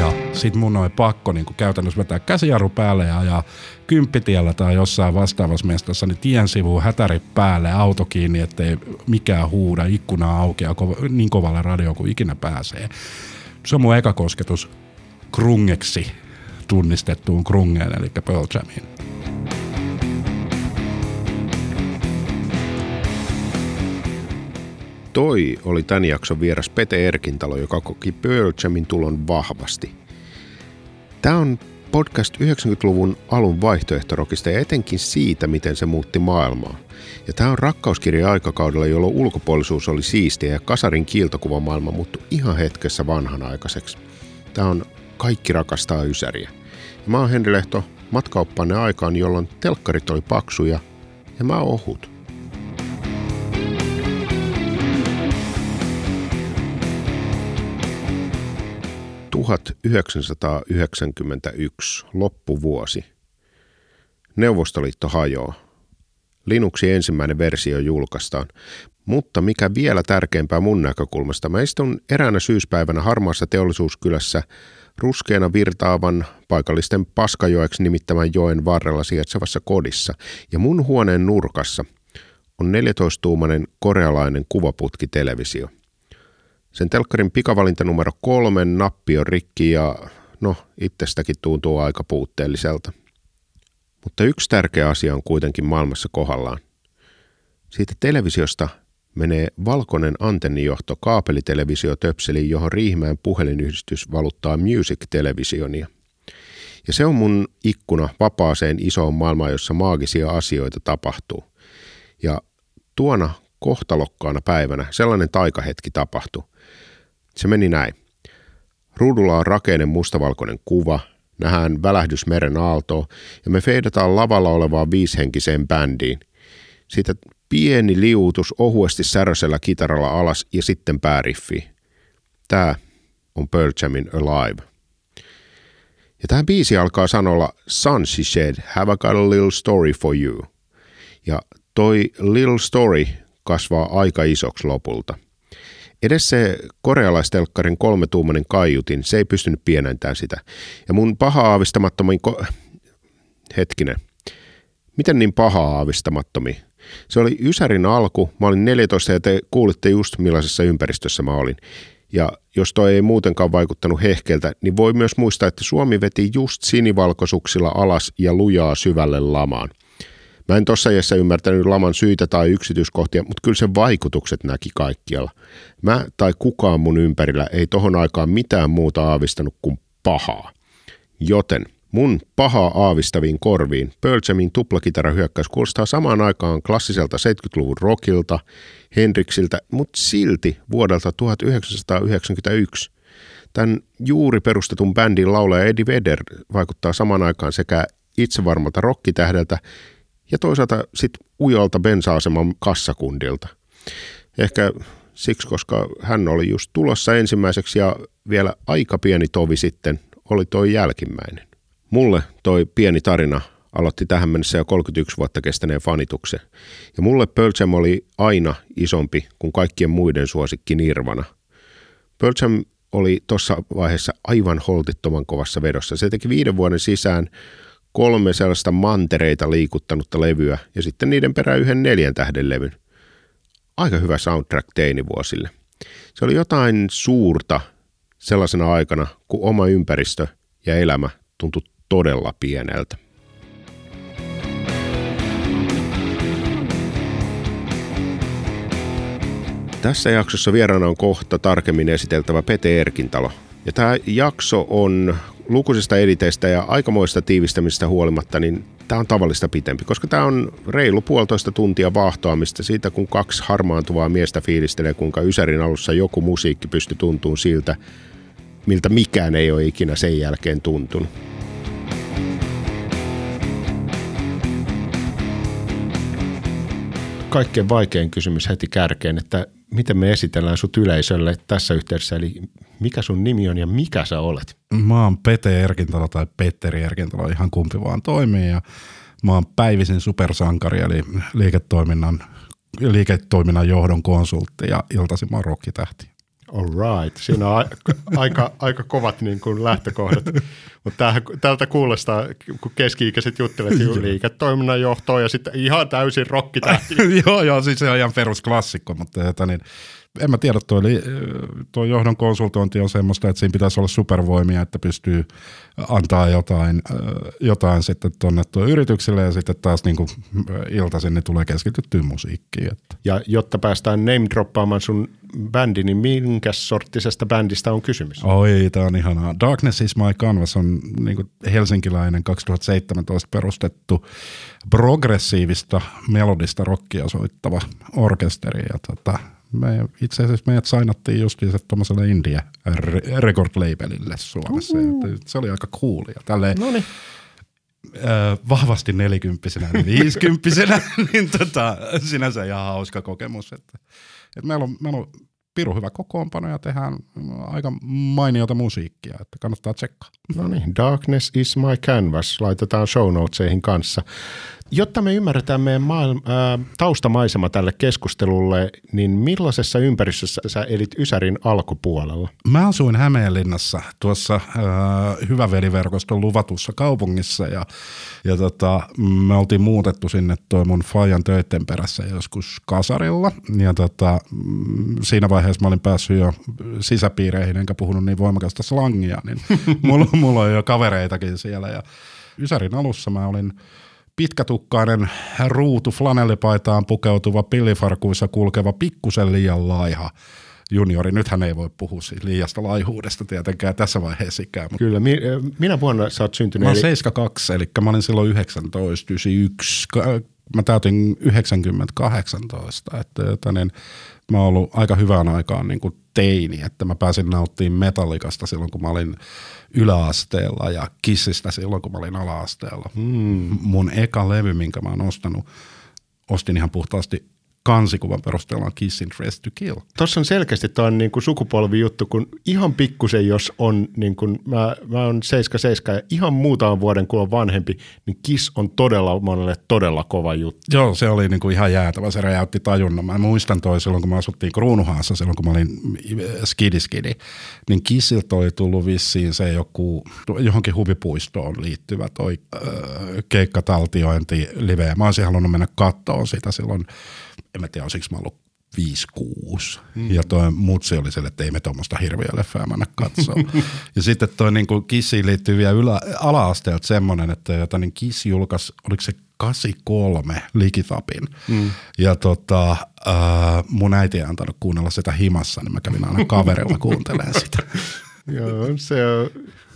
Ja sit mun oli pakko niin käytännössä vetää käsijarru päälle ja ajaa kymppitiellä tai jossain vastaavassa mestassa, niin tien sivuun hätäri päälle, auto kiinni, ettei mikään huuda, ikkuna auki ja kova, niin kovalla radio kuin ikinä pääsee. Se on mun eka kosketus krungeksi tunnistettuun krungeen, eli Pearl Jamiin. Toi oli tämän jakson vieras Pete Erkintalo, joka koki Pearl Jamin tulon vahvasti. Tämä on podcast 90-luvun alun vaihtoehtorokista ja etenkin siitä, miten se muutti maailmaa. Ja tämä on rakkauskirja aikakaudella, jolloin ulkopuolisuus oli siistiä ja kasarin kiiltokuvamaailma muuttui ihan hetkessä vanhanaikaiseksi. Tämä on Kaikki rakastaa Ysäriä. Ja mä oon Henri Lehto, aikaan, jolloin telkkarit oli paksuja ja mä ohut. 1991, loppuvuosi. Neuvostoliitto hajoaa. Linuxin ensimmäinen versio julkaistaan. Mutta mikä vielä tärkeämpää mun näkökulmasta, mä istun eräänä syyspäivänä harmaassa teollisuuskylässä ruskeana virtaavan paikallisten paskajoeksi nimittämän joen varrella sijaitsevassa kodissa. Ja mun huoneen nurkassa on 14-tuumainen korealainen kuvaputkitelevisio – sen telkkarin pikavalinta numero kolme nappi on rikki ja no itsestäkin tuntuu aika puutteelliselta. Mutta yksi tärkeä asia on kuitenkin maailmassa kohdallaan. Siitä televisiosta menee valkoinen antennijohto kaapelitelevisiotöpseliin, johon Riihimäen puhelinyhdistys valuttaa music-televisionia. Ja se on mun ikkuna vapaaseen isoon maailmaan, jossa maagisia asioita tapahtuu. Ja tuona kohtalokkaana päivänä sellainen taikahetki tapahtui. Se meni näin. Ruudulla on rakeinen mustavalkoinen kuva, nähdään välähdys meren aaltoa ja me feidataan lavalla olevaan viishenkiseen bändiin. Siitä pieni liuutus ohuesti särösellä kitaralla alas ja sitten pääriffi. Tämä on Pearl Jamin Alive. Ja tämä biisi alkaa sanolla Son, she said, have I got a little story for you. Ja toi little story kasvaa aika isoksi lopulta – Edes se korealaistelkkarin kolmetuumainen kaiutin, se ei pystynyt pienentämään sitä. Ja mun paha aavistamattomin... Ko- Hetkinen. Miten niin paha aavistamattomi? Se oli Ysärin alku. Mä olin 14 ja te kuulitte just millaisessa ympäristössä mä olin. Ja jos toi ei muutenkaan vaikuttanut hehkeltä, niin voi myös muistaa, että Suomi veti just sinivalkoisuksilla alas ja lujaa syvälle lamaan. Mä en tossa iässä ymmärtänyt laman syitä tai yksityiskohtia, mutta kyllä sen vaikutukset näki kaikkialla. Mä tai kukaan mun ympärillä ei tohon aikaan mitään muuta aavistanut kuin pahaa. Joten mun pahaa aavistaviin korviin Pearl Jamin hyökkäys kuulostaa samaan aikaan klassiselta 70-luvun rockilta, Hendrixiltä, mutta silti vuodelta 1991. Tämän juuri perustetun bändin laulaja Eddie Vedder vaikuttaa samaan aikaan sekä itsevarmalta rockitähdeltä ja toisaalta sitten ujalta bensa-aseman kassakundilta. Ehkä siksi, koska hän oli just tulossa ensimmäiseksi ja vielä aika pieni tovi sitten oli toi jälkimmäinen. Mulle toi pieni tarina aloitti tähän mennessä jo 31 vuotta kestäneen fanituksen. Ja mulle Jam oli aina isompi kuin kaikkien muiden suosikki Nirvana. Jam oli tuossa vaiheessa aivan holtittoman kovassa vedossa. Se teki viiden vuoden sisään kolme sellaista mantereita liikuttanutta levyä ja sitten niiden perään yhden neljän tähden levyn. Aika hyvä soundtrack teinivuosille. Se oli jotain suurta sellaisena aikana, kun oma ympäristö ja elämä tuntui todella pieneltä. Tässä jaksossa vieraana on kohta tarkemmin esiteltävä Pete Erkintalo. Ja tämä jakso on lukuisista editeistä ja aikamoista tiivistämistä huolimatta, niin tämä on tavallista pitempi, koska tämä on reilu puolitoista tuntia vaahtoamista siitä, kun kaksi harmaantuvaa miestä fiilistelee, kuinka Ysärin alussa joku musiikki pysty tuntuun siltä, miltä mikään ei ole ikinä sen jälkeen tuntunut. Kaikkein vaikein kysymys heti kärkeen, että miten me esitellään sut yleisölle tässä yhteydessä, eli mikä sun nimi on ja mikä sä olet? Mä oon Pete Erkintalo tai Petteri Erkintalo, ihan kumpi vaan toimii ja mä oon päivisin supersankari eli liiketoiminnan, liiketoiminnan johdon konsultti ja iltaisin mä oon rokkitähti. All right. Siinä on a- aika, aika kovat niin kuin lähtökohdat. Mutta tältä kuulostaa, kun keski-ikäiset juttelevat liiketoiminnan johtoa ja sitten ihan täysin rokkitähti. joo, joo, siis se on ihan perusklassikko, mutta jota, niin, en mä tiedä, tuo, tuo johdon konsultointi on semmoista, että siinä pitäisi olla supervoimia, että pystyy antaa jotain, jotain sitten tuonne tuo yritykselle ja sitten taas niin kuin iltaisin niin tulee keskityttyä musiikkiin. Että. Ja jotta päästään name droppaamaan sun bändi, niin minkä sorttisesta bändistä on kysymys? Oi, tämä on ihanaa. Darkness is my canvas on niin kuin helsinkiläinen 2017 perustettu progressiivista melodista rockia soittava orkesteri. Ja tota, me, itse asiassa meidät sainattiin justiinsa tuommoiselle India record labelille Suomessa. Se oli aika coolia. Tälleen, Noniin. Äh, vahvasti nelikymppisenä ja viisikymppisenä, niin tota, sinänsä ihan hauska kokemus. Että, että meillä, on, meillä on piru hyvä kokoonpano ja tehdään aika mainiota musiikkia, että kannattaa tsekkaa. No niin, Darkness is my canvas, laitetaan show notesihin kanssa. Jotta me ymmärretään meidän maailma, äh, taustamaisema tälle keskustelulle, niin millaisessa ympäristössä sä elit Ysärin alkupuolella? Mä asuin Hämeenlinnassa tuossa äh, Hyväveliverkoston luvatussa kaupungissa ja, ja tota, me oltiin muutettu sinne toi mun Fajan töiden perässä joskus kasarilla ja tota, mm, siinä vaiheessa mä olin päässyt jo sisäpiireihin enkä puhunut niin voimakasta slangia, niin mulla, mulla on jo kavereitakin siellä ja Ysärin alussa mä olin pitkätukkainen ruutu flanellipaitaan pukeutuva pillifarkuissa kulkeva pikkusen liian laiha juniori. Nythän ei voi puhua siis liiasta laihuudesta tietenkään tässä vaiheessa ikään. Mutta Kyllä, mi- minä vuonna sä oot syntynyt? Mä oon 72, eli mä olin silloin 19, 91. Mä täytin 90, 18. Että, että niin, mä oon ollut aika hyvään aikaan niin kuin teini, että mä pääsin nauttimaan metallikasta silloin, kun mä olin yläasteella ja kissistä silloin, kun mä olin alaasteella. Hmm. Mun eka levy, minkä mä oon ostanut, ostin ihan puhtaasti kansikuvan perusteella on Kissin Dress to Kill. Tuossa on selkeästi tuo niin kuin sukupolvijuttu, kun ihan pikkusen jos on, niin kuin, mä, mä oon 77 ja ihan muutaman vuoden kun on vanhempi, niin Kiss on todella monelle todella kova juttu. Joo, se oli niin kuin ihan jäätävä, se räjäytti tajunnan. Mä muistan toi silloin, kun mä asuttiin Kruunuhaassa, silloin kun mä olin skidi skidi, niin Kissiltä oli tullut vissiin se joku, johonkin huvipuistoon liittyvä toi äh, keikkataltiointi live. Mä olisin halunnut mennä kattoon sitä silloin en mä tiedä, olisiko mä ollut 5-6. Mm. Ja toi mutsi oli sille, että ei me tuommoista hirviä leffää mennä katsoa. ja sitten toi niin kuin Kissiin liittyy vielä ylä, ala-asteelta semmoinen, että jota niin Kiss julkaisi, oliko se 83 Likitapin. Mm. Ja tota, äh, mun äiti ei antanut kuunnella sitä himassa, niin mä kävin aina kaverilla kuuntelemaan sitä. Joo, se on,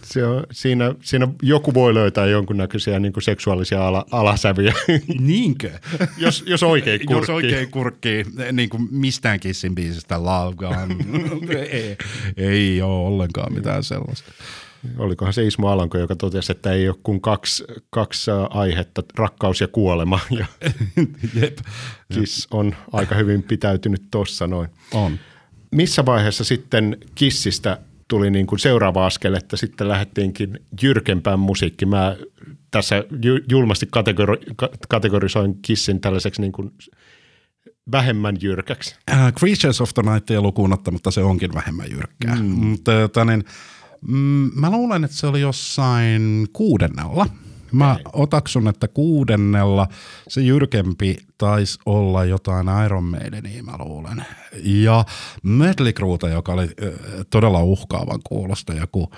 se on, siinä, siinä joku voi löytää jonkunnäköisiä niin kuin seksuaalisia ala, alasävyjä. Niinkö? jos, jos oikein kurkkii. Jos oikein kurkkii, niin kuin mistään Kissin biisistä Love Gun. ei, ei ole ollenkaan mitään sellaista. Olikohan se Ismo Alanko, joka totesi, että ei ole kuin kaksi, kaksi aihetta, rakkaus ja kuolema. Ja Jep. Kiss on aika hyvin pitäytynyt tuossa noin. On. Missä vaiheessa sitten Kissistä tuli niin kuin seuraava askel, että sitten lähdettiinkin jyrkempään musiikki. Mä tässä julmasti kategori- kategorisoin Kissin tällaiseksi niin kuin vähemmän jyrkäksi. Uh, Creatures of the Night ei lukuun mutta se onkin vähemmän jyrkkää. Mm. Mutta, niin, mm, mä luulen, että se oli jossain kuudennella – Mä otaksun, että kuudennella se jyrkempi taisi olla jotain Iron Maidenia, mä luulen. Ja Medley Crewta, joka oli todella uhkaavan kuulosta, joku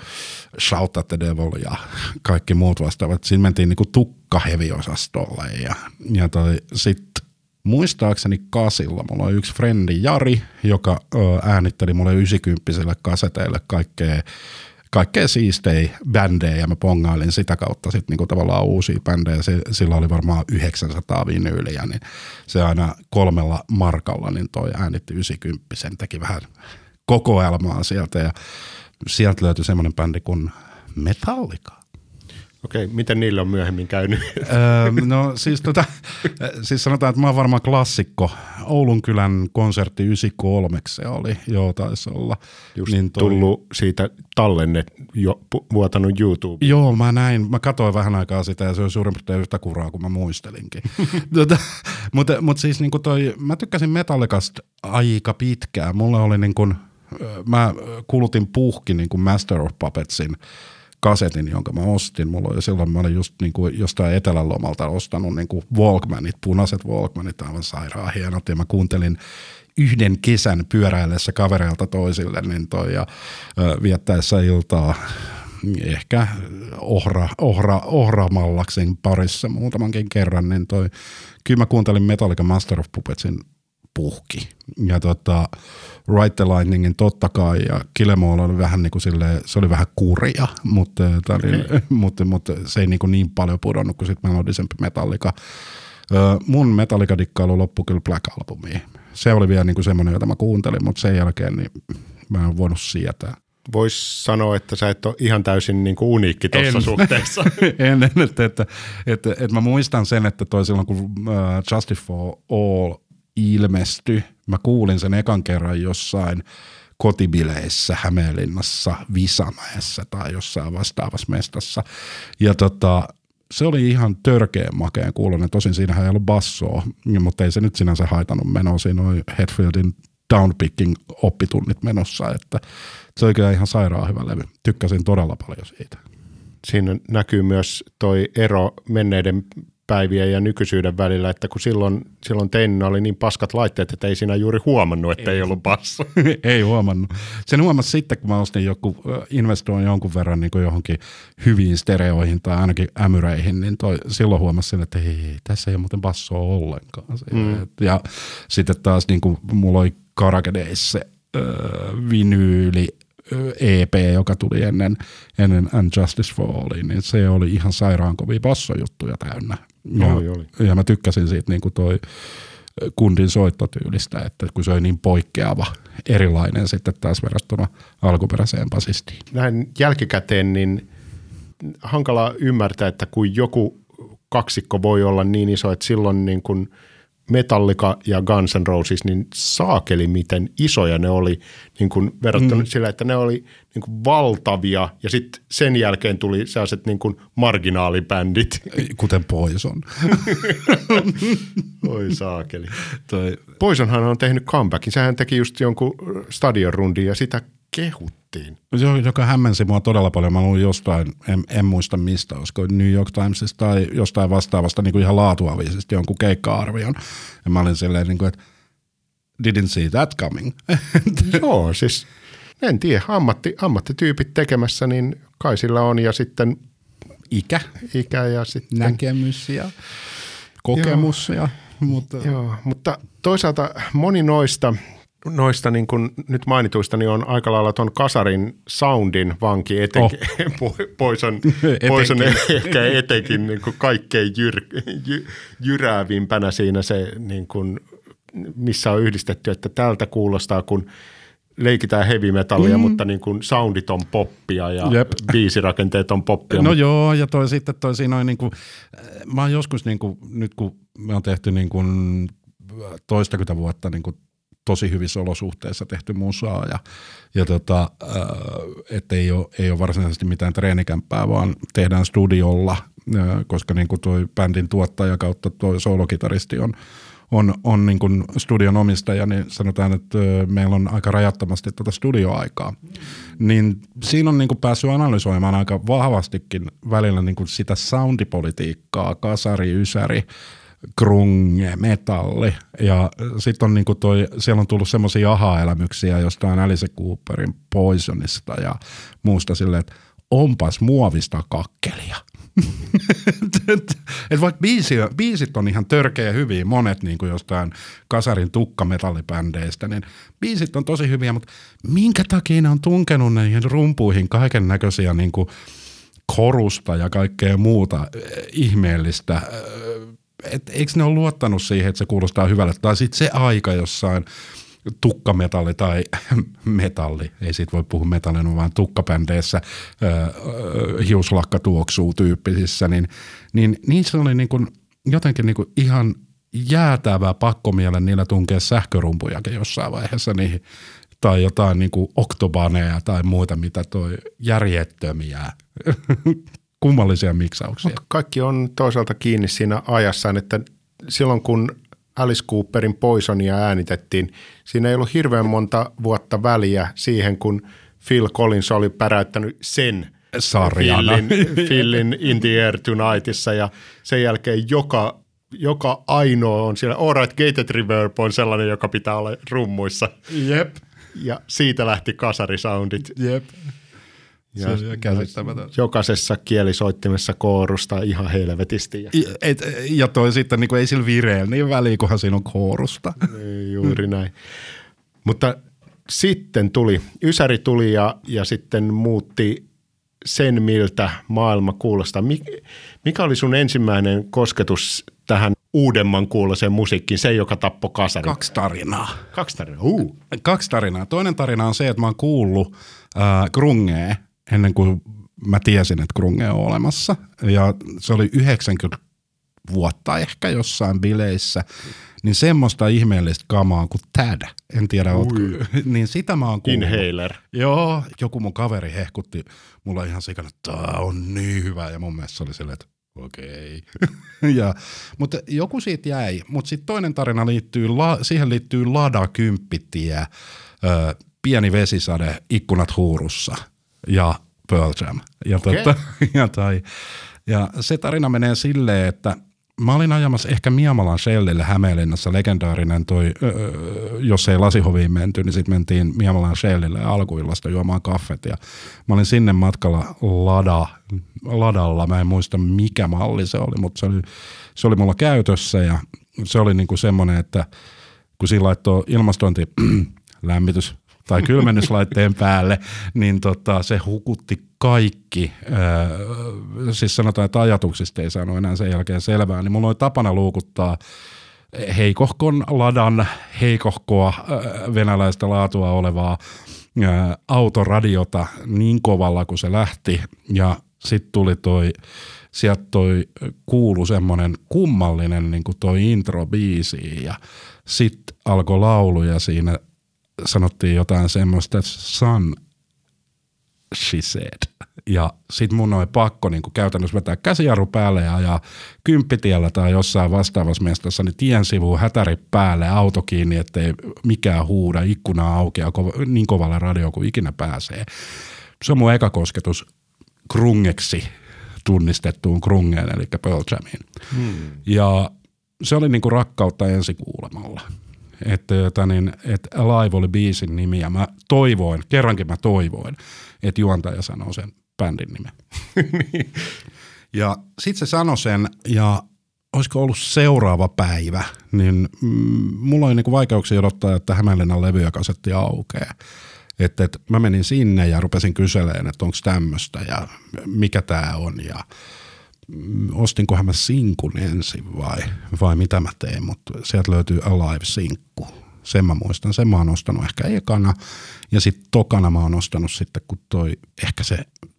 Shout at the Devil ja kaikki muut vastaavat. Siinä mentiin niinku tukkaheviosastolle ja, ja sitten muistaakseni kasilla mulla on yksi frendi Jari, joka äänitteli mulle 90 kaseteille kaikkea kaikkea siistejä bändejä ja mä pongailin sitä kautta sitten niinku tavallaan uusia bändejä. Se, sillä oli varmaan 900 vinyyliä, niin se aina kolmella markalla niin toi äänitti 90 sen teki vähän kokoelmaa sieltä ja sieltä löytyi semmoinen bändi kuin Metallica. Okei, miten niille on myöhemmin käynyt? öö, no siis, tota, siis sanotaan, että mä oon varmaan klassikko. Oulun kylän konsertti 93 se oli, joo taisi olla. Just niin toi... tullut siitä tallenne, jo vuotanut YouTube. Joo, mä näin, mä katsoin vähän aikaa sitä ja se on suurin piirtein yhtä kuraa kuin mä muistelinkin. tota, mutta, mutta siis niin toi, mä tykkäsin Metallicasta aika pitkään. Mulla oli niin kuin – Mä kulutin puhki niin kuin Master of Puppetsin kasetin, jonka mä ostin. Mulla oli silloin mä olin just niin kuin jostain etelän lomalta ostanut niin kuin Walkmanit, punaiset Walkmanit, aivan sairaan hienot. Ja mä kuuntelin yhden kesän pyöräillessä kavereilta toisille niin toi, ja ö, viettäessä iltaa ehkä ohra, ohra, ohramallaksen parissa muutamankin kerran, niin toi, kyllä mä kuuntelin Metallica Master of Puppetsin puhki. Ja tota, Right the Lightningin totta kai, ja Kilemall oli vähän niin kuin silleen, se oli vähän kurja, mutta, okay. mutta, mutta se ei niin, kuin niin paljon pudonnut kuin sitten melodisempi Metallica. mun Metallica-dikkailu loppui kyllä Black Albumiin. Se oli vielä niin kuin semmoinen, jota mä kuuntelin, mutta sen jälkeen niin mä en voinut sietää voisi sanoa, että sä et ole ihan täysin niin kuin uniikki tuossa suhteessa. en, en että, että, että, että, mä muistan sen, että toi silloin kun uh, Justice for All ilmestyi, mä kuulin sen ekan kerran jossain kotibileissä Hämeenlinnassa, Visamäessä tai jossain vastaavassa mestassa. Ja tota, se oli ihan törkeän makeen kuulonen. Tosin siinähän ei ollut bassoa, mutta ei se nyt sinänsä haitannut menoa. Siinä oli Hetfieldin downpicking oppitunnit menossa, että se oli kyllä ihan sairaan hyvä levy. Tykkäsin todella paljon siitä. Siinä näkyy myös toi ero menneiden päivien ja nykyisyyden välillä, että kun silloin, silloin teininä oli niin paskat laitteet, että ei siinä juuri huomannut, että ei, ei ollut basso. ei huomannut. Sen huomasi sitten, kun mä ostin joku, investoin jonkun verran niin johonkin hyviin stereoihin tai ainakin ämyreihin, niin toi, silloin huomasin, että ei, tässä ei ole muuten bassoa ollenkaan. Mm. Ja sitten taas niin kuin mulla oli Karakedeissa äh, vinyyli EP, joka tuli ennen, ennen And Justice for All, niin se oli ihan sairaan kovia bassojuttuja täynnä. Ja, oli, oli. ja mä tykkäsin siitä niin kuin toi kundin soittotyylistä, että kun se oli niin poikkeava, erilainen sitten taas verrattuna alkuperäiseen basistiin. Näin jälkikäteen niin hankala ymmärtää, että kun joku kaksikko voi olla niin iso, että silloin niin kuin – Metallica ja Guns N' Roses, niin saakeli miten isoja ne oli niin kuin verrattuna mm. sillä, että ne oli niin kuin valtavia ja sitten sen jälkeen tuli sellaiset niin kuin marginaalibändit. Kuten Poison. Oi saakeli. Toi. Poisonhan on tehnyt comebackin. Sehän teki just jonkun stadion rundin ja sitä kehuttiin. Joka hämmensi mua todella paljon. Mä luin jostain, en, en muista mistä, olisiko New York Timesista tai jostain vastaavasta niin kuin ihan laatuavisesti jonkun keikka-arvion. Ja mä olin silleen, niin kuin, että didn't see that coming. Joo, siis en tiedä, ammatti, ammattityypit tekemässä, niin kai sillä on ja sitten ikä, ikä ja sitten näkemys ja kokemus. Joo. Ja, mutta... Joo, mutta toisaalta moni noista noista niin kuin nyt mainituista niin on aika lailla tuon kasarin soundin vanki etenkin, oh. poison, poison ehkä etenkin niin kuin kaikkein jyr, jy, jyräävimpänä siinä se, niin kuin, missä on yhdistetty, että tältä kuulostaa, kun leikitään heavy metallia, mm. mutta niin kuin soundit on poppia ja Jep. biisirakenteet on poppia. No joo, ja toi sitten toi siinä on niin kuin, mä oon joskus niin kuin, nyt kun me on tehty niin kuin toistakymmentä vuotta niin kuin tosi hyvissä olosuhteissa tehty musaa ja, ja tota, äh, että ei ole, ei ole varsinaisesti mitään treenikämppää, vaan tehdään studiolla, äh, koska niin kuin toi bändin tuottaja kautta tuo soolokitaristi on, on, on niin kuin studion omistaja, niin sanotaan, että meillä on aika rajattomasti tuota studioaikaa. Niin siinä on niin kuin päässyt analysoimaan aika vahvastikin välillä niin kuin sitä soundipolitiikkaa, kasari, ysäri, grunge, metalli. Ja sitten on niinku toi, siellä on tullut semmoisia aha-elämyksiä jostain Alice Cooperin Poisonista ja muusta silleen, että onpas muovista kakkelia. et, vaikka biisi, biisit on ihan törkeä hyviä, monet niin kuin jostain kasarin tukkametallibändeistä, niin biisit on tosi hyviä, mutta minkä takia ne on tunkenut näihin rumpuihin kaiken näköisiä niin korusta ja kaikkea muuta eh, ihmeellistä? Eh, et eikö ne ole luottanut siihen, että se kuulostaa hyvälle, tai sitten se aika jossain tukkametalli tai metalli, ei siitä voi puhua metallina, vaan tukkabändeissä hiuslakka tuoksuu tyyppisissä, niin, niin niissä oli niin kuin, jotenkin niin kuin ihan jäätävää pakkomielen niillä tunkea sähkörumpujakin jossain vaiheessa niihin, tai jotain niin kuin oktobaneja tai muita, mitä toi järjettömiä kummallisia miksauksia. Mut kaikki on toisaalta kiinni siinä ajassa, että silloin kun Alice Cooperin Poisonia äänitettiin, siinä ei ollut hirveän monta vuotta väliä siihen, kun Phil Collins oli päräyttänyt sen Sarjana. Philin, Philin In the Air Tonightissa ja sen jälkeen joka, joka ainoa on siellä, All right, Gated Reverb on sellainen, joka pitää olla rummuissa. Jep. Ja siitä lähti kasarisoundit. Jep. Ja se on käsittämätön. Jokaisessa kielisoittimessa koorusta ihan helvetisti. Ja, Et, ja toi sitten niin kuin ei sillä vireellä niin väliä, kunhan siinä on koorusta. juuri näin. Mutta sitten tuli, Ysäri tuli ja, ja sitten muutti sen, miltä maailma kuulostaa. Mikä oli sun ensimmäinen kosketus tähän uudemman kuuloiseen musiikkiin, se joka tappoi kasarin? Kaksi tarinaa. Kaksi tarinaa, uh. Kaksi tarinaa. Toinen tarina on se, että mä oon kuullut äh, grungea ennen kuin mä tiesin, että grunge on olemassa. Ja se oli 90 vuotta ehkä jossain bileissä. Niin semmoista ihmeellistä kamaa kuin Tad. En tiedä, ootko, niin sitä mä oon kuullut. Inhaler. Joo, joku mun kaveri hehkutti mulla ihan sikana, että tää on niin hyvä. Ja mun mielestä se oli silleen, että okei. Okay. ja, mutta joku siitä jäi. Mutta sitten toinen tarina liittyy, la, siihen liittyy Lada Kymppitie, ö, pieni vesisade, ikkunat huurussa ja Pearl Jam. Ja, okay. tota, ja, tai, ja se tarina menee silleen, että mä olin ajamassa ehkä Miamalan Shellille Hämeenlinnassa, legendaarinen toi, öö, jos ei lasihoviin menty, niin sitten mentiin Miamalan Shellille alkuillasta juomaan kaffet ja mä olin sinne matkalla lada, ladalla, mä en muista mikä malli se oli, mutta se oli, se oli mulla käytössä ja se oli niinku semmoinen, että kun siinä laittoi ilmastointi, lämmitys, tai kylmennyslaitteen päälle, niin tota, se hukutti kaikki, äh, siis sanotaan, että ajatuksista ei saanut enää sen jälkeen selvää, niin mulla oli tapana luukuttaa heikohkon ladan heikohkoa venäläistä laatua olevaa äh, autoradiota niin kovalla kuin se lähti. Ja sitten tuli toi, sieltä toi kuulu semmoinen kummallinen niin kuin toi intro biisi ja sitten alkoi laulu ja siinä sanottiin jotain semmoista, että son, she said. Ja sit mun oli pakko niin käytännössä vetää käsijarru päälle ja ajaa kymppitiellä tai jossain vastaavassa mestassa, niin tien sivuun hätäri päälle, auto kiinni, ettei mikään huuda, ikkuna aukeaa kova, niin kovalle radio kuin ikinä pääsee. Se on mun eka kosketus krungeksi tunnistettuun krungeen, eli Pearl Jamiin. Hmm. Ja se oli niinku rakkautta ensikuulemalla että, jota, niin, että Alive oli biisin nimi ja mä toivoin, kerrankin mä toivoin, että juontaja sanoo sen bändin nimen. ja sitten se sanoi sen ja olisiko ollut seuraava päivä, niin mm, mulla oli niinku vaikeuksia odottaa, että Hämeenlinnan levyjakasetti aukeaa. Että et mä menin sinne ja rupesin kyselemään, että onko tämmöistä ja mikä tämä on ja ostinkohan mä sinkun ensin vai, vai mitä mä teen, mutta sieltä löytyy Alive-sinkku. Sen mä muistan, sen mä oon ostanut ehkä ekana ja sitten tokana mä oon ostanut sitten, kun toi ehkä se,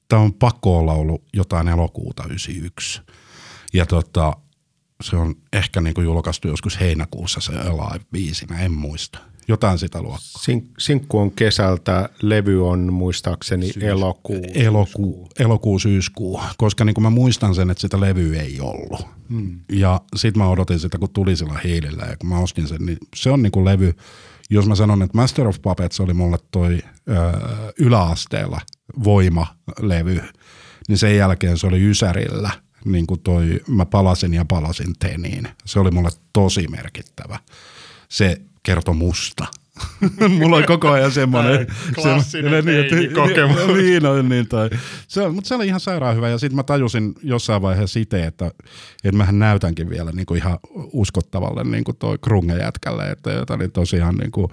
tää on pakko ollut jotain elokuuta 91. Ja tota, se on ehkä niinku julkaistu joskus heinäkuussa se Alive-biisi, mä en muista jotain sitä luokkaa. Sink, sinkku on kesältä, levy on muistaakseni Syys, elokuu. Elokuu, elokuu, syyskuu, koska niin kuin mä muistan sen, että sitä levyä ei ollut. Hmm. Ja sit mä odotin sitä, kun tuli sillä hiilillä ja kun mä ostin sen, niin se on niin kuin levy, jos mä sanon, että Master of Puppets oli mulle toi ö, yläasteella voimalevy, niin sen jälkeen se oli Ysärillä, niin kuin toi, mä palasin ja palasin teniin. Se oli mulle tosi merkittävä. Se kertoi musta. Mulla on koko ajan semmoinen. Klassinen niin, kokemus. Niin, niin, niin, tai, se, mutta se oli ihan sairaan hyvä. Ja sitten mä tajusin jossain vaiheessa itse, että, että mähän näytänkin vielä niin kuin ihan uskottavalle niin kuin toi krungejätkälle. Että jota, niin tosiaan niin kuin,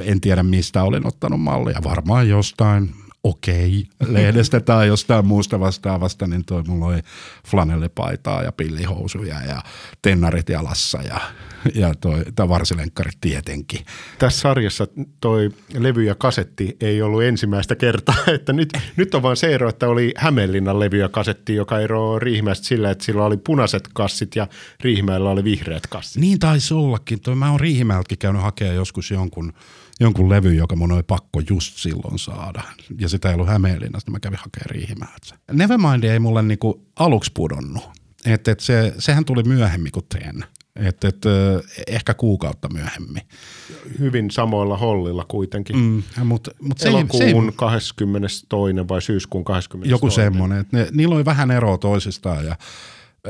en tiedä mistä olin ottanut mallia. Varmaan jostain okei okay, lehdestä tai jostain muusta vastaavasta, niin toi mulla oli flanellipaitaa ja pillihousuja ja tennarit jalassa ja, ja toi, toi varsilenkkarit tietenkin. Tässä sarjassa toi levy ja kasetti ei ollut ensimmäistä kertaa, että nyt, nyt on vaan se ero, että oli Hämeenlinnan levy ja kasetti, joka eroaa Riihimäestä sillä, että sillä oli punaiset kassit ja Riihimäellä oli vihreät kassit. Niin taisi ollakin. Toi, mä oon Riihimäeltäkin käynyt hakemaan joskus jonkun jonkun levy, joka mun oli pakko just silloin saada. Ja sitä ei ollut Hämeenlinnasta, mä kävin hakemaan Riihimäeltä. Nevermind ei mulle niinku aluksi pudonnut. Et, et se, sehän tuli myöhemmin kuin Ten. Et, et, ehkä kuukautta myöhemmin. Hyvin samoilla hollilla kuitenkin. Mm, mut, mut se Elokuun se 22. vai syyskuun 22. Joku semmoinen, ne, niillä oli vähän eroa toisistaan ja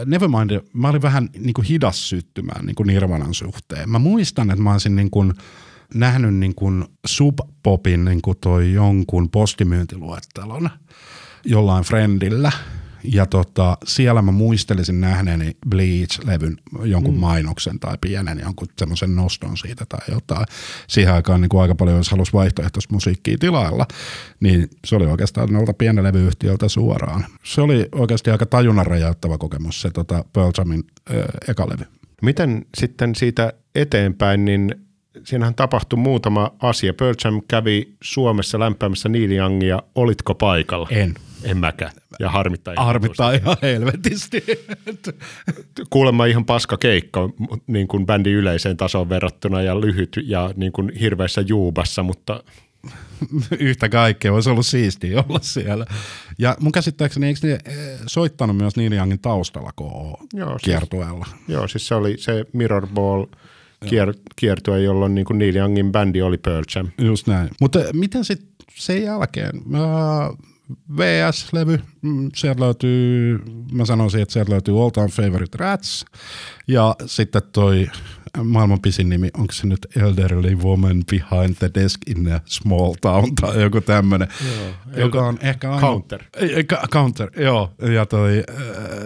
Nevermind, mä olin vähän niin kuin hidas syttymään niin kuin Nirvanan suhteen. Mä muistan, että mä olisin niin kuin nähnyt niin kuin Sub-Popin niin kuin toi jonkun postimyyntiluettelon jollain friendillä – ja tota, siellä mä muistelisin nähneeni Bleach-levyn jonkun mm. mainoksen tai pienen jonkun semmoisen noston siitä tai jotain. Siihen aikaan niin kuin aika paljon, jos halusi vaihtoehtoista musiikkia tilailla, niin se oli oikeastaan noilta pienen levyyhtiöltä suoraan. Se oli oikeasti aika tajunnan räjäyttävä kokemus se tota Pearl Jamin äh, eka levy. Miten sitten siitä eteenpäin, niin siinähän tapahtui muutama asia. Pearl Jam kävi Suomessa lämpäämässä Neil Youngia. Olitko paikalla? En. En mäkään. Ja harmittaa ihan Harmittaa ihan helvetisti. Kuulemma ihan paska keikka niin kuin bändin yleiseen tasoon verrattuna ja lyhyt ja niin kuin hirveässä juubassa, mutta yhtä kaikkea olisi ollut siistiä olla siellä. Ja mun käsittääkseni, eikö ne eh, soittanut myös Neil Youngin taustalla joo, kiertueella? Siis, joo, siis se oli se Mirrorball kier, kiertue, jolloin niin kuin Neil Youngin bändi oli Pearl Jam. Just näin. Mutta miten sitten sen jälkeen? VS-levy, mm, sieltä löytyy, mä sanoisin, että sieltä löytyy All Time Favorite Rats, ja sitten toi maailman pisin nimi, onko se nyt Elderly Woman Behind the Desk in a Small Town tai joku tämmöinen, joka on ehkä. Counter. Counter, joo, ja toi,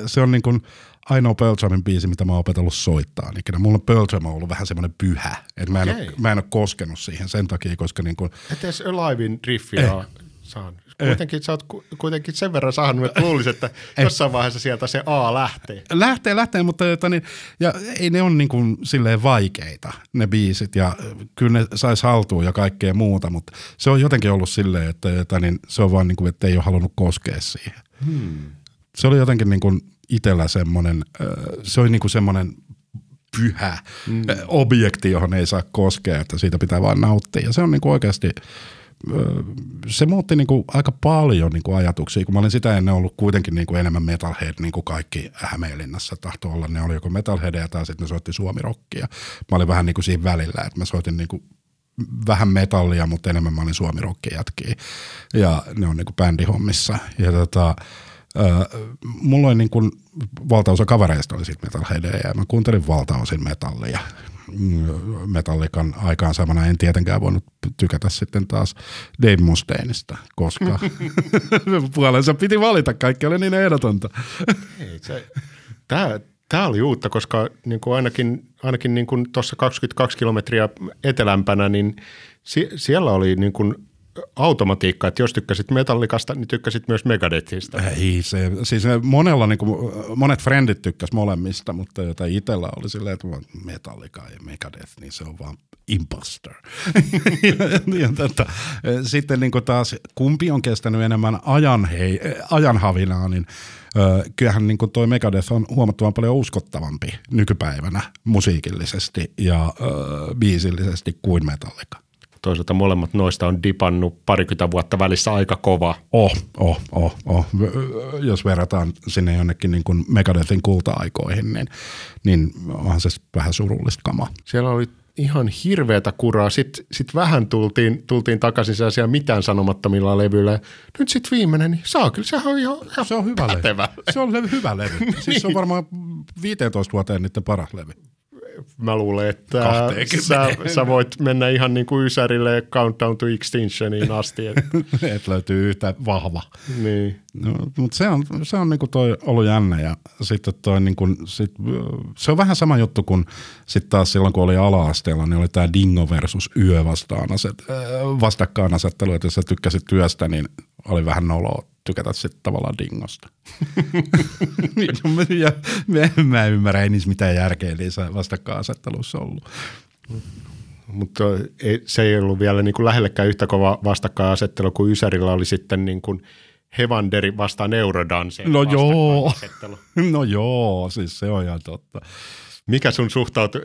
se on niin kuin ainoa Pearl Jamin biisi, mitä mä oon opetellut soittaa. Ikinä. Mulla Pearl Jam on ollut vähän semmoinen pyhä, että mä, okay. mä en ole koskenut siihen sen takia, koska niin kuin... Et edes Alivein riffiä eh, saanut. Eh. Kuitenkin sä oot kuitenkin sen verran saanut, että luulisin, että eh. jossain vaiheessa sieltä se A lähtee. Lähtee, lähtee, mutta jota, niin, ja ei ne ole niin kuin silleen vaikeita ne biisit ja kyllä ne sais haltuun ja kaikkea muuta, mutta se on jotenkin ollut silleen, että jota, niin, se on vaan niin kuin, että ei ole halunnut koskea siihen. Hmm. Se oli jotenkin niin kuin itsellä semmoinen, se oli niin kuin semmoinen pyhä mm. objekti, johon ei saa koskea, että siitä pitää vain nauttia. Ja se on niin kuin oikeasti se muutti niin kuin aika paljon niin kuin ajatuksia, kun mä olin sitä ennen ollut kuitenkin niin kuin enemmän metalhead, niin kuin kaikki Hämeenlinnassa tahtoi olla. Ne oli joko metalheadia tai sitten ne soitti suomirokkia. Mä olin vähän niin kuin siinä välillä, että mä soitin niin kuin vähän metallia, mutta enemmän mä olin suomirokki jätkiä. Ja ne on niin kuin bändihommissa. Ja tota, Öö, mulla oli niin kuin, valtaosa kavereista oli sitten metalheadia ja mä kuuntelin valtaosin metallia. Metallikan aikaansaamana en tietenkään voinut tykätä sitten taas Dave Mustaineista, koska puolensa piti valita, kaikki oli niin ehdotonta. tämä, tämä oli uutta, koska niin kuin ainakin, ainakin niin kuin tuossa 22 kilometriä etelämpänä, niin sie, siellä oli niin kuin automatiikka, että jos tykkäsit metallikasta, niin tykkäsit myös Megadethista. Ei, se, siis monella, niin kuin, monet frendit tykkäs molemmista, mutta jota itsellä oli silleen, että metallika ja Megadeth, niin se on vaan imposter. ja, ja tota, sitten niin kuin taas, kumpi on kestänyt enemmän ajan, hei, ajanhavinaa, niin kyllähän niin toi Megadeth on huomattavan paljon uskottavampi nykypäivänä musiikillisesti ja ö, biisillisesti kuin Metallica toisaalta molemmat noista on dipannut parikymmentä vuotta välissä aika kova. Oh, oh, oh, oh. Jos verrataan sinne jonnekin niin kuin Megadethin kulta-aikoihin, niin, niin onhan se vähän surullista kamaa. Siellä oli ihan hirveätä kuraa. Sitten sit vähän tultiin, tultiin takaisin sellaisia mitään sanomattomilla levyillä. Nyt sitten viimeinen, niin saa kyllä, sehän on ihan, ihan se on hyvä pätevä. levy. Se on levy, hyvä levy. Siis niin. se on varmaan 15 vuoteen niiden paras levy mä luulen, että sä, sä voit mennä ihan niin kuin Ysärille Countdown to Extinctioniin asti. Että. Et löytyy yhtä vahva. Niin. No, mutta se on, se on niinku toi ollut jännä ja sitten toi niinku, sit, se on vähän sama juttu kuin sitten taas silloin kun oli ala-asteella, niin oli tämä Dingo versus Yö vastaan aset, vastakkainasettelu, että jos sä tykkäsit työstä, niin oli vähän noloa tykätä sitten tavallaan dingosta. ja mä, mä ymmärrä, ei niissä mitään järkeä niissä vastakkainasetteluissa ollut. Mutta ei, se ei ollut vielä niin kuin lähellekään yhtä kova vastakkainasettelu kuin Ysärillä oli sitten niin kuin Hevanderi vastaan Eurodance. No joo, no joo, siis se on ihan totta. Mikä sun suhtautu?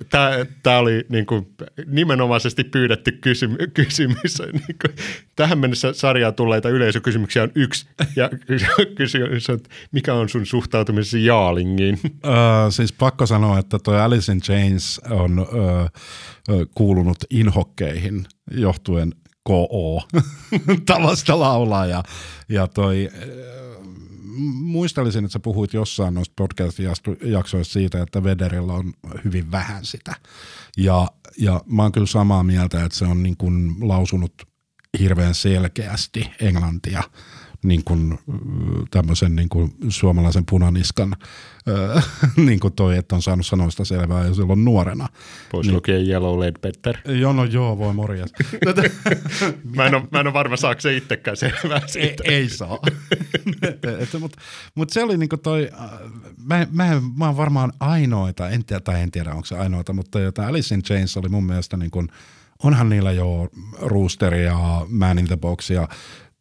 Tämä, oli niin kuin nimenomaisesti pyydetty kysymy- kysymys. Niin kuin, tähän mennessä sarjaan tulleita yleisökysymyksiä on yksi. Ja kysymys on, mikä on sun suhtautumisesi Jaalingiin? Öö, siis pakko sanoa, että toi Alice in Chains on öö, kuulunut inhokkeihin johtuen KO tavasta laulaa ja, ja toi muistelisin, että sä puhuit jossain noista podcast-jaksoista siitä, että Vederillä on hyvin vähän sitä. Ja, ja mä oon kyllä samaa mieltä, että se on niin kuin lausunut hirveän selkeästi englantia niin kuin, tämmöisen niin kuin suomalaisen punaniskan, äh, niin kuin toi, että on saanut sanoista selvää jo silloin nuorena. Pois niin, lukien Yellow Led Petter. Joo, no joo, voi morjas. mä, en ole, mä en ole varma, saako se itsekään selvää siitä. Ei, ei saa. Mutta mut se oli niin kuin toi, mä, mä, mä oon varmaan ainoita, en tiedä, tai en tiedä onko se ainoita, mutta jota Alice in Chains oli mun mielestä niin kuin, onhan niillä jo Rooster ja Man in the Box ja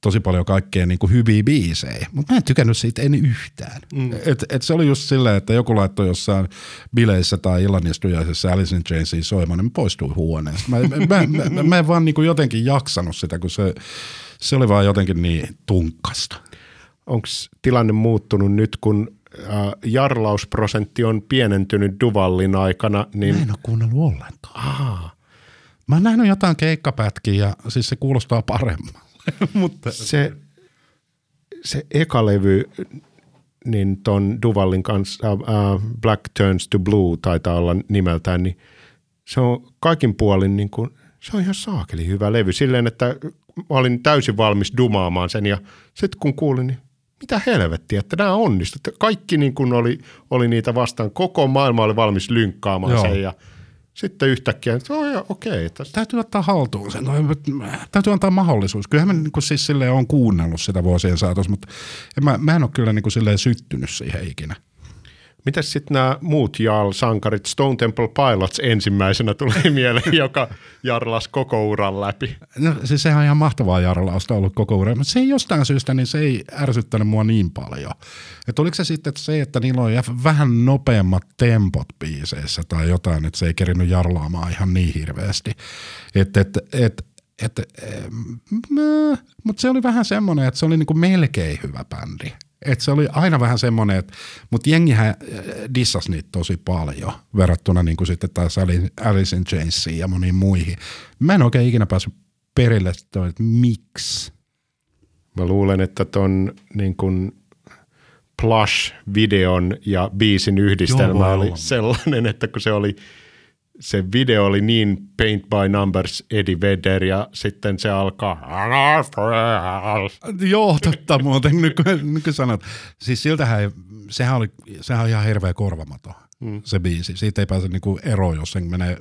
tosi paljon kaikkea niin kuin hyviä biisejä, mutta mä en tykännyt siitä en yhtään. Mm. Et, et se oli just silleen, että joku laittoi jossain bileissä tai illanistujaisessa Alice in Chainsia soimaan, niin poistui huoneesta. Mä, mä, mä, mä, mä en vaan niin kuin jotenkin jaksanut sitä, kun se, se oli vaan jotenkin niin tunkkasta. Onko tilanne muuttunut nyt, kun äh, jarlausprosentti on pienentynyt Duvallin aikana? Niin... Mä en ole kuunnellut ollenkaan. Aha. Mä oon nähnyt jotain keikkapätkiä ja siis se kuulostaa paremmin. Mutta se, se eka levy, niin ton Duvallin kanssa, uh, Black Turns to Blue taitaa olla nimeltään, niin se on kaikin puolin niin kuin, se on ihan saakeli hyvä levy. Silleen, että mä olin täysin valmis dumaamaan sen ja sitten kun kuulin, niin mitä helvettiä, että nämä onnistuivat. Kaikki niin kuin oli, oli niitä vastaan. Koko maailma oli valmis lynkkaamaan Joo. sen ja – sitten yhtäkkiä, että oh, okei. Tästä. Täytyy ottaa haltuun sen, täytyy antaa mahdollisuus. Kyllähän mä niin kuin siis silleen on kuunnellut sitä vuosien saatossa, mutta en mä, mä en ole kyllä niin kuin silleen syttynyt siihen ikinä. Mitäs sitten nämä muut Jarl-sankarit, Stone Temple Pilots ensimmäisenä tulee mieleen, joka jarlas koko uran läpi? No siis sehän on ihan mahtavaa jarlausta ollut koko uran, mutta se ei jostain syystä, niin se ei ärsyttänyt mua niin paljon. Että oliko se sitten että se, että niillä on vähän nopeammat tempot biiseissä tai jotain, että se ei kerinyt jarlaamaan ihan niin hirveästi. Että et, et, et, et, mutta se oli vähän semmoinen, että se oli niinku melkein hyvä bändi. Et se oli aina vähän semmoinen, että, mutta jengihän äh, dissas niitä tosi paljon verrattuna niin kuin sitten taas Alice in Chainsiin ja moniin muihin. Mä en oikein ikinä päässyt perille, että miksi. Mä luulen, että ton niin kuin Plush-videon ja biisin yhdistelmä Joo, oli sellainen, että kun se oli – se video oli niin paint by numbers Eddie Vedder ja sitten se alkaa. Joo, totta muuten, nyt kun sanot. Siis siltähän ei, sehän, oli, sehän on ihan hirveä korvamato. Mm. se biisi. Siitä ei pääse niinku eroon, jos sen menee,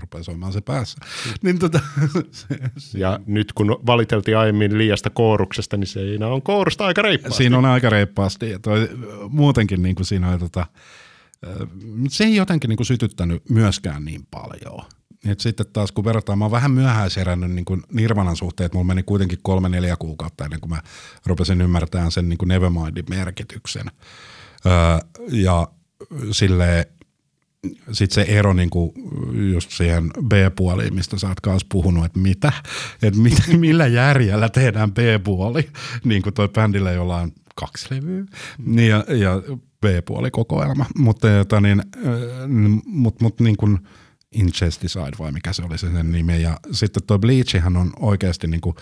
rupeaa soimaan se päässä. Mm. Niin tota, se, se. Ja nyt kun valiteltiin aiemmin liiasta kooruksesta, niin siinä on koorusta aika reippaasti. Siinä on aika reippaasti. Ja toi, muutenkin niinku siinä on tota, se ei jotenkin niin kuin sytyttänyt myöskään niin paljon. Et sitten taas kun verrataan, mä oon vähän myöhäiserännyt niin kuin Nirvanan suhteen, että mulla meni kuitenkin kolme neljä kuukautta ennen kuin mä rupesin ymmärtämään sen niin kuin Nevermindin merkityksen. Öö, ja sille sitten se ero niin kuin just siihen B-puoliin, mistä sä oot kanssa puhunut, että mitä, että mit, millä järjellä tehdään B-puoli, niin kuin toi bändillä, jolla on kaksi levyä, niin ja, ja B-puoli kokoelma, mutta jota niin, mut, mut niin kuin Incesticide vai mikä se oli se sen nimi. Ja sitten tuo Bleachihan on oikeasti niin kuin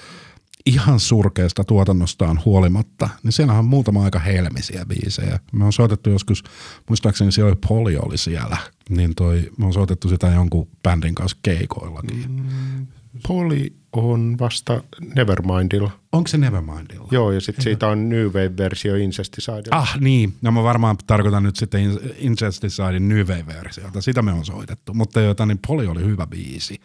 ihan surkeasta tuotannostaan huolimatta, niin siellä on muutama aika helmisiä biisejä. Me on soitettu joskus, muistaakseni siellä oli oli siellä, niin toi, me on soitettu sitä jonkun bändin kanssa keikoillakin. Mm, Poli on vasta Nevermindilla. Onko se Nevermindilla? Joo, ja sitten siitä on New Wave-versio Incesticidella. Ah niin, no mä varmaan tarkoitan nyt sitten Incesticidin New Wave-versiota. Sitä me on soitettu, mutta jota, niin Poli oli hyvä biisi.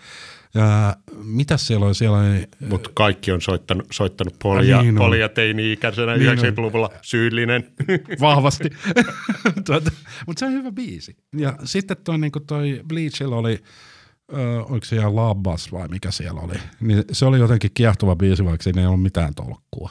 Ja, mitä siellä oli? Siellä oli Mutta kaikki on soittanut, soittanut polia, niin polia teini-ikäisenä niin 90-luvulla syyllinen. Vahvasti. tuota, Mutta se on hyvä biisi. Ja sitten toi, niin toi Bleachilla oli, ö, oliko se ihan Labbas vai mikä siellä oli, niin se oli jotenkin kiehtova biisi, vaikka siinä ei ollut mitään tolkkua.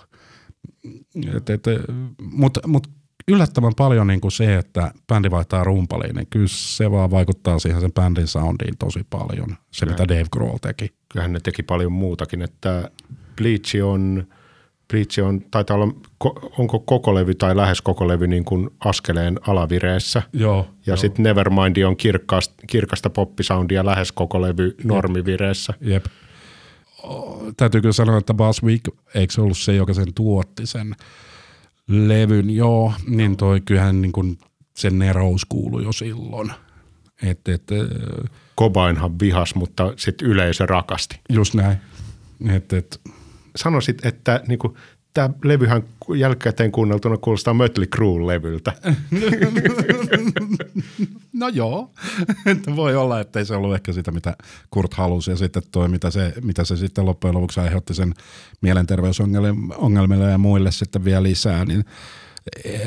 Mutta mut, yllättävän paljon niin kuin se, että bändi vaihtaa rumpaliin, niin kyllä se vaan vaikuttaa siihen sen bändin soundiin tosi paljon, se mitä Dave Grohl teki. Kyllähän ne teki paljon muutakin, että Bleach on, Bleach on taitaa olla, onko koko levy tai lähes koko levy niin kuin askeleen alavireessä. Joo. Ja sitten Nevermind on kirkkaasta, kirkasta poppisoundia lähes koko levy normivireessä. Jep. Täytyy kyllä sanoa, että Week, eikö se ollut se, joka sen tuotti sen levyn, joo, niin toi kyllähän niin kuin sen nerous kuului jo silloin. Et, et, Kobainhan vihas, mutta sitten yleisö rakasti. Just näin. Et, et. Sanoisit, että niin kuin, tämä levyhän jälkikäteen kuunneltuna kuulostaa Mötley Crue-levyltä. no joo, voi olla, että ei se ollut ehkä sitä, mitä Kurt halusi ja sitten toi, mitä se, mitä se sitten loppujen lopuksi aiheutti sen mielenterveysongelmille ja muille sitten vielä lisää, niin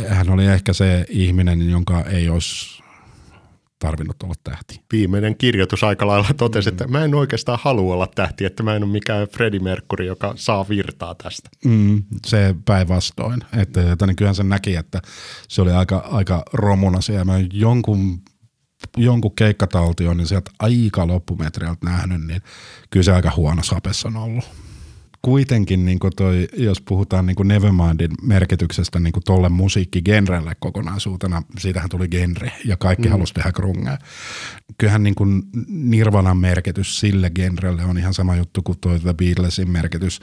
hän oli ehkä se ihminen, jonka ei olisi tarvinnut olla tähti. Viimeinen kirjoitus aika lailla totesi, mm. että mä en oikeastaan halua olla tähti, että mä en ole mikään Freddie Mercury, joka saa virtaa tästä. Mm, se päinvastoin. Että, että niin kyllähän se näki, että se oli aika, aika romuna siellä. Mä jonkun jonkun keikkataltion, niin sieltä aika loppumetreiltä nähnyt, niin kyllä se aika huono sapessa on ollut kuitenkin, niin toi, jos puhutaan niin Nevermindin merkityksestä niin tolle musiikkigenrelle kokonaisuutena, siitähän tuli genre ja kaikki mm. halusi tehdä grungea. Kyllähän niin kuin Nirvanan merkitys sille genrelle on ihan sama juttu kuin toi The Beatlesin merkitys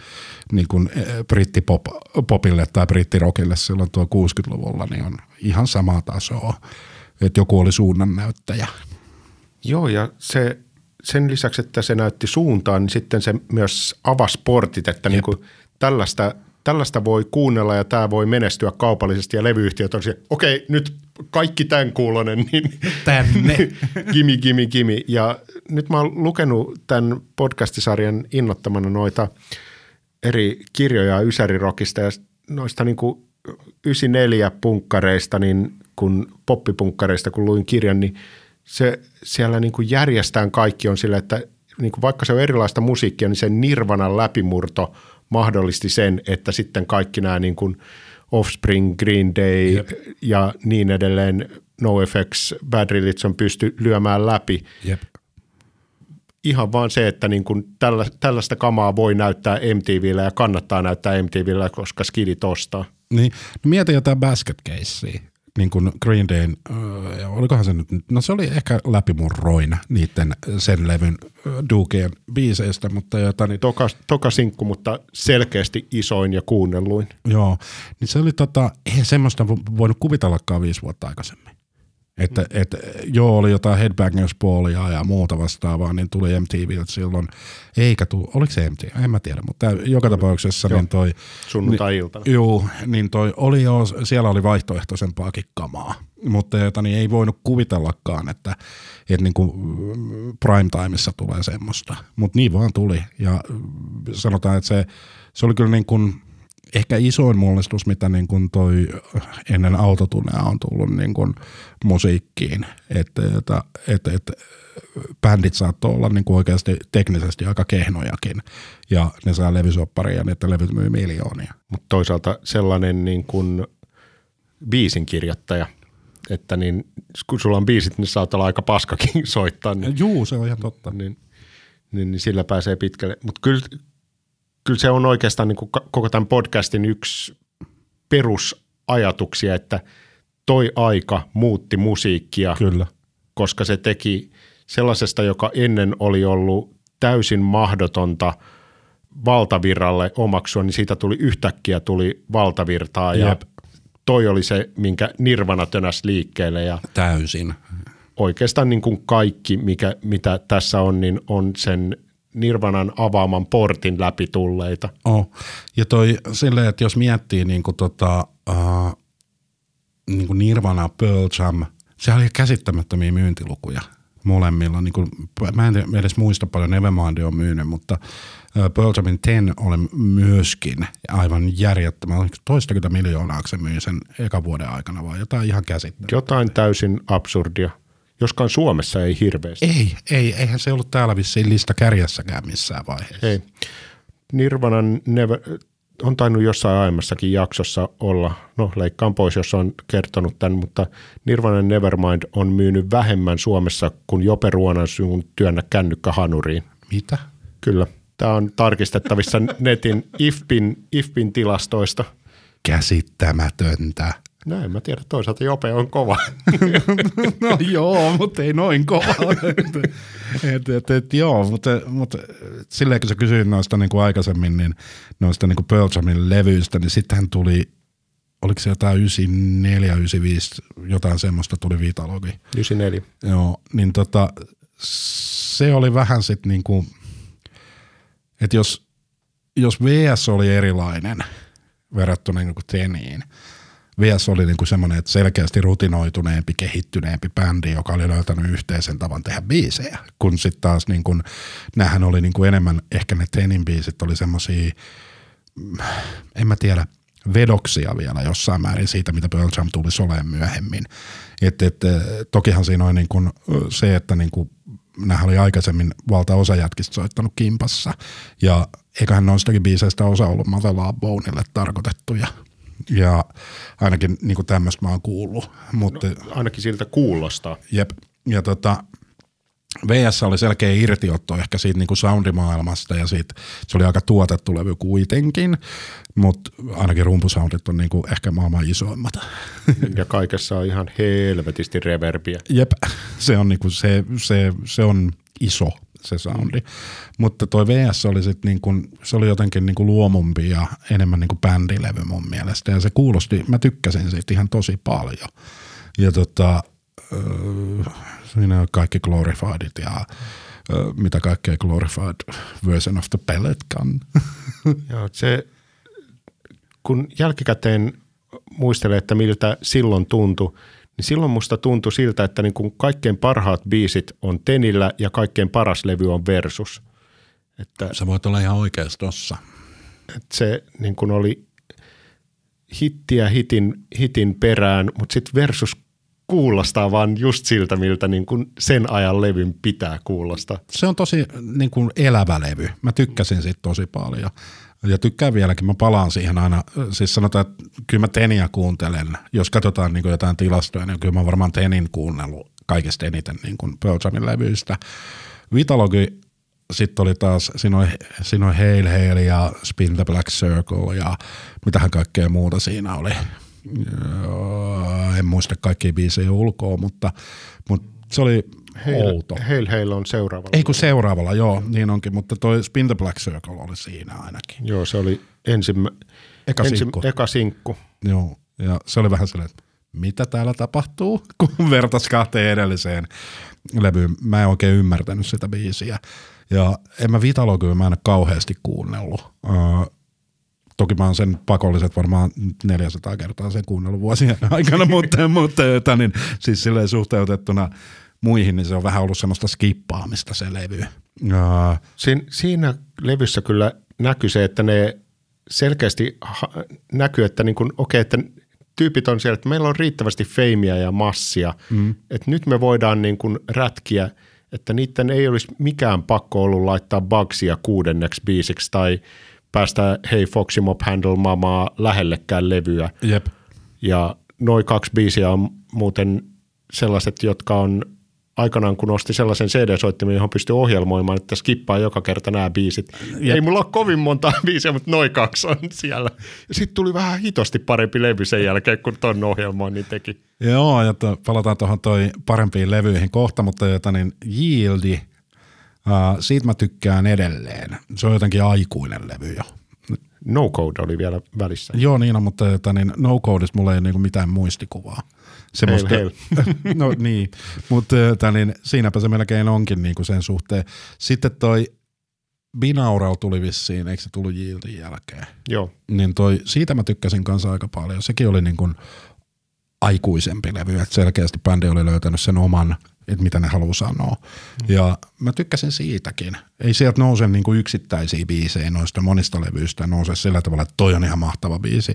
niin kuin eh, brittipopille tai brittirokille silloin tuo 60-luvulla, niin on ihan sama tasoa, että joku oli suunnannäyttäjä. Joo, ja se sen lisäksi, että se näytti suuntaan, niin sitten se myös avasi portit, että niin kuin tällaista, tällaista voi kuunnella ja tämä voi menestyä kaupallisesti ja levyyhtiöt on se, okei, okay, nyt kaikki tämän kuulonen, niin tänne. gimi, gimi, gimi. Ja nyt mä oon lukenut tämän podcastisarjan innottamana noita eri kirjoja Ysärirokista ja noista niin kuin 94 punkkareista, niin kun poppipunkkareista, kun luin kirjan, niin se siellä niin kuin järjestään kaikki on sillä, että niin kuin vaikka se on erilaista musiikkia, niin sen Nirvanan läpimurto mahdollisti sen, että sitten kaikki nämä niin kuin Offspring, Green Day Jep. ja niin edelleen, NoFX, Bad Religion pysty lyömään läpi. Jep. Ihan vaan se, että niin kuin tällä, tällaista kamaa voi näyttää MTVllä ja kannattaa näyttää MTVllä, koska skidit ostaa. Niin, no mieti jotain basket casea niin kuin Green Dayn, äh, olikohan se nyt, no se oli ehkä läpimurroina niiden sen levyn äh, Dukeen biiseistä, mutta jota niin, toka, toka sinkku, mutta selkeästi isoin ja kuunnelluin. Joo, niin se oli tota, eihän semmoista voinut kuvitellakaan viisi vuotta aikaisemmin. Että mm. et, joo, oli jotain Headbangers Ballia ja muuta vastaavaa, niin tuli MTV silloin, eikä tule, oliko se MTV, en mä tiedä, mutta joka tapauksessa niin toi... Sunnuntai-iltana. Niin, joo, niin toi oli jo, siellä oli vaihtoehtoisempaakin kamaa, mutta jota, niin ei voinut kuvitellakaan, että, että niin kuin prime-timeissa tulee semmoista, mutta niin vaan tuli. Ja sanotaan, että se, se oli kyllä niin kuin ehkä isoin mullistus, mitä niin kuin toi ennen autotunea on tullut niin kuin musiikkiin, että, että, että, että bändit saattoi olla niin kuin oikeasti teknisesti aika kehnojakin ja ne saa levysopparia ja niitä levyt myy miljoonia. Mutta toisaalta sellainen niin kuin biisin kirjoittaja, että niin, kun sulla on biisit, niin saat olla aika paskakin soittaa. Niin, Juu, se on ihan totta. Niin, niin, niin sillä pääsee pitkälle. Mutta kyllä kyllä se on oikeastaan niin kuin koko tämän podcastin yksi perusajatuksia, että toi aika muutti musiikkia, kyllä. koska se teki sellaisesta, joka ennen oli ollut täysin mahdotonta valtavirralle omaksua, niin siitä tuli yhtäkkiä tuli valtavirtaa ja Jep. toi oli se, minkä Nirvana tönäs liikkeelle. Ja täysin. Oikeastaan niin kuin kaikki, mikä, mitä tässä on, niin on sen Nirvanan avaaman portin läpi tulleita. Oh. Ja toi silleen, että jos miettii niin kuin tota, uh, niin kuin Nirvana, Pearl Jam, se oli käsittämättömiä myyntilukuja molemmilla. Niin kuin, mä en edes muista paljon Nevermind on myynyt, mutta Pearl Jamin Ten oli myöskin aivan järjettömän, toistakymmentä miljoonaa se myi sen eka vuoden aikana, vai jotain ihan käsittämätöntä. Jotain täysin absurdia joskaan Suomessa ei hirveästi. Ei, ei, eihän se ollut täällä vissiin lista kärjessäkään missään vaiheessa. Ei. Nirvanan Never, on tainnut jossain aiemmassakin jaksossa olla, no leikkaan pois, jos on kertonut tämän, mutta Nirvana Nevermind on myynyt vähemmän Suomessa kuin Jope Ruonan sun työnnä kännykkä hanuriin. Mitä? Kyllä. Tämä on tarkistettavissa netin IFPin, IFPin tilastoista. Käsittämätöntä. No en mä tiedä, toisaalta Jope on kova. no joo, mutta ei noin kova. et, et, et, joo, mutta, mutta silleen kun sä kysyit noista niin kuin aikaisemmin, niin noista niin kuin Pearl Jamin levyistä, niin sittenhän tuli, oliko se jotain 94, 95, jotain semmoista tuli Vitalogi. 94. Joo, niin tota, se oli vähän sitten niin kuin, että jos, jos VS oli erilainen verrattuna niin kuin Teniin, VS oli niin kuin semmoinen, että selkeästi rutinoituneempi, kehittyneempi bändi, joka oli löytänyt yhteisen tavan tehdä biisejä. Kun sitten taas niin kuin, näähän oli niin kuin enemmän, ehkä ne Tenin biisit oli semmoisia, en mä tiedä, vedoksia vielä jossain määrin siitä, mitä Pearl Jam tulisi olemaan myöhemmin. Et, et, tokihan siinä on niin kuin se, että niin kuin, nämähän oli aikaisemmin valtaosa jätkistä soittanut kimpassa, ja eiköhän noistakin biiseistä osa ollut Mavella Bonille tarkoitettuja ja ainakin niin kuin tämmöistä mä oon kuullut. Mutta, no, ainakin siltä kuulostaa. Jep. Ja tota, VS oli selkeä irtiotto ehkä siitä niin kuin soundimaailmasta ja siitä, se oli aika tuotettu levy kuitenkin, mutta ainakin rumpusoundit on niin kuin ehkä maailman isoimmat. Ja kaikessa on ihan helvetisti reverbiä. Jep, se on, niin kuin se, se, se on iso se soundi. Mm. Mutta toi VS oli sit niin kun, se oli jotenkin niin kuin luomumpi ja enemmän niin kuin bändilevy mun mielestä. Ja se kuulosti, mä tykkäsin siitä ihan tosi paljon. Ja tota, siinä on kaikki glorifiedit ja mitä kaikkea glorified version of the pelletkan. Joo, se, kun jälkikäteen muistelee, että miltä silloin tuntui, niin silloin musta tuntui siltä, että niin kuin kaikkein parhaat biisit on Tenillä ja kaikkein paras levy on Versus. Että, Sä voit olla ihan oikeassa tossa. Että se niin kuin oli hittiä hitin, hitin perään, mutta sitten Versus kuulostaa vaan just siltä, miltä niin kuin sen ajan levyn pitää kuulostaa. Se on tosi niin kuin elävä levy. Mä tykkäsin siitä tosi paljon. Ja tykkään vieläkin, mä palaan siihen aina, siis sanotaan, että kyllä mä Teniä kuuntelen, jos katsotaan niin jotain tilastoja, niin kyllä mä varmaan Tenin kuunnellut kaikista eniten niin kuin Pearl Jamin levyistä. Vitalogi sitten oli taas, siinä oli, siinä oli Hail Hail ja Spin the Black Circle ja mitähän kaikkea muuta siinä oli. En muista kaikkia biisejä ulkoa, mutta, mutta se oli Heil, outo. Heil Heil on seuraavalla. Ei kun seuraavalla, joo, niin onkin, mutta toi Spin the Black Circle oli siinä ainakin. Joo, se oli ensimmä, eka, ensi, sinkku. eka sinkku. Joo, ja se oli vähän sellainen, että mitä täällä tapahtuu, kun vertas kahteen edelliseen levyyn. Mä en oikein ymmärtänyt sitä biisiä. Ja en mä Vitalogyä mä en ole kauheasti kuunnellut. Uh, toki mä oon sen pakolliset varmaan 400 kertaa sen kuunnellut vuosien aikana, mutta, mutta niin, siis silleen suhteutettuna – muihin, niin se on vähän ollut semmoista skippaamista se levy. Uh, Siin, siinä levyssä kyllä näkyy se, että ne selkeästi ha- näkyy, että niin kuin, okei, okay, että tyypit on siellä, että meillä on riittävästi feimiä ja massia, mm. että nyt me voidaan niin kuin rätkiä, että niiden ei olisi mikään pakko ollut laittaa Bugsia kuudenneksi biisiksi tai päästä Hey Foxy Mop Handle Mamaa lähellekään levyä. Jep. Ja noin kaksi biisiä on muuten sellaiset, jotka on aikanaan, kun osti sellaisen CD-soittimen, johon pystyi ohjelmoimaan, että skippaa joka kerta nämä biisit. Jep. Ei mulla ole kovin monta biisiä, mutta noin kaksi on siellä. Ja sitten tuli vähän hitosti parempi levy sen jälkeen, kun ton ohjelmoinnin teki. Joo, ja to, palataan tuohon toi parempiin levyihin kohta, mutta jota niin Yieldi, uh, siitä mä tykkään edelleen. Se on jotenkin aikuinen levy jo. No Code oli vielä välissä. Joo, niin on, mutta jota, niin No Codeista mulla ei ole niinku mitään muistikuvaa semmoista. Hail, hail. no niin, mutta niin, siinäpä se melkein onkin niin kuin sen suhteen. Sitten toi Binaural tuli vissiin, eikö se tullut Yieldin jälkeen? Joo. Niin toi, siitä mä tykkäsin kanssa aika paljon. Sekin oli niin kuin aikuisempi levy, että selkeästi bändi oli löytänyt sen oman että mitä ne haluaa sanoa. Mm. Ja mä tykkäsin siitäkin. Ei sieltä nouse niinku yksittäisiä biisejä noista monista levyistä nouse sillä tavalla, että toi on ihan mahtava biisi,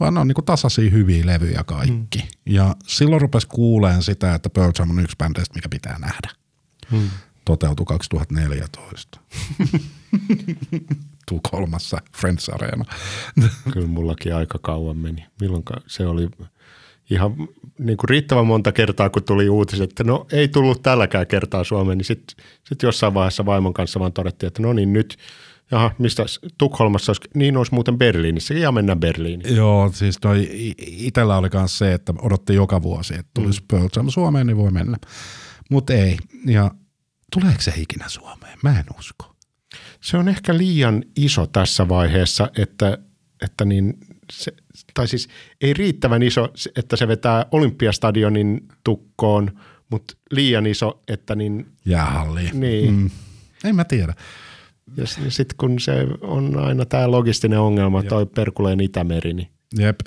vaan ne on niinku tasaisia hyviä levyjä kaikki. Mm. Ja silloin rupesi kuuleen sitä, että Pearl Jam on yksi bändeistä, mikä pitää nähdä. Mm. Toteutui 2014. Tukholmassa, Friends Arena. Kyllä mullakin aika kauan meni. Milloin se oli ihan niin kuin riittävän monta kertaa, kun tuli uutiset, että no ei tullut tälläkään kertaa Suomeen, niin sitten sit jossain vaiheessa vaimon kanssa vaan todettiin, että no niin nyt, jaha, mistä Tukholmassa olisi, niin olisi muuten Berliinissä, ja mennään Berliiniin. Joo, siis toi itellä oli myös se, että odotti joka vuosi, että tulisi mm. Pearl Suomeen, niin voi mennä. Mutta ei, ja tuleeko se ikinä Suomeen? Mä en usko. Se on ehkä liian iso tässä vaiheessa, että, että niin se, tai siis ei riittävän iso, että se vetää Olympiastadionin tukkoon, mutta liian iso, että niin... Jäähalli. Niin. Mm. En mä tiedä. Ja sitten kun se on aina tämä logistinen ongelma, toi Perkuleen Itämeri, niin... Jep.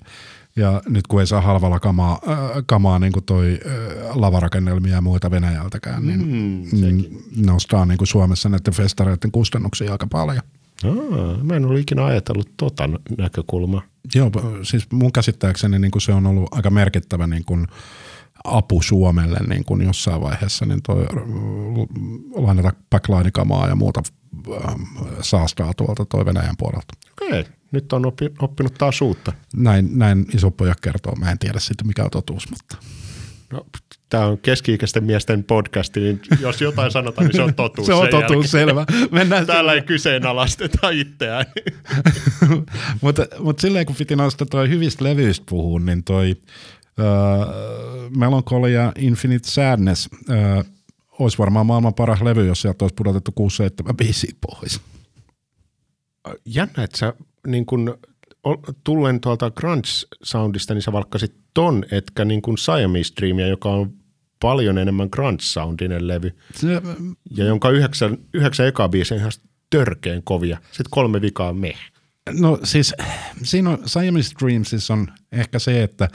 Ja nyt kun ei saa halvalla kamaa, äh, kamaa niin kuin toi äh, lavarakennelmia ja muita Venäjältäkään, niin, mm, niin nostaa niin kuin Suomessa näiden festareiden kustannuksia aika paljon. Aa, mä en ole ikinä ajatellut tota näkökulmaa. Joo, siis mun käsittääkseni niin kuin se on ollut aika merkittävä niin kuin apu Suomelle niin kuin jossain vaiheessa, niin toi lainata backline-kamaa ja muuta ähm, saastaa tuolta toi Venäjän puolelta. Okei, nyt on oppi, oppinut taas uutta. Näin, näin iso pojat kertoo. Mä en tiedä sitten mikä on totuus, mutta... No, tämä on keski-ikäisten miesten podcasti, niin jos jotain sanotaan, niin se on totuus. se on totuus, jälkeen. selvä. Mennään Täällä ei kyseenalaisteta itseään. mutta, mutta silleen kun piti noista toi hyvistä levyistä puhua, niin toi uh, Melancholia Infinite Sadness uh, olisi varmaan maailman paras levy, jos sieltä olisi pudotettu 6-7 biisiä pois. Jännä, että sä niin kun, tullen tuolta grunge-soundista, niin sä valkkasit ton, etkä niin kuin Siamese Dreamia, joka on paljon enemmän grunge-soundinen levy, se, ja jonka yhdeksän, yhdeksän ekaa biisiä ihan törkeen kovia. Sitten kolme vikaa me. No siis siinä on, Siamese Dreamsissa on ehkä se, että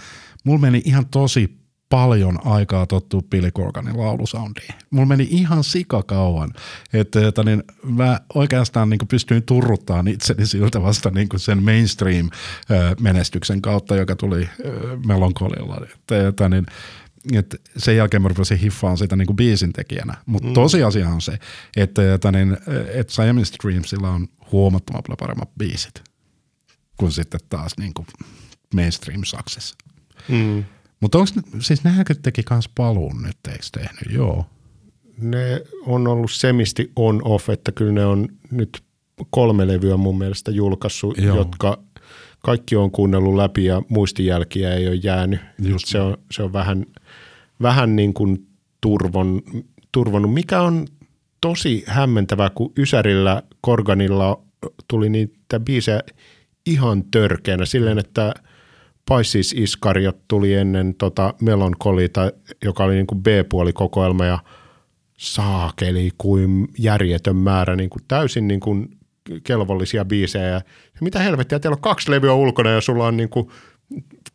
mulla meni ihan tosi paljon aikaa tottua Billy Corganin laulusoundiin. Mulla meni ihan sikakauan, että, että niin mä oikeastaan niin pystyin turruttamaan itseni siltä vasta niin sen mainstream-menestyksen kautta, joka tuli Melonkolilla. Että, että niin, et sen jälkeen mä rupesin hiffaan sitä niin biisin tekijänä. Mutta mm. tosiasia on se, että, että, niin, että Siamese Dreamsilla on huomattavan paljon paremmat biisit kuin sitten taas niin kuin mainstream Saksissa. Mm. Mutta onko siis nämäkö teki kans paluun nyt, eikö tehnyt? Joo. Ne on ollut semisti on-off, että kyllä ne on nyt kolme levyä mun mielestä julkaissut, Joo. jotka kaikki on kuunnellut läpi ja muistijälkiä ei ole jäänyt. Just. Se on, se on vähän, vähän niin kuin turvon, turvonnut, mikä on tosi hämmentävää, kun Ysärillä Korganilla tuli niitä biisejä ihan törkeänä silleen, että Pisces Iskariot tuli ennen tota Melonkolita, joka oli niin kuin B-puolikokoelma ja saakeli kuin järjetön määrä niin kuin täysin niin kuin kelvollisia biisejä. Ja mitä helvettiä, teillä on kaksi levyä ulkona ja sulla on niin kuin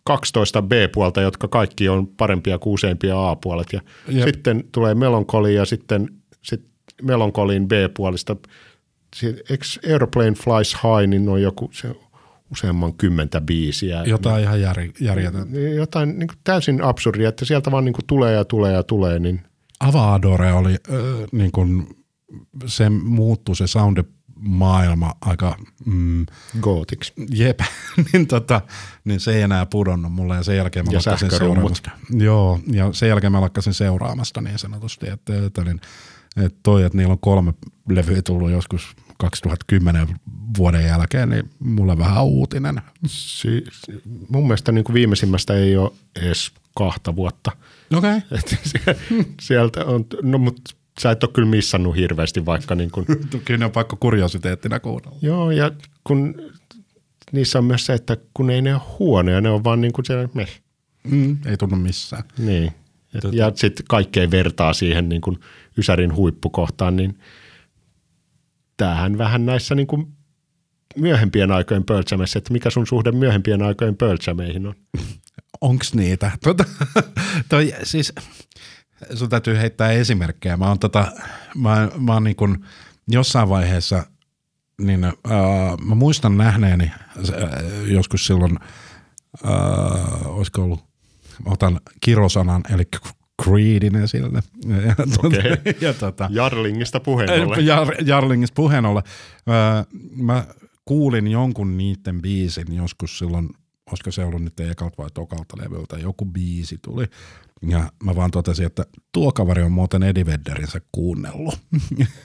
12 B-puolta, jotka kaikki on parempia kuin useimpia A-puolet. Ja Jep. sitten tulee Melancholy ja sitten sit Melancholin B-puolista. Eikö Airplane Flies High, niin on joku se useamman kymmentä biisiä. Jotain ihan jär, järjetöntä. Jotain niin kuin täysin absurdia, että sieltä vaan niin kuin tulee ja tulee ja tulee. Niin. Avadore oli, äh, niin kuin, se muuttui se soundi maailma aika... Mm, Gootiksi. Jep, niin, tota, niin se ei enää pudonnut mulle ja sen jälkeen mä ja lakkasin seuraamasta. Joo, ja sen jälkeen mä lakkasin seuraamasta niin sanotusti, että, että, niin, että toi, että niillä on kolme levyä tullut joskus 2010 vuoden jälkeen, niin mulle vähän uutinen. Si- mun mielestä niin kuin viimeisimmästä ei ole edes kahta vuotta. Okei. Okay. sieltä on, no mutta sä et ole kyllä missannut hirveästi vaikka niin kuin. kyllä ne on pakko kuriositeettina kuunnella. Joo, ja kun niissä on myös se, että kun ei ne ole huonoja, ne on vaan niin kuin siellä meh. Mm, ei tunnu missään. Niin. Tota... Ja sitten kaikkea vertaa siihen niin kuin Ysärin huippukohtaan, niin tämähän vähän näissä niin kuin myöhempien aikojen pöltsämeissä, että mikä sun suhde myöhempien aikojen pöltsämeihin on? Onks niitä? Tuota, toi, siis sun täytyy heittää esimerkkejä. Mä oon, tota, mä, mä oon niin kun jossain vaiheessa, niin äh, mä muistan nähneeni äh, joskus silloin, äh, olisiko ollut, otan kirosanan, eli Creedin esille. Ja, Okei. ja tota, Jarlingista puheen ollen. Jar, Jarlingista puheen ollen. Öö, mä kuulin jonkun niiden biisin joskus silloin, olisiko se ollut niiden ekalta vai tokalta levyltä, joku biisi tuli. Ja mä vaan totesin, että tuo kaveri on muuten Eddie Vedderinsä kuunnellut.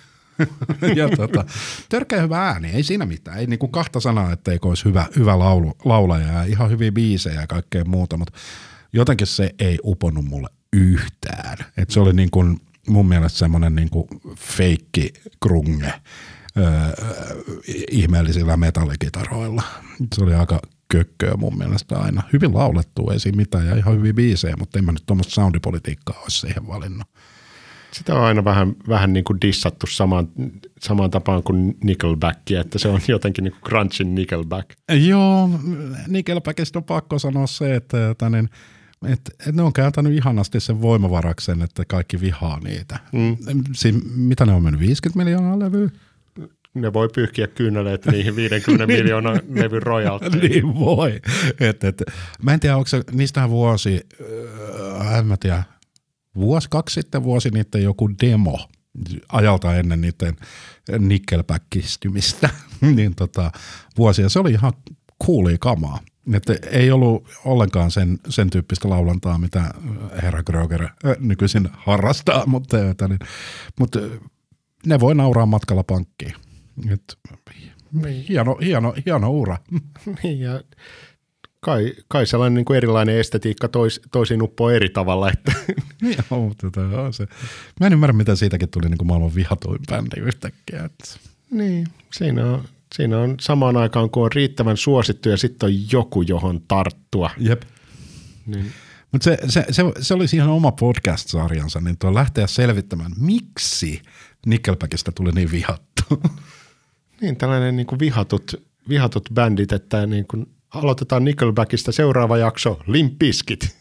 ja tota, törkeä hyvä ääni, ei siinä mitään. Ei niinku kahta sanaa, etteikö olisi hyvä, hyvä laulu, laulaja ja ihan hyviä biisejä ja kaikkea muuta, mutta jotenkin se ei uponnut mulle yhtään. Et se oli niin kuin mun mielestä semmoinen niin feikki krunge öö, ihmeellisillä metallikitaroilla. Se oli aika kökköä mun mielestä aina. Hyvin laulettu, ei siinä mitään ja ihan hyviä biisejä, mutta en mä nyt tuommoista soundipolitiikkaa olisi siihen valinnut. Sitä on aina vähän, vähän niin kuin dissattu samaan, samaan tapaan kuin Nickelbackia, että se on jotenkin niin kuin crunchin Nickelback. Joo, Nickelbackista on pakko sanoa se, että, että, niin, että, että ne on kääntänyt ihanasti sen voimavaraksen, että kaikki vihaa niitä. Mm. Siin, mitä ne on mennyt, 50 miljoonaa levyä? Ne voi pyyhkiä kyyneleet niihin 50 miljoonan levyn rojaltiin. niin voi. Et, et, mä en tiedä, onko se, niistähän vuosi, äh, en mä tiedä, vuosi, kaksi sitten vuosi niiden joku demo ajalta ennen niiden nickelbackistymistä, niin tota, vuosia. Se oli ihan coolia kamaa. Että ei ollut ollenkaan sen, sen tyyppistä laulantaa, mitä herra Groger äh, nykyisin harrastaa, mutta, niin, mutta ne voi nauraa matkalla pankkiin. Et, hieno, hieno, hieno ura. Niin ja kai, kai sellainen niin kuin erilainen estetiikka tois, toisiin uppoo eri tavalla. Että. Joo, mutta tota, se. Mä en ymmärrä, mitä siitäkin tuli niin kuin maailman vihatuin bändi yhtäkkiä. Että. Niin, siinä on, siinä on samaan aikaan, kun on riittävän suosittu ja sitten on joku, johon tarttua. Jep. Niin. Mutta se, se, se, se olisi ihan oma podcast-sarjansa, niin tuo lähteä selvittämään, miksi Nickelbackista tuli niin vihattu. Niin, tällainen niin kuin vihatut, vihatut bändit, että niin kuin aloitetaan Nickelbackista seuraava jakso, Limp Bizkit.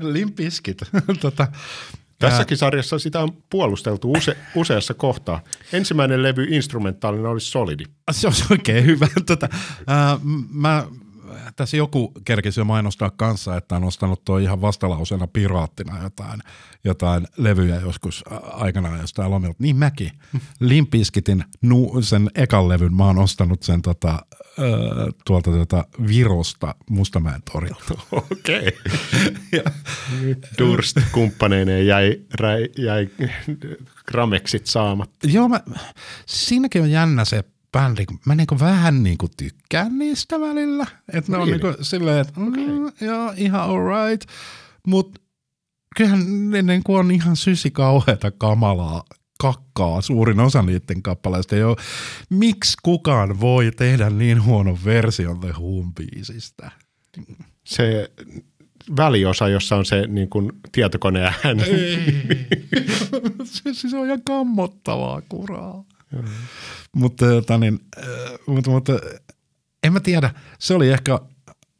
Limpiskit. tota, Tässäkin sarjassa sitä on puolusteltu use, useassa kohtaa. Ensimmäinen levy instrumentaalinen olisi solidi. Se olisi oikein hyvä. Tota, ää, mä, tässä joku kerkisi jo mainostaa kanssa, että on ostanut tuo ihan vastalauseena piraattina jotain, jotain levyjä joskus aikanaan jostain lomilta. Niin mäkin. Limpiskitin nu, sen ekan levyn, mä oon ostanut sen tota, tuolta tuota Virosta Mustamäen torilta. Okei. Okay. Durst kumppaneineen jäi, jäi, jäi grameksit saamatta. Joo, mä, siinäkin on jännä se bändi, kun mä niinku vähän niinku tykkään niistä välillä. Että ne on Really? niinku silleen, että mm, joo, ihan alright. Mutta kyllähän ne niinku on ihan sysi kauheata kamalaa kakkaa suurin osa niiden kappaleista. Jo, miksi kukaan voi tehdä niin huonon version The Whom biisistä? Se väliosa, jossa on se niin kuin tietokoneääni. se, se on ihan kammottavaa kuraa. Mutta, tota niin, äh, mutta, mutta en mä tiedä, se oli ehkä,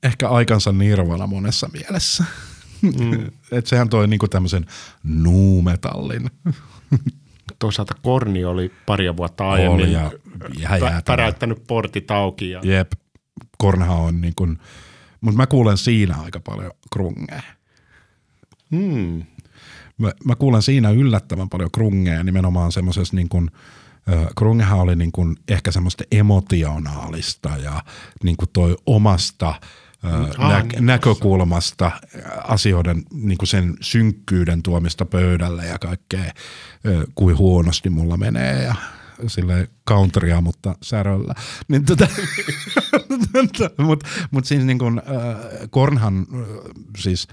ehkä aikansa nirvana monessa mielessä. Mm. Et sehän toi niinku tämmöisen nu-metallin. Toisaalta Korni oli pari vuotta aiemmin Oli ja jäätävä. päräyttänyt portit auki. Ja, Jep, Kornha on niin kuin, mutta mä kuulen siinä aika paljon krungea. hmm, Mä, mä kuulen siinä yllättävän paljon krungea nimenomaan semmoisessa niin kuin, Krungehan oli niin kuin ehkä semmoista emotionaalista ja niin kuin toi omasta Ah, nä- niin, näkökulmasta asioiden niin kuin sen synkkyyden tuomista pöydälle ja kaikkea, kuin huonosti mulla menee ja sille countrya, mutta säröllä. Niin tota, mutta mut siis niin kuin, äh, Kornhan äh, siis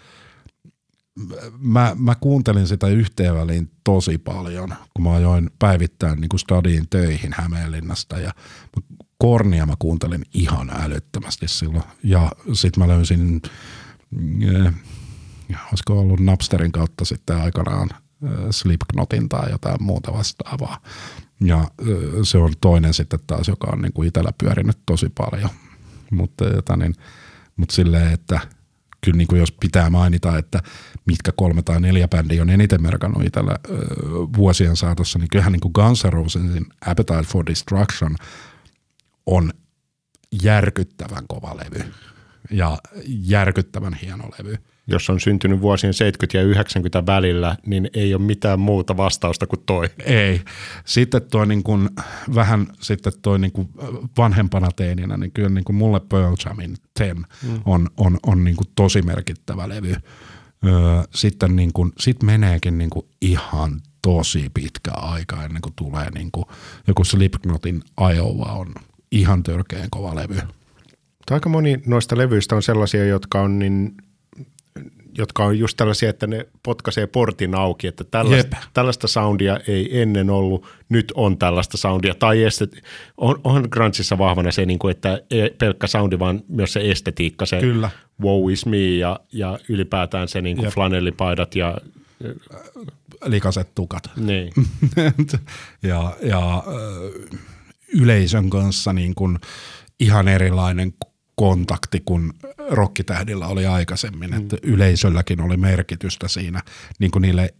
mä, mä kuuntelin sitä yhteen väliin tosi paljon, kun mä ajoin päivittäin niin kuin stadiin töihin Hämeenlinnasta ja Kornia mä kuuntelin ihan älyttömästi silloin. Ja sit mä löysin, äh, olisiko ollut Napsterin kautta sitten aikanaan äh, Slipknotin tai jotain muuta vastaavaa. Ja äh, se on toinen sitten taas, joka on niin kuin itsellä pyörinyt tosi paljon. Mutta, niin, mutta silleen, että kyllä niin kuin jos pitää mainita, että mitkä kolme tai neljä bändiä on eniten merkannut itsellä ö, vuosien saatossa, niin kyllähän niin kuin Guns N' Rosesin Appetite for Destruction on järkyttävän kova levy. ja järkyttävän hieno levy. Jos on syntynyt vuosien 70 ja 90 välillä, niin ei ole mitään muuta vastausta kuin toi. Ei. Sitten toi niin kuin, vähän sitten toi niin kuin vanhempana teininä, niin kyllä niin kuin mulle Pearl Jamin Ten mm. on, on, on niin kuin tosi merkittävä levy. Öö, sitten niin kuin, sit meneekin niin kuin ihan tosi pitkä aika ennen kuin tulee niin kuin, joku Slipknotin Iowa on ihan törkeän kova levy. Aika moni noista levyistä on sellaisia, jotka on niin jotka on just tällaisia, että ne potkaisee portin auki, että tällaista, tällaista soundia ei ennen ollut, nyt on tällaista soundia. Tai estet, on, on Gruntsissa vahvana se, niin kuin, että pelkkä soundi, vaan myös se estetiikka, se Kyllä. Wow is me ja, ja ylipäätään se niin kuin flanellipaidat ja likaset tukat. Niin. ja, ja yleisön kanssa niin kuin ihan erilainen kontakti kuin rokkitähdillä oli aikaisemmin, mm. että yleisölläkin oli merkitystä siinä niin kuin niille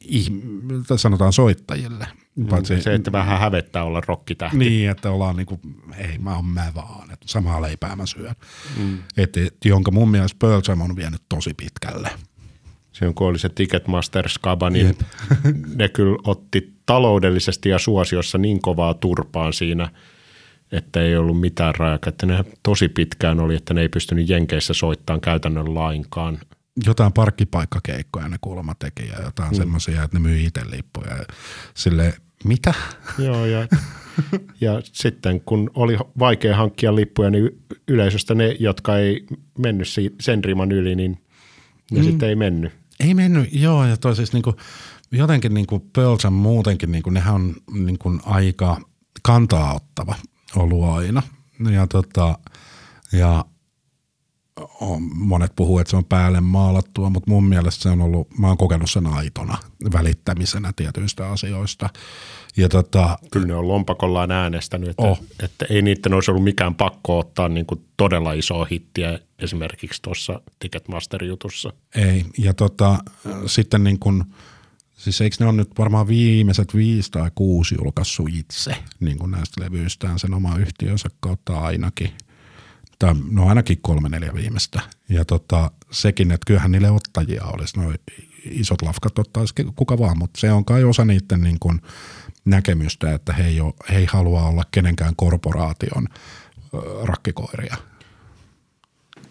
sanotaan soittajille. Mm, Paitsi, se, että vähän hävettää olla rokkitähti. Niin, että ollaan niin kuin, ei mä oon mä vaan, että samaa leipää mä syön. Mm. Et, et, jonka mun mielestä Pearl Jam on vienyt tosi pitkälle. Se on kun oli se Ticketmaster Skaba, niin ne kyllä otti taloudellisesti ja suosiossa niin kovaa turpaan siinä – että ei ollut mitään rajaa, että ne tosi pitkään oli, että ne ei pystynyt Jenkeissä soittamaan käytännön lainkaan. Jotain parkkipaikkakeikkoja ne kuulemma teki ja jotain mm. semmoisia, että ne myi itse lippuja. Sille mitä? Joo, ja, ja sitten kun oli vaikea hankkia lippuja, niin yleisöstä ne, jotka ei mennyt sen riman yli, niin ne mm. sitten ei mennyt. Ei mennyt, joo, ja toi siis niinku, jotenkin niinku Pearl Jam muutenkin, niinku, nehän on niinku aika kantaa ottava ollut aina. Ja, tota, ja monet puhuu, että se on päälle maalattua, mutta mun mielestä se on ollut, mä oon kokenut sen aitona välittämisenä tietyistä asioista. Ja tota, Kyllä ne on lompakollaan äänestänyt, että, oh. että ei niiden olisi ollut mikään pakko ottaa niin kuin todella isoa hittiä esimerkiksi tuossa Ticketmaster-jutussa. Ei, ja tota, sitten niin kuin – Siis eikö ne on nyt varmaan viimeiset viisi tai kuusi julkaissut itse niin kuin näistä levyistään sen oma yhtiönsä kautta ainakin. Tai no ainakin kolme neljä viimeistä. Ja tota, sekin, että kyllähän niille ottajia olisi, noin isot lafkat ottaisi kuka vaan, mutta se on kai osa niiden niin kuin näkemystä, että he ei, ole, he ei halua olla kenenkään korporaation rakkikoiria.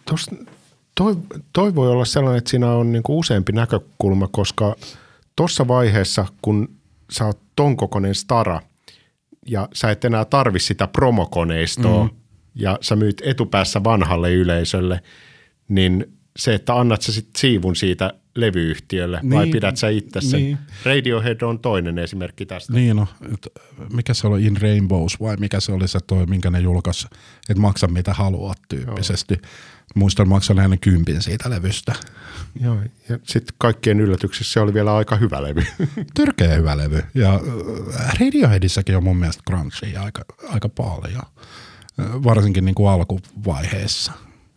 Tos, toi, toi voi olla sellainen, että siinä on niin kuin useampi näkökulma, koska – tuossa vaiheessa, kun sä oot ton kokoinen stara ja sä et enää tarvi sitä promokoneistoa mm. Ja sä myyt etupäässä vanhalle yleisölle, niin se, että annat sä sit siivun siitä levyyhtiölle niin, vai pidät sä itse sen? Niin. Radiohead on toinen esimerkki tästä. Niin no, mikä se oli In Rainbows vai mikä se oli se toi, minkä ne julkaisi, että maksa mitä haluat tyyppisesti. Joo. Muistan maksan aina kympin siitä levystä. Joo, ja sitten kaikkien yllätyksissä se oli vielä aika hyvä levy. Tyrkeä hyvä levy. Ja äh, Radioheadissäkin on mun mielestä grunchia aika, aika paljon, varsinkin niin kuin alkuvaiheessa.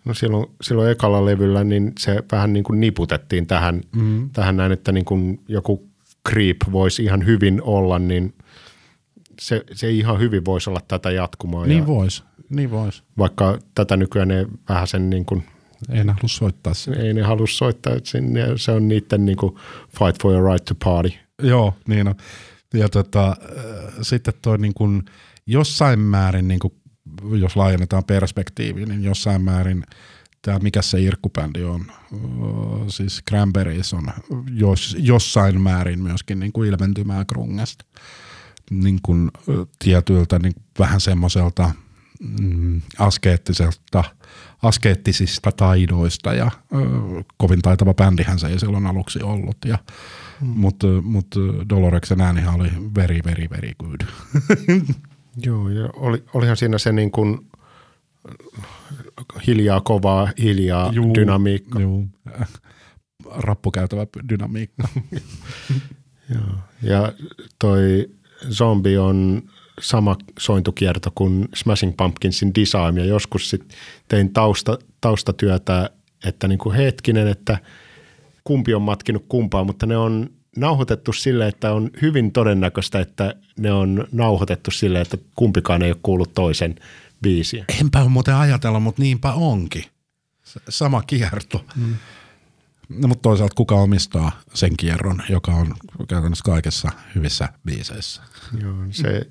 No silloin, silloin ekalla levyllä niin se vähän niin kuin niputettiin tähän, mm. tähän näin, että niin kuin joku Creep voisi ihan hyvin olla, niin se, se ihan hyvin voisi olla tätä jatkumaa. Niin voisi, niin vois. Vaikka tätä nykyään ne vähän sen niin kuin ei ne halua soittaa sinne. Ei ne halua soittaa sinne. Se on niiden niin kuin fight for your right to party. Joo, niin on. Ja tota, äh, sitten toi niin kuin jossain määrin, niin kuin, jos laajennetaan perspektiiviin, niin jossain määrin tämä, mikä se irkkubändi on, äh, siis Cranberries on jos, jossain määrin myöskin niin kuin ilmentymää grungesta. Niin kuin, tietyiltä niin vähän semmoiselta mm, askeettiselta – askeettisista taidoista ja ö, kovin taitava bändihän se ei silloin aluksi ollut. Ja, mm. Mutta mut Doloreksen äänihän oli very, very, very good. Joo, ja oli, olihan siinä se niin kuin hiljaa kovaa, hiljaa juu, dynamiikka. Juu. Rappukäytävä dynamiikka. Joo, ja toi zombi on sama sointukierto kuin Smashing Pumpkinsin Design ja joskus sit tein tausta, taustatyötä, että niin kuin hetkinen, että kumpi on matkinut kumpaa, mutta ne on nauhoitettu sille, että on hyvin todennäköistä, että ne on nauhoitettu sille, että kumpikaan ei ole kuullut toisen biisiä. Enpä ole muuten ajatella, mutta niinpä onkin. sama kierto. Mm. No, mutta toisaalta kuka omistaa sen kierron, joka on käytännössä kaikessa hyvissä biiseissä. Joo, se...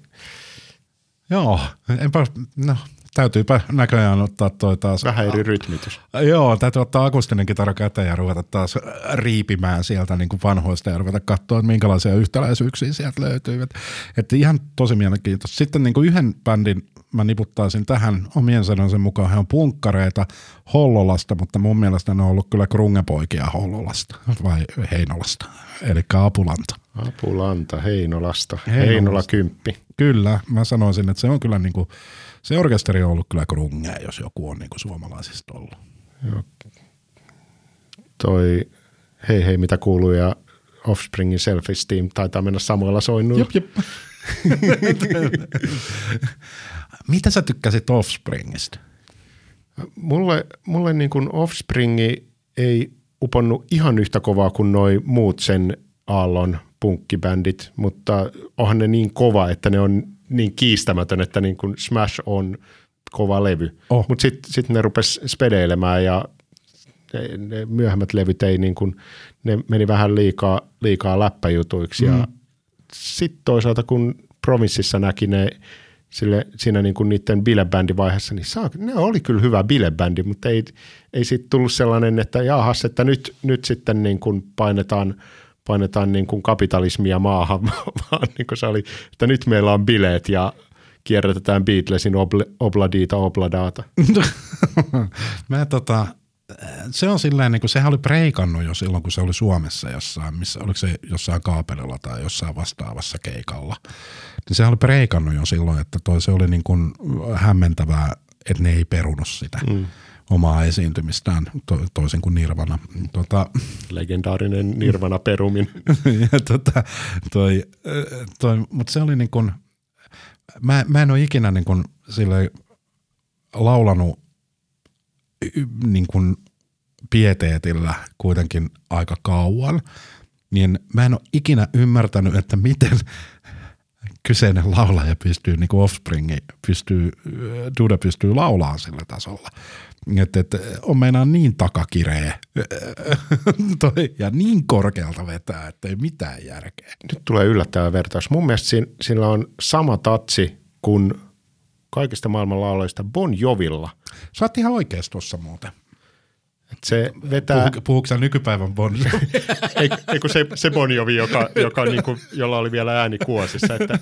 Joo, enpä, no, täytyypä näköjään ottaa toi taas. Vähän eri rytmitys. Joo, täytyy ottaa akustinen kitara käteen ja ruveta taas riipimään sieltä niin kuin vanhoista ja ruveta katsoa, että minkälaisia yhtäläisyyksiä sieltä löytyy. Että, ihan tosi mielenkiintoista. Sitten niin kuin yhden bändin mä niputtaisin tähän omien sanoisen mukaan. He on punkkareita Hollolasta, mutta mun mielestä ne on ollut kyllä krungepoikia Hollolasta vai Heinolasta, eli Apulanta. Apulanta, Heinolasta, Heinolasta. Heinola kymppi. Kyllä, mä sanoisin, että se on kyllä niinku, se orkesteri on ollut kyllä krunge, jos joku on niinku suomalaisista ollut. Joo. Toi hei hei mitä kuuluu ja Offspringin self-esteem taitaa mennä samalla soinnuilla. Jep, jep. Mitä sä tykkäsit Offspringista? Mulle, mulle niin kuin Offspringi ei uponnut ihan yhtä kovaa kuin noi muut sen aallon punkkibändit, mutta onhan ne niin kova, että ne on niin kiistämätön, että niin kuin Smash on kova levy. Oh. Mutta sitten sit ne rupes spedeilemään ja ne, ne myöhemmät levyt ei niin kuin, ne meni vähän liikaa, liikaa läppäjutuiksi. Mm. Ja sitten toisaalta kun Provinssissa näki ne sille, siinä niin kuin niiden bilebändivaiheessa, niin saa, ne oli kyllä hyvä bilebändi, mutta ei, ei siitä tullut sellainen, että jahas, että nyt, nyt sitten niin kuin painetaan, painetaan niin kuin kapitalismia maahan, vaan niin kuin se oli, että nyt meillä on bileet ja kierrätetään Beatlesin obl, Obladita Obladaata. Mä tota, se on silleen, niin kuin sehän oli preikannut jo silloin, kun se oli Suomessa jossain, missä, oliko se jossain kaapelilla tai jossain vastaavassa keikalla. Niin sehän oli preikannut jo silloin, että toi se oli niin kuin hämmentävää, että ne ei perunut sitä. Mm omaa esiintymistään, to, toisin kuin Nirvana. Tota, Legendaarinen Nirvana perumin. ja tota, toi, toi, mutta se oli niin kuin, mä, mä en ole ikinä niin kuin sille laulanut niin kuin pieteetillä kuitenkin aika kauan, niin mä en ole ikinä ymmärtänyt, että miten kyseinen laulaja pystyy, niin kuin Offspring pystyy, Duda pystyy laulaa sillä tasolla. Että et, on meinaa niin takakireä toi, ja niin korkealta vetää, että ei mitään järkeä. Nyt tulee yllättävä vertaus. Mun mielestä sillä on sama tatsi kuin kaikista maailman laulajista Bon Jovilla. Sä oot ihan oikeassa tuossa muuten. Et se vetää... Puhu, puhuuko nykypäivän Bon Jovi? ei, ei kun se, se Bon Jovi, joka, joka niin kuin, jolla oli vielä ääni kuosissa. Että,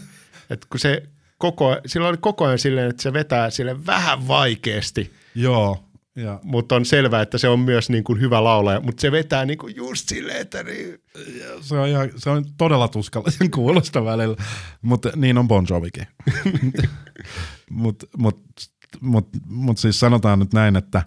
että kun se koko, sillä oli koko ajan silleen, että se vetää sille vähän vaikeasti. Joo. Ja. Mutta on selvää, että se on myös niin kuin hyvä laulaja, mutta se vetää niin kuin just silleen, että niin. Se on, ihan, se on todella tuskallisen kuulosta välillä, mutta niin on Bon Jovikin. mutta mut, mut, mut siis sanotaan nyt näin, että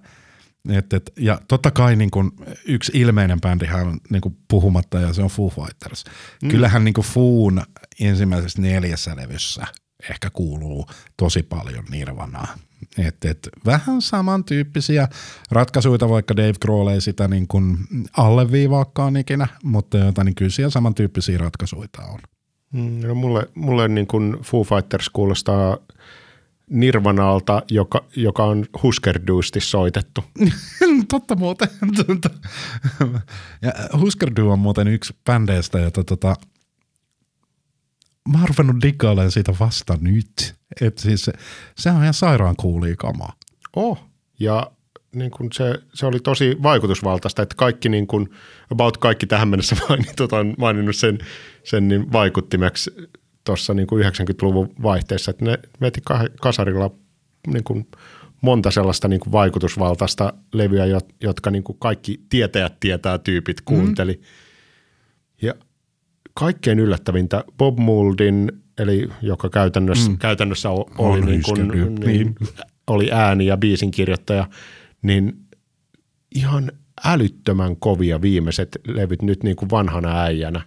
et, et, ja totta kai niin kun yksi ilmeinen bändihän on niin kun puhumatta ja se on Foo Fighters. Mm. Kyllähän niin Foon ensimmäisessä neljässä levyssä ehkä kuuluu tosi paljon Nirvanaa. Et, et, vähän samantyyppisiä ratkaisuja, vaikka Dave Grohl ei sitä niin kuin alleviivaakaan ikinä, mutta jota, niin kyllä siellä samantyyppisiä ratkaisuja on. Mm, no mulle, mulle niin kuin Foo Fighters kuulostaa Nirvanalta, joka, joka on Husker soitettu. Totta muuten. ja Husker Du on muuten yksi bändeistä, jota tota, mä oon ruvennut siitä vasta nyt. Että siis se, se on ihan sairaan kuulia kamaa. Oh, ja niin kun se, se, oli tosi vaikutusvaltaista, että kaikki niin kun, about kaikki tähän mennessä mainitut on maininnut sen, sen niin vaikuttimeksi tuossa niin 90-luvun vaihteessa, että ne veti kasarilla niin kuin monta sellaista niin kuin vaikutusvaltaista levyä, jotka niin kuin kaikki tietäjät tietää tyypit kuunteli. Mm. Ja kaikkein yllättävintä Bob Mouldin, eli joka käytännössä, mm. käytännössä oli, niin kuin, niin, niin. oli ääni ja biisin kirjoittaja, niin ihan älyttömän kovia viimeiset levyt nyt niin kuin vanhana äijänä.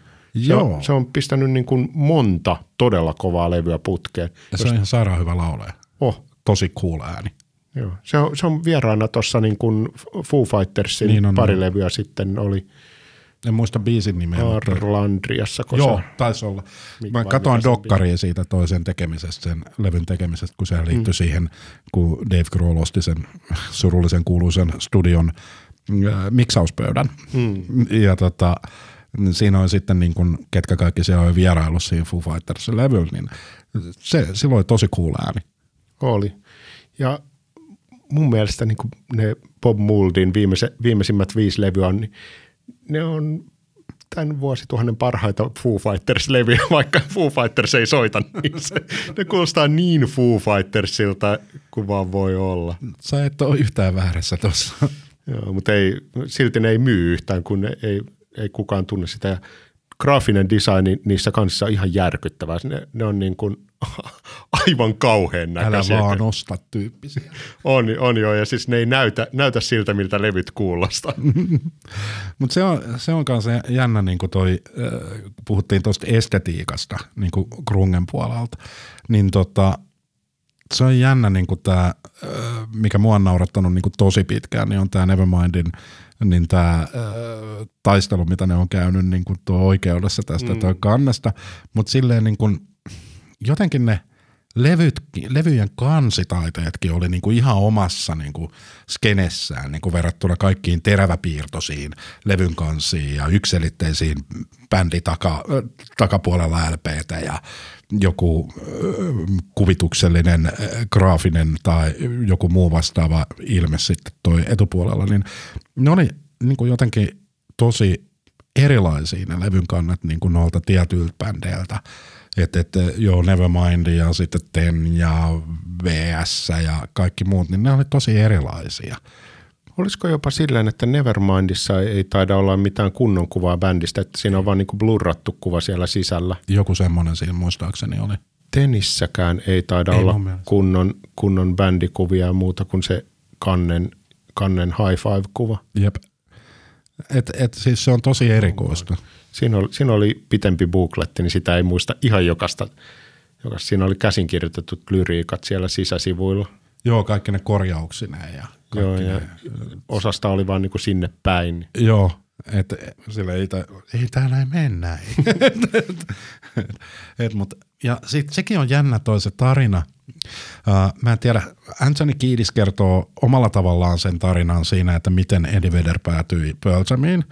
Se, Joo. On, se on pistänyt niin kuin monta todella kovaa levyä putkeen. Ja se on ihan sairaan hyvä laulaja. Oh. Tosi cool ääni. Joo. Se, on, se on vieraana tuossa niin kuin Foo Fightersin niin on, pari levyä sitten oli, En muista biisin nimeä. mutta- Arlandriassa, kun Joo, taisi olla. Mä on dokkaria siitä toisen tekemisestä, sen levyn tekemisestä, kun se liittyi mm. siihen, kun Dave Grohl osti sen surullisen kuuluisen studion äh, miksauspöydän. Mm. Ja tota, siinä on sitten niin kun, ketkä kaikki siellä oli vierailut siinä Foo Fightersin levyllä, niin se, sillä oli tosi cool ääni. Oli. Ja mun mielestä niin ne Bob Mouldin viimeisimmät viisi levyä on, niin ne on tämän vuosituhannen parhaita Foo Fighters-levyjä, vaikka Foo Fighters ei soita niissä. Ne kuulostaa niin Foo Fightersilta kuin vaan voi olla. Sä et ole yhtään väärässä tuossa. Joo, mutta ei, silti ne ei myy yhtään, kun ei, ei kukaan tunne sitä. Ja graafinen design niissä kanssa on ihan järkyttävää. Ne, ne on niin kuin aivan kauhean Älä näköisiä. vaan osta tyyppisiä. On, on joo, ja siis ne ei näytä, näytä siltä, miltä levyt kuulostaa. Mutta se on, se on kanssa jännä, niin kuin toi, äh, kun puhuttiin tuosta estetiikasta niin kuin grungen puolelta, niin tota, se on jännä niin kuin tää, mikä mua on naurattanut niin kuin tosi pitkään, niin on tämä Nevermindin niin tämä taistelu, mitä ne on käynyt niin kuin tuo oikeudessa tästä mm. tuo kannesta, mutta silleen niin kuin, jotenkin ne levytkin, levyjen kansitaiteetkin oli niinku ihan omassa niinku skenessään niinku verrattuna kaikkiin teräväpiirtoisiin levyn kansiin ja ykselitteisiin bändi taka, takapuolella LPtä ja joku ö, kuvituksellinen ö, graafinen tai joku muu vastaava ilme sitten toi etupuolella, niin ne oli niinku jotenkin tosi erilaisia ne levyn kannat niin kuin noilta tietyiltä bändeiltä. Että et, joo, Nevermind ja sitten Ten ja VS ja kaikki muut, niin ne oli tosi erilaisia. Olisiko jopa silleen, että Nevermindissa ei taida olla mitään kunnon kuvaa bändistä, että siinä on vaan niin blurrattu kuva siellä sisällä. Joku semmoinen siinä muistaakseni oli. Tenissäkään ei taida Ei olla kunnon, kunnon bändikuvia ja muuta kuin se kannen, kannen high five-kuva. Jep. Et, et, siis se on tosi erikoista. Siinä oli, siinä oli pitempi bookletti, niin sitä ei muista ihan jokasta. jokasta. Siinä oli käsinkirjoitetut lyriikat siellä sisäsivuilla. Joo, kaikki ne korjauksineen ja Joo, ja ne, osasta oli vaan niin kuin sinne päin. Joo, että sille ei, tää- ei tää näin mennä. et, et, et, mut, ja sit sekin on jännä toi se tarina. Mä en tiedä, Anthony Kiedis kertoo omalla tavallaan sen tarinan siinä, että miten Eddie Vedder päätyi Pearl Jamiin.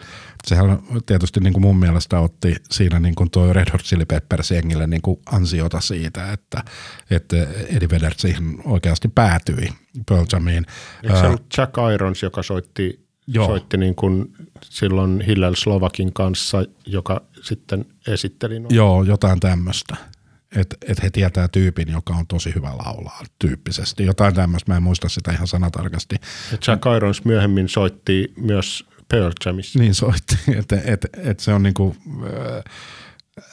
Sehän tietysti niin kuin mun mielestä otti siinä niin kuin toi Red Hot Chili Peppers jengille niin kuin ansiota siitä, että, että Eddie Vedder siihen oikeasti päätyi Pearl Jamiin. Eikö se ollut Jack Irons, joka soitti, Joo. soitti niin kuin silloin Hillel Slovakin kanssa, joka sitten esitteli noin. Joo, jotain tämmöistä. Että et he tietää tyypin, joka on tosi hyvä laulaa tyyppisesti. Jotain tämmöistä, mä en muista sitä ihan sanatarkasti. Ja Jack Irons myöhemmin soitti myös Pearl Jamissa. Niin soitti, että et, et se on niinku, äh,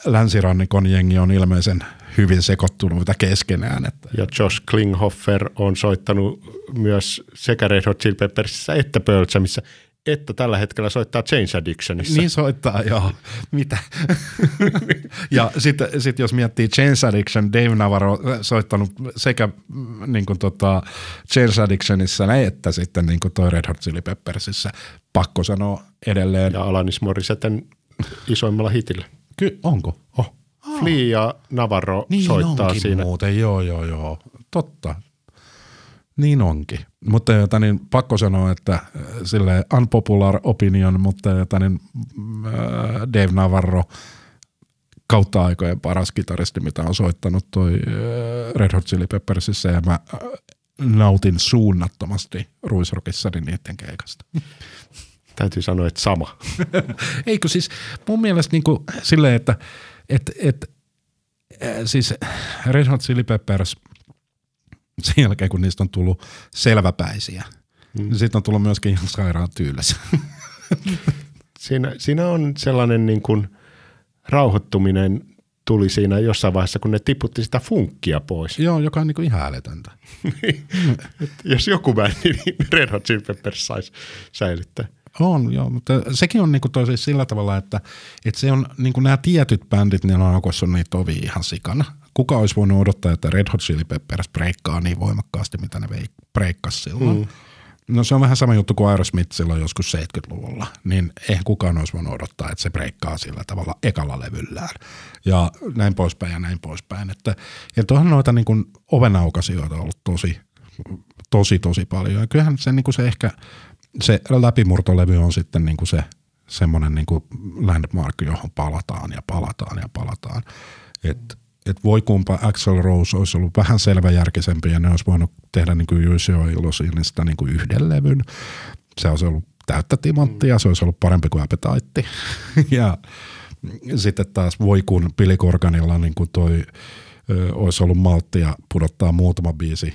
länsirannikon jengi on ilmeisen hyvin sekoittuneita keskenään. Että, Ja Josh Klinghoffer on soittanut myös sekä Red Hot Chili Peppersissä että Pearl Jamissa, että tällä hetkellä soittaa Change Addictionissa. niin soittaa, joo. Mitä? ja sitten sit jos miettii Chains Addiction, Dave Navarro äh, soittanut sekä mm, niin kuin tota, Chains Addictionissa että sitten niin kuin toi Red Hot Chili Peppersissä. Pakko sanoa edelleen. Ja Alanis Morissetten isoimmalla hitillä. Ky- onko? Oh. Flea ja Navarro Niin soittaa siinä. muuten, joo joo joo, totta. Niin onkin. Mutta jota niin, pakko sanoa, että äh, sille unpopular opinion, mutta jota niin, äh, Dave Navarro kautta aikojen paras kitaristi, mitä on soittanut toi äh, Red Hot Chili Peppersissä ja mä nautin suunnattomasti Ruisrockissa niiden keikasta. Täytyy sanoa, että sama. Eikö siis mun mielestä niin kuin silleen, että et, et, siis Red Hot Chili Peppers sen jälkeen, kun niistä on tullut selväpäisiä, mm. niin siitä on tullut myöskin ihan sairaan tyylissä. Siinä, siinä on sellainen niin kuin rauhoittuminen tuli siinä jossain vaiheessa, kun ne tiputti sitä funkkia pois. Joo, joka on niin kuin ihan älytöntä. Jos joku bändi, niin Red Hot Chili Peppers saisi säilyttää. On, joo, mutta sekin on niinku siis sillä tavalla, että, että se on niinku nämä tietyt bändit, niin on alkoissa on niitä ovi ihan sikana. Kuka olisi voinut odottaa, että Red Hot Chili Peppers breikkaa niin voimakkaasti, mitä ne breikkasi silloin. Mm. No se on vähän sama juttu kuin Aerosmith silloin joskus 70-luvulla, niin eihän kukaan olisi voinut odottaa, että se breikkaa sillä tavalla ekalla levyllään. Ja näin poispäin ja näin poispäin. Että, ja tuohon noita niin kuin ovenaukasioita on ollut tosi, tosi, tosi paljon. Ja kyllähän se, niin kuin se ehkä, se läpimurtolevy on sitten niin kuin se semmoinen niin kuin landmark, johon palataan ja palataan ja palataan. Että että voi kumpa Axel Rose olisi ollut vähän selväjärkisempi ja ne olisi voinut tehdä niin kuin Jusio Illusionista niin kuin yhden levyn. Se olisi ollut täyttä timanttia, se olisi ollut parempi kuin Appetite. ja sitten taas voi kun Billy Corganilla niin kuin toi, ö, olisi ollut malttia pudottaa muutama biisi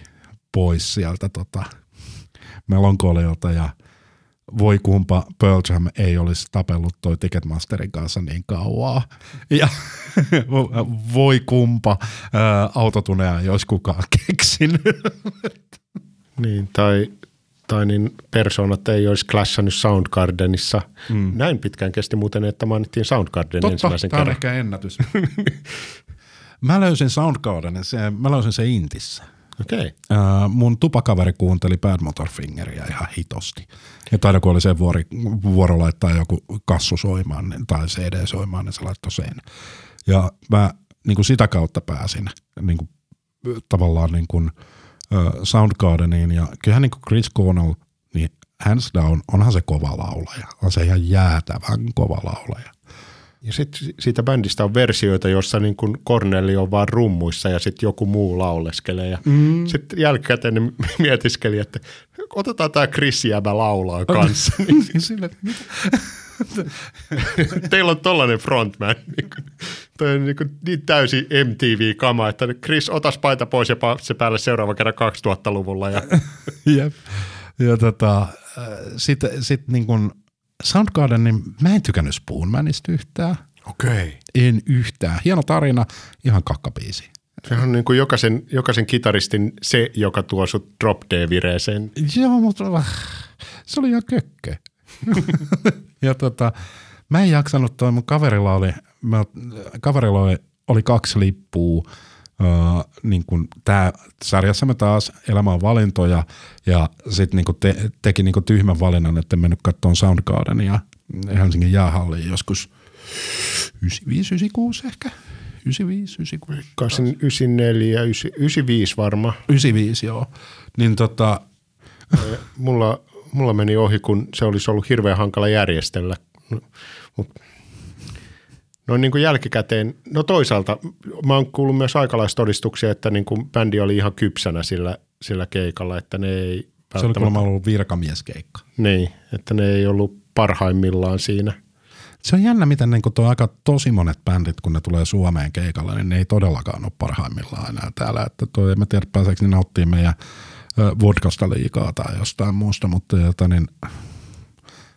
pois sieltä tota, melankolialta ja – voi kumpa Pearl Jam ei olisi tapellut toi Ticketmasterin kanssa niin kauaa. Ja voi kumpa ää, autotunea ei olisi kukaan keksinyt. Niin, tai, tai niin persoonat ei olisi clashannut Soundgardenissa. Mm. Näin pitkään kesti muuten, että mainittiin Soundgarden Totta, ensimmäisen tämä on kerran. ehkä ennätys. mä löysin Soundgardenin, se, mä löysin se Intissä. Okei. Ää, mun tupakaveri kuunteli Bad Motorfingeria ihan hitosti. Ja taida kun oli se vuori, vuoro laittaa joku kassu soimaan niin, tai CD soimaan, niin se laittoi sen. Ja mä niin kuin sitä kautta pääsin niin kuin, tavallaan niin kuin, Soundgardeniin. Ja kyllähän niin kuin Chris Cornell, niin hands down, onhan se kova laulaja. On se ihan jäätävän kova laulaja. Ja sitten siitä bändistä on versioita, jossa niin kuin Corneli on vaan rummuissa ja sitten joku muu lauleskelee. Ja mm. sitten jälkikäteen ne mietiskeli, että otetaan tämä Chris Jäbä laulaa kanssa. Niin Sille, mitä? Teillä on tollainen frontman. Niin toi on niin, niin täysi MTV-kama, että Chris, otas paita pois ja se päälle seuraava kerran 2000-luvulla. Ja Jep. Ja tota, sitten sit niin kuin Soundgarden, niin mä en tykännyt Spoonmanista yhtään. Okei. En yhtään. Hieno tarina, ihan kakkabiisi. Se on niin kuin jokaisen, jokaisen kitaristin se, joka tuo sut drop D-vireeseen. Joo, mutta äh, se oli ihan kökkö. ja tota, mä en jaksanut toi, mun kaverilla oli, mä, kaverilla oli, oli kaksi lippua, Uh, niin kuin tää sarjassa me taas elämä on valintoja ja sitten niin te, teki niin kuin tyhmän valinnan, että en mennyt katsomaan Soundgardenia Helsingin jäähalliin joskus 95-96 ehkä. 95, 96. 94, 95 varmaan. 95 joo. Niin tota, Mulla, mulla meni ohi, kun se olisi ollut hirveän hankala järjestellä. Mut, no niin kuin jälkikäteen, no toisaalta mä oon kuullut myös aikalaistodistuksia, että niin kuin bändi oli ihan kypsänä sillä, sillä keikalla, että ne ei se oli kuulemma ollut virkamieskeikka. Niin, että ne ei ollut parhaimmillaan siinä. Se on jännä, miten niin tuo aika tosi monet bändit, kun ne tulee Suomeen keikalle, niin ne ei todellakaan ole parhaimmillaan enää täällä. Että toi, en mä tiedä, pääseekö ne nauttimaan meidän vodkasta liikaa tai jostain muusta, mutta jota, niin,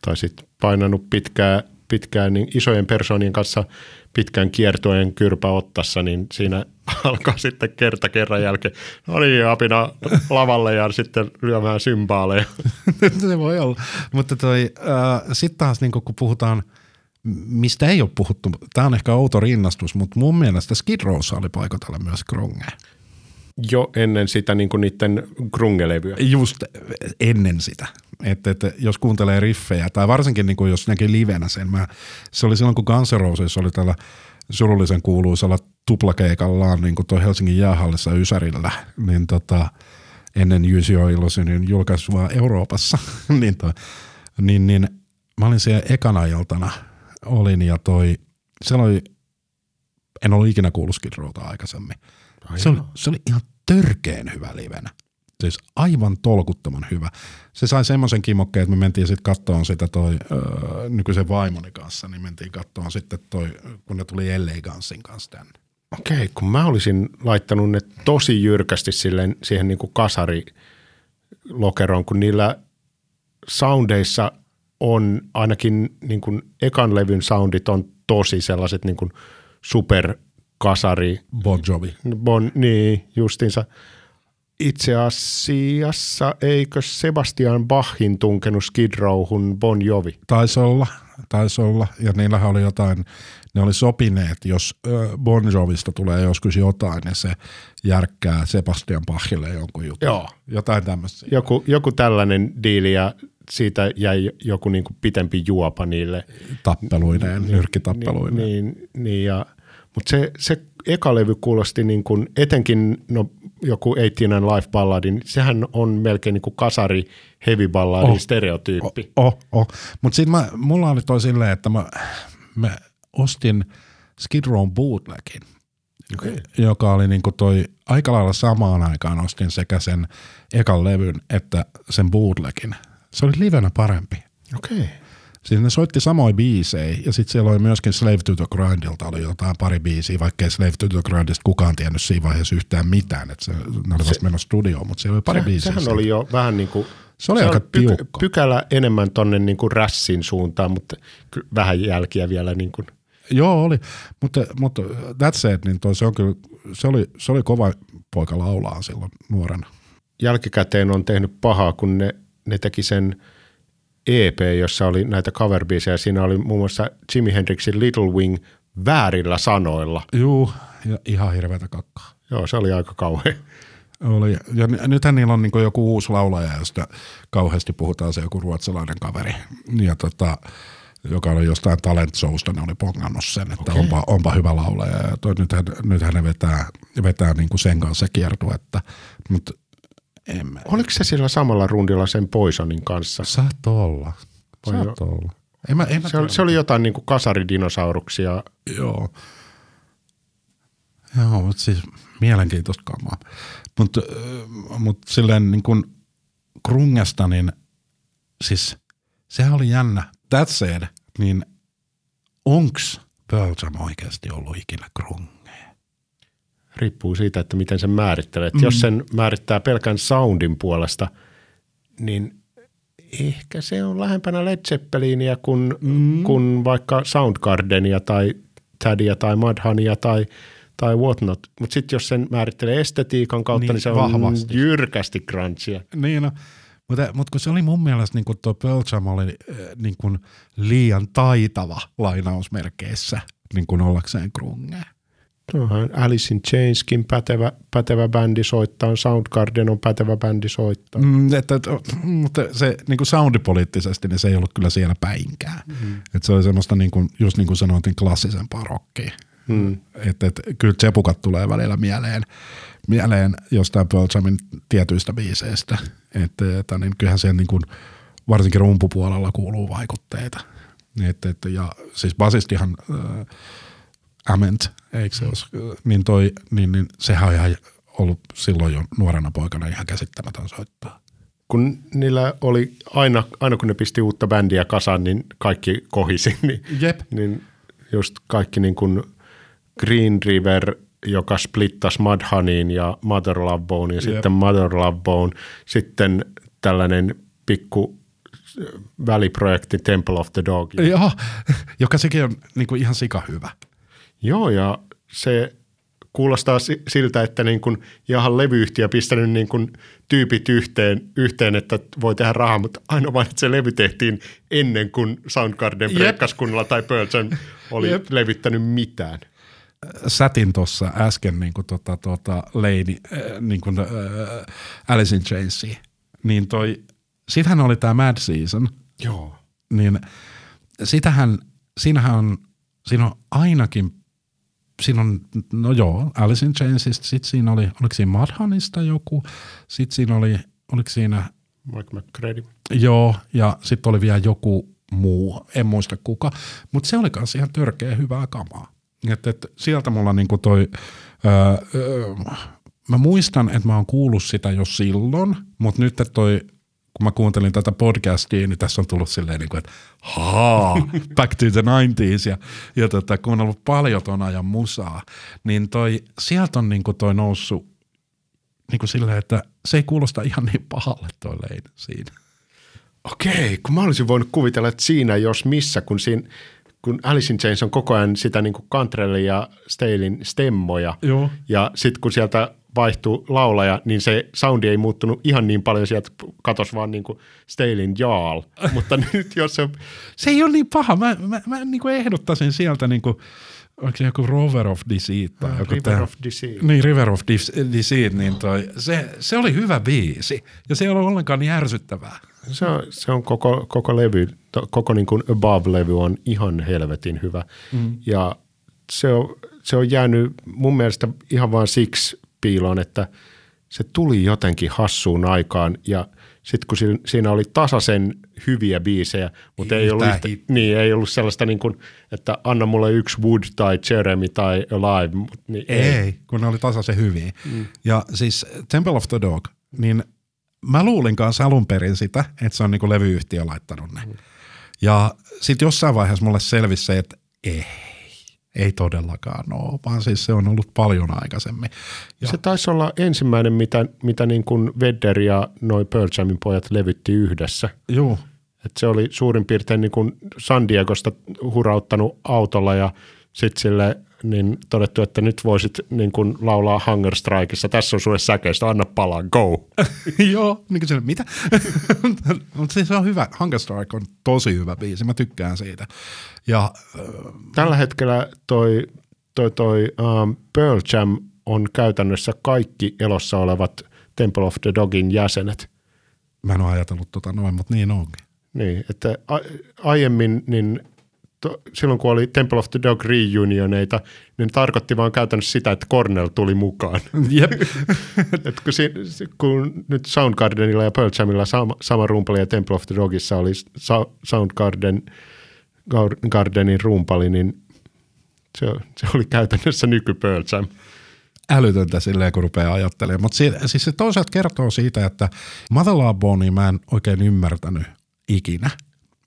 Tai sitten painanut pitkään, pitkään niin isojen persoonien kanssa pitkän kiertojen kyrpä ottassa, niin siinä alkaa sitten kerta kerran jälkeen, no niin, apina lavalle ja sitten lyömään symbaaleja. se voi olla. Mutta äh, sitten taas niin kun puhutaan, mistä ei ole puhuttu, tämä on ehkä outo rinnastus, mutta mun mielestä Skid Rowssa oli paikotella myös grungea. Jo ennen sitä niin kuin niiden grungelevyä. Just ennen sitä. Että, että jos kuuntelee riffejä, tai varsinkin niin kuin jos näkee livenä sen, mä, se oli silloin kun Guns N' Roses oli tällä surullisen kuuluisella tuplakeikallaan niin kuin toi Helsingin jäähallissa Ysärillä, niin tota, ennen Jusio Illusionin julkaisua Euroopassa, niin, toi, niin, niin mä olin siellä ekana iltana, olin ja toi, siellä oli, en ollut ikinä kuullut Skid aikaisemmin. Ai Se oli, joo. se oli ihan törkeen hyvä livenä. Siis aivan tolkuttoman hyvä. Se sai semmoisen kimokkeen, että me mentiin sitten kattoon sitä toi öö, nykyisen vaimoni kanssa, niin mentiin kattoon sitten toi, kun ne tuli LA Gunsin kanssa tänne. Okei, kun mä olisin laittanut ne tosi jyrkästi silleen, siihen niin kuin kasarilokeroon, kun niillä soundeissa on ainakin niin kuin ekan levyn soundit on tosi sellaiset niin kuin superkasari. Bon Jovi. Bon, niin, justiinsa. Itse asiassa eikö Sebastian Bachin tunkenut Skid Rowhun Bon Jovi? Taisi olla. taisi olla, ja niillähän oli jotain, ne oli sopineet, jos Bon Jovista tulee joskus jotain, niin se järkkää Sebastian Bachille jonkun jutun. Joo. Jotain tämmöistä. Joku, joku tällainen diili ja siitä jäi joku niin kuin pitempi juopa niille. Tappeluineen, niin, nyrkkitappeluineen. Niin, niin ja, mutta se, se eka levy kuulosti niin kuin, etenkin no, joku 89 Life Balladin, niin sehän on melkein niin kuin kasari heavy balladin oh, stereotyyppi. Oh, oh, oh. mutta sitten mulla oli toi silleen, että mä, mä ostin Skid Row bootlegin, okay. joka oli niinku toi aika lailla samaan aikaan ostin sekä sen ekan levyn että sen bootlegin. Se oli livenä parempi. Okei. Okay. Siis ne soitti samoin biisejä ja sitten siellä oli myöskin Slave to the Grindilta oli jotain pari biisiä, vaikkei Slave to the Grindista kukaan tiennyt siinä vaiheessa yhtään mitään, että se, ne oli vasta menossa studioon, mutta siellä oli pari se, biisiä. Sehän oli jo vähän niin kuin se oli se aika tiukka. Pykälä enemmän tonne niin kuin rässin suuntaan, mutta vähän jälkiä vielä niin kuin. Joo, oli, mutta, mutta that's it, niin toi, se, on kyllä, se, oli, se oli kova poika laulaa silloin nuorena. Jälkikäteen on tehnyt pahaa, kun ne, ne teki sen – EP, jossa oli näitä cover Siinä oli muun muassa Jimi Hendrixin Little Wing väärillä sanoilla. Juu, ja ihan hirveätä kakkaa. Joo, se oli aika kauhean. Oli. Ja nythän niillä on niin joku uusi laulaja, josta kauheasti puhutaan se joku ruotsalainen kaveri. Ja tota, joka oli jostain talent showsta, ne oli pongannut sen, että okay. onpa, onpa, hyvä laulaja. Ja toi, nythän, nythän ne vetää, vetää niin kuin sen kanssa kiertuetta. Mutta en mä. Oliko se sillä samalla rundilla sen Poisonin kanssa? Saat olla. Saat olla. En mä, en mä se, oli, se oli jotain niin kuin kasaridinosauruksia. Joo. Joo, mutta siis mielenkiintoista kamaa. Mutta mut silleen niin kuin Krungesta, niin siis sehän oli jännä. That said, niin onks Pearl Jam oikeasti ollut ikinä Krung? Riippuu siitä, että miten sen määrittelet. Mm. Jos sen määrittää pelkän soundin puolesta, niin ehkä se on lähempänä Led Zeppelinia kuin, mm. kuin vaikka Soundgardenia tai Tadia tai Madhania tai, tai whatnot. Mutta sitten jos sen määrittelee estetiikan kautta, niin, niin se on vahvasti. jyrkästi grunchia. Niin no. Mutta, mutta kun se oli mun mielestä, niin kuin tuo Pearl Jam oli äh, niin kuin liian taitava lainausmerkeissä niin kuin ollakseen grungea. Tuohan Alice in Chainskin pätevä, pätevä bändi soittaa, Soundgarden on pätevä bändi soittaa. Mm, että, mutta se niin kuin soundipoliittisesti niin se ei ollut kyllä siellä päinkään. Mm. Että se oli semmoista, niin kuin, just niin kuin sanoin, klassisempaa rockia. Mm. Että, että kyllä Tsepukat tulee välillä mieleen, mieleen jostain Pearl Jamin tietyistä biiseistä. Että, että niin kyllähän siellä niin kuin, varsinkin rumpupuolella kuuluu vaikutteita. Että, että, ja siis basistihan... Äh, Ament, eikö se olisi, niin, toi, niin, niin sehän on ihan ollut silloin jo nuorena poikana ihan käsittämätön soittaa. Kun niillä oli aina, aina kun ne pisti uutta bändiä kasaan, niin kaikki kohisi. Niin, Jep. niin just kaikki niin kuin Green River, joka splittasi Mudhoneyin ja Mother Love Bone ja Jep. sitten Mother Love Bone, sitten tällainen pikku väliprojekti Temple of the Dog. Joo, joka sekin on niin kuin ihan sika hyvä. Joo, ja se kuulostaa siltä, että niin kuin ihan levyyhtiö pistänyt niin kuin tyypit yhteen, yhteen, että voi tehdä rahaa, mutta ainoa vain, että se levy tehtiin ennen kuin Soundgarden Brekkaskunnalla tai Pearl Jam oli Jep. levittänyt mitään. Sätin tuossa äsken niin kuin tota, tota, Lady, äh, niin kuin, äh, Alice in Chainsia, niin toi, sitähän oli tämä Mad Season. Joo. Niin sitähän, siinähän on, siinä on ainakin siinä on, no joo, Alice in Chainsista, sitten siinä oli, oliko siinä Madhanista joku, sitten siinä oli, oliko siinä... Mike McCready. Joo, ja sitten oli vielä joku muu, en muista kuka, mutta se oli myös ihan törkeä hyvää kamaa. Et, et, sieltä mulla niinku toi, öö, öö, mä muistan, että mä oon kuullut sitä jo silloin, mutta nyt toi kun mä kuuntelin tätä podcastia, niin tässä on tullut silleen, niin kuin, että haa, back to the 90s ja, ja tota, kun on ollut paljon ton ajan musaa, niin toi, sieltä on niin kuin toi noussut niin kuin silleen, että se ei kuulosta ihan niin pahalle toi lein siinä. Okei, kun mä olisin voinut kuvitella, että siinä jos missä, kun siinä kun Alice in Chains on koko ajan sitä niin kuin Cantrellin ja Stalin stemmoja. Joo. Ja sitten kun sieltä vaihtui laulaja, niin se soundi ei muuttunut ihan niin paljon sieltä, katos vaan niin kuin Stalin Jaal. Mutta nyt jos se... Se ei ole niin paha. Mä, mä, mä niin kuin ehdottaisin sieltä niin kuin, onko se joku Rover of Deceit tai Ah, joku River tää- of Deceit. Niin, River of Dec- Deceit, niin toi, se, se oli hyvä biisi ja se ei ole ollenkaan niin ärsyttävää. Se on, se on koko, koko levy, to- koko niin kuin Above-levy on ihan helvetin hyvä. Mm. Ja se on, se on jäänyt mun mielestä ihan vaan siksi piiloon, että se tuli jotenkin hassuun aikaan ja sitten kun si- siinä oli tasaisen hyviä biisejä, mutta Ei ei, ollut, yhtä, niin, ei ollut sellaista niin kuin, että anna mulle yksi Wood tai Jeremy tai Alive. mut Niin Ei, kun ne oli tasaisen hyviä. Mm. Ja siis Temple of the Dog, niin mä luulin kanssa alun perin sitä, että se on niinku levyyhtiö laittanut ne. Mm. Ja sitten jossain vaiheessa mulle selvisi se, että ei, ei todellakaan ole, vaan siis se on ollut paljon aikaisemmin. Ja Se taisi olla ensimmäinen, mitä, mitä niin kuin Vedder ja noi Pearl Jamin pojat levytti yhdessä. Juu, Et se oli suurin piirtein niin kuin San Diegosta hurauttanut autolla ja sitten sille niin todettu, että nyt voisit niin kuin laulaa Hunger Strikeissa. Tässä on sulle säkeistä, anna palaa, go. Joo, niin kuin sille, mitä? Mutta siis se on hyvä. Hunger Strike on tosi hyvä biisi, mä tykkään siitä. Ja Tällä hetkellä toi, toi, toi um, Pearl Jam on käytännössä kaikki elossa olevat Temple of the Dogin jäsenet. mä en ole ajatellut tota noin, mutta niin onkin. Niin, että a- aiemmin niin to, silloin kun oli Temple of the Dog reunioneita, niin tarkoitti vaan käytännössä sitä, että Cornell tuli mukaan. Jep. Et kun, si, kun nyt Soundgardenilla ja Pearl Jamilla sama, sama rumpali ja Temple of the Dogissa oli Sa- Soundgarden Gardenin rumpali, niin se, se oli käytännössä nyky Pearl Jam. älytöntä silleen, kun rupeaa ajattelemaan. Mutta siis se toisaalta kertoo siitä, että Mother Love Bonea mä en oikein ymmärtänyt ikinä.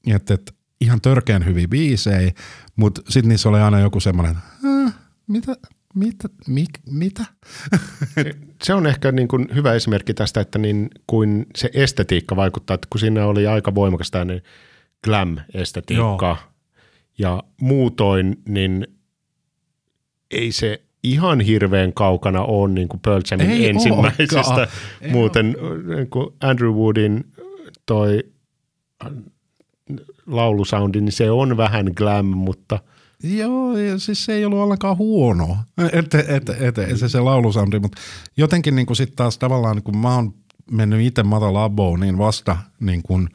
Että et, ihan törkeän hyviä biisejä, mutta sitten niissä oli aina joku semmoinen, "Äh, mitä, mitä, mik, mitä? Se on ehkä niin kuin hyvä esimerkki tästä, että niin kuin se estetiikka vaikuttaa, että kun siinä oli aika voimakas tämmöinen glam-estetiikka ja muutoin, niin ei se ihan hirveän kaukana ole niin kuin Pearl Jamin Ei ensimmäisestä. olekaan. Ei Muuten niin kuin Andrew Woodin toi laulusoundi, niin se on vähän glam, mutta Joo, siis se ei ollut ollenkaan huono, et, et, et, et, se se laulusoundi, mutta jotenkin niin sitten taas tavallaan, kun mä oon mennyt itse Mata Laboon, niin vasta niin kun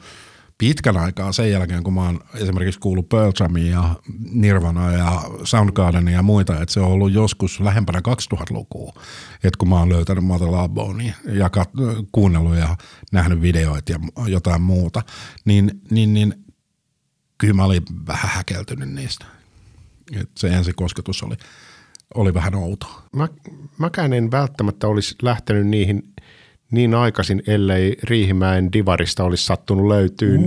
pitkän aikaa sen jälkeen, kun mä oon esimerkiksi kuullut Pearl Jamia ja Nirvana ja Soundgardenia ja muita, että se on ollut joskus lähempänä 2000-lukua, että kun mä oon löytänyt Mata Laboon niin, ja kat- kuunnellut ja nähnyt videoita ja jotain muuta, niin, niin, niin kyllä mä olin vähän häkeltynyt niistä. Et se ensikosketus oli, oli vähän outo. mä, mäkään en välttämättä olisi lähtenyt niihin niin aikaisin, ellei Riihimäen divarista olisi sattunut löytyy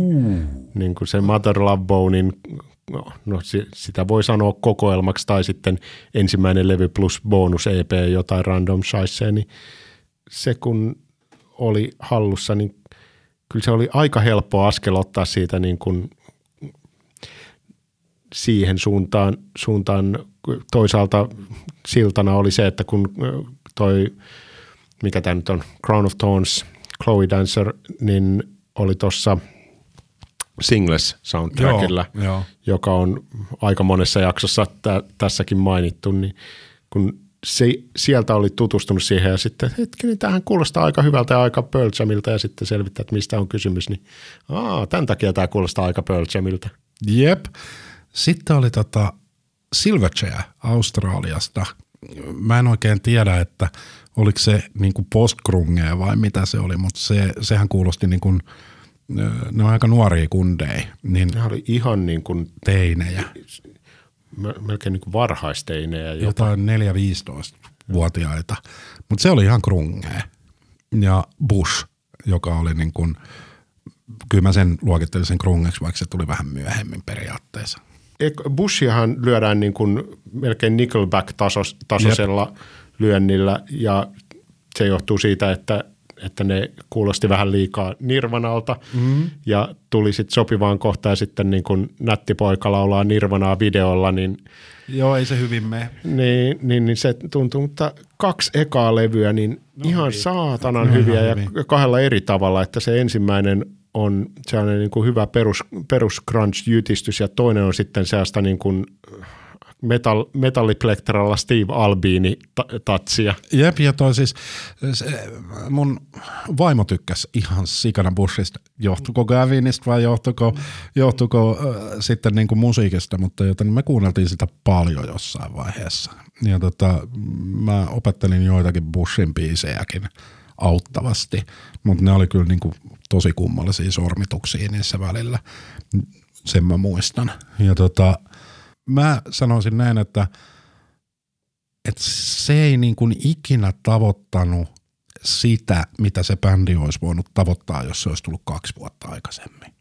niin kuin se Mother Love Bonein, no, no si- sitä voi sanoa kokoelmaksi tai sitten ensimmäinen levy plus bonus EP jotain random shicea, niin se kun oli hallussa, niin kyllä se oli aika helppo askel ottaa siitä niin kuin siihen suuntaan, suuntaan. Toisaalta siltana oli se, että kun toi, mikä tämä nyt on, Crown of Thorns, Chloe Dancer, niin oli tuossa Singles soundtrackilla, Joo, joo. joka on aika monessa jaksossa tä, tässäkin mainittu, niin kun se, sieltä oli tutustunut siihen ja sitten hetkinen, tämähän kuulostaa aika hyvältä ja aika Jamilta ja sitten selvittää, että mistä on kysymys, niin aa, tämän takia tämä kuulostaa aika Jamilta. Jep. Sitten oli tota Silverchair Australiasta. Mä en oikein tiedä, että oliko se niin kuin postgrungea vai mitä se oli, mutta se, sehän kuulosti niin kuin, ne on aika nuoria kundeja, niin Nämä oli ihan niin kuin, teinejä, me- melkein niin kuin varhaisteinejä jopa. jotain 4-15-vuotiaita, mutta se oli ihan grungea. Ja Bush, joka oli niin kuin, kyllä mä sen luokittelin sen grungeksi, vaikka se tuli vähän myöhemmin periaatteessa. Bushiahan lyödään niin kuin melkein Nickelback-tasoisella lyönnillä ja se johtuu siitä, että että ne kuulosti vähän liikaa Nirvanalta mm. ja tuli sitten sopivaan kohtaan sitten niin kuin nättipoika laulaa Nirvanaa videolla, niin Joo, ei se hyvin mene. Niin, niin, niin se tuntuu, mutta kaksi ekaa levyä, niin no, ihan niin. saatanan no, hyviä ja hyvin. kahdella eri tavalla, että se ensimmäinen on sellainen niin kuin hyvä perus, perus grunge-jytistys ja toinen on sitten sellaista niin kuin metall, metalliplektralla Steve Albini tatsia. Jep, ja toi siis se, mun vaimo tykkäsi ihan sikana Bushista. Johtuko Gavinista vai johtuko, johtuko äh, sitten niin kuin musiikista, mutta joten me kuunneltiin sitä paljon jossain vaiheessa. Ja tota, mä opettelin joitakin Bushin biisejäkin auttavasti, mutta ne oli kyllä niin kuin tosi kummallisia sormituksia niissä välillä. Sen mä muistan. Ja tota, mä sanoisin näin, että, että se ei niin kuin ikinä tavoittanut sitä, mitä se bändi olisi voinut tavoittaa, jos se olisi tullut kaksi vuotta aikaisemmin.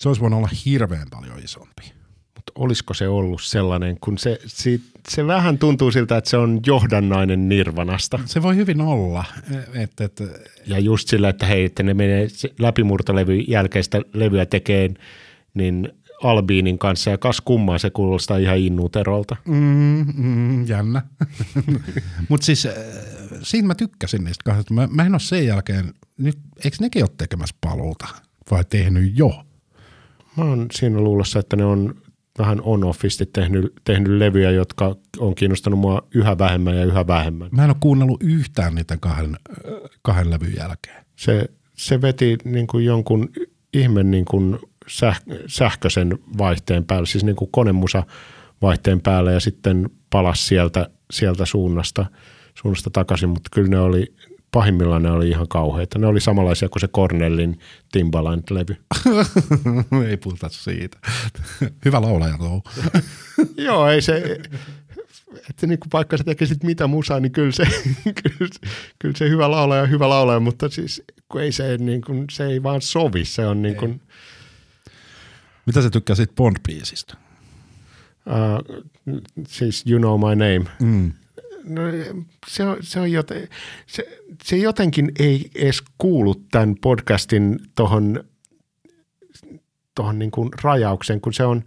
Se olisi voinut olla hirveän paljon isompi. Mutta olisiko se ollut sellainen, kun se, se, se vähän tuntuu siltä, että se on johdannainen Nirvanasta. Se voi hyvin olla. Et, et, ja just sillä, että hei, että ne menee läpimurtolevy jälkeistä levyä tekeen, niin Albiinin kanssa ja kas kummaa se kuulostaa ihan innuterolta. Mm, mm, jännä. Mutta siis äh, siitä mä tykkäsin niistä kahdesta. Mä, mä en ole sen jälkeen, nyt, eikö nekin ole tekemässä paluuta vai tehnyt jo? Mä oon siinä luulossa, että ne on vähän on-offisti tehnyt, tehnyt levyjä, jotka on kiinnostanut mua yhä vähemmän ja yhä vähemmän. Mä en ole kuunnellut yhtään niitä kahden, kahden levyn jälkeen. Se, se veti niin kuin jonkun ihme niin kuin säh, sähköisen vaihteen päälle, siis niin kuin konemusa vaihteen päälle ja sitten palasi sieltä, sieltä suunnasta, suunnasta takaisin, mutta kyllä ne oli, pahimmillaan ne oli ihan kauheita. Ne oli samanlaisia kuin se Cornellin Timbaland-levy. ei puhuta siitä. Hyvä laulaja tuo. Joo, ei se, että niin kuin vaikka sä tekisit mitä musaa, niin kyllä se, kyllä, kyllä se hyvä laulaja hyvä laulaja, mutta siis kun ei se, niin kuin, se ei vaan sovi. Se on niin kuin, mitä sä tykkäsit Bond-biisistä? Uh, siis You Know My Name. Mm. No, se, on, se, on joten, se, se jotenkin ei edes kuulu tämän podcastin tuohon tohon niin rajaukseen, kun se on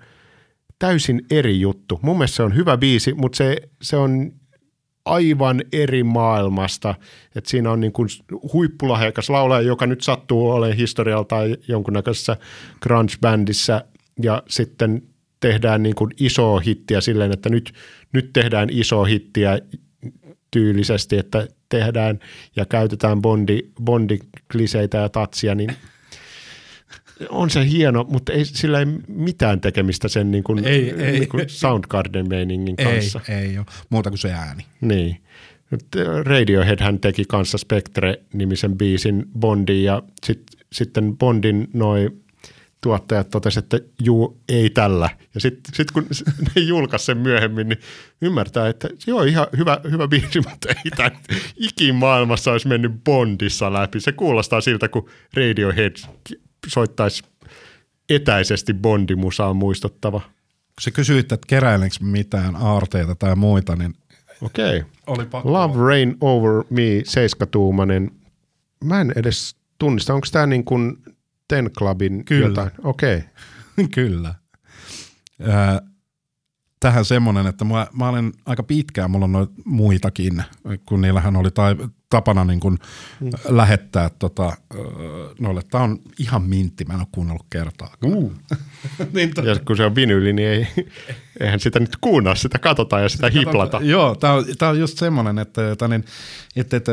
täysin eri juttu. Mun mielestä se on hyvä biisi, mutta se, se on aivan eri maailmasta. Et siinä on niin kuin huippulahjakas laulaja, joka nyt sattuu olemaan historialta jonkunnäköisessä grunge-bändissä ja sitten tehdään niin kuin isoa hittiä silleen, että nyt, nyt tehdään isoa hittiä tyylisesti, että tehdään ja käytetään bondi, bondikliseitä ja tatsia, niin on se hieno, mutta ei, sillä ei mitään tekemistä sen niin kuin, ei, ei, niin kuin Soundgarden-meiningin kanssa. Ei, ei ole, muuta kuin se ääni. Niin. Radiohead hän teki kanssa Spectre-nimisen biisin Bondin ja sit, sitten Bondin noi tuottajat totesivat, että juu, ei tällä. Ja sitten sit kun ne julkaisi sen myöhemmin, niin ymmärtää, että se on ihan hyvä, hyvä biisi, mutta ei tämä ikimaailmassa olisi mennyt Bondissa läpi. Se kuulostaa siltä, kun Radiohead soittaisi etäisesti Bondimusaa muistuttava. Kun sä kysyit, että keräilenkö mitään aarteita tai muita, niin Okei. Okay. Love Rain Over Me, seiskatuumainen. Mä en edes tunnista, onko tämä niin kuin Ten Clubin Kyllä. jotain? Okei. Okay. Kyllä. Äh, tähän semmoinen, että mä, mä olen aika pitkään, mulla on noita muitakin, kun niillähän oli tai, tapana niin kuin mm. lähettää tota, noille. Tämä on ihan mintti, mä en ole kuunnellut kertaa. Uh. niin to... Ja kun se on vinyli, niin ei, eihän sitä nyt kuunnella, sitä katsotaan ja sitä, sitä hiplata. Katsotaan. Joo, tämä on, tää on just semmoinen, että, että, niin, että, että,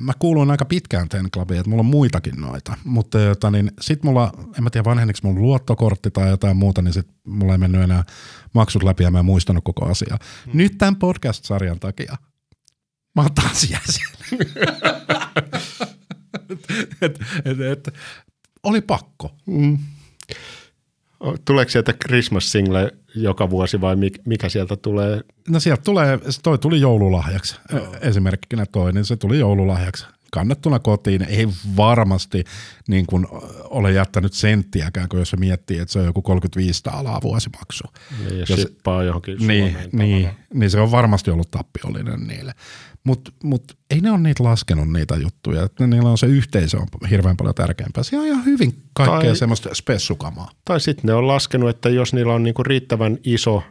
mä kuulun aika pitkään Ten Clubiin, että mulla on muitakin noita. Mutta että, niin, sit mulla, en mä tiedä vanheniksi mun luottokortti tai jotain muuta, niin sit mulla ei mennyt enää maksut läpi ja mä en muistanut koko asiaa. Hmm. Nyt tämän podcast-sarjan takia mä oon taas jäsen. et, et, et, oli pakko. Mm. Tuleeko sieltä Christmas single joka vuosi vai mikä sieltä tulee? No sieltä tulee, toi tuli joululahjaksi. Joo. Esimerkkinä toi, niin se tuli joululahjaksi. Kannettuna kotiin. Ei varmasti niin kuin ole jättänyt senttiäkään, kun jos se miettii, että se on joku 35 alaa vuosimaksu. Niin, ja jos, shippaa johonkin niin, niin, niin, se on varmasti ollut tappiollinen niille. Mutta mut, ei ne ole niitä laskenut niitä juttuja. Että niillä on se yhteisö on hirveän paljon tärkeämpää. Se on ihan hyvin kaikkea tai, semmoista spessukamaa. Tai sitten ne on laskenut, että jos niillä on niinku riittävän iso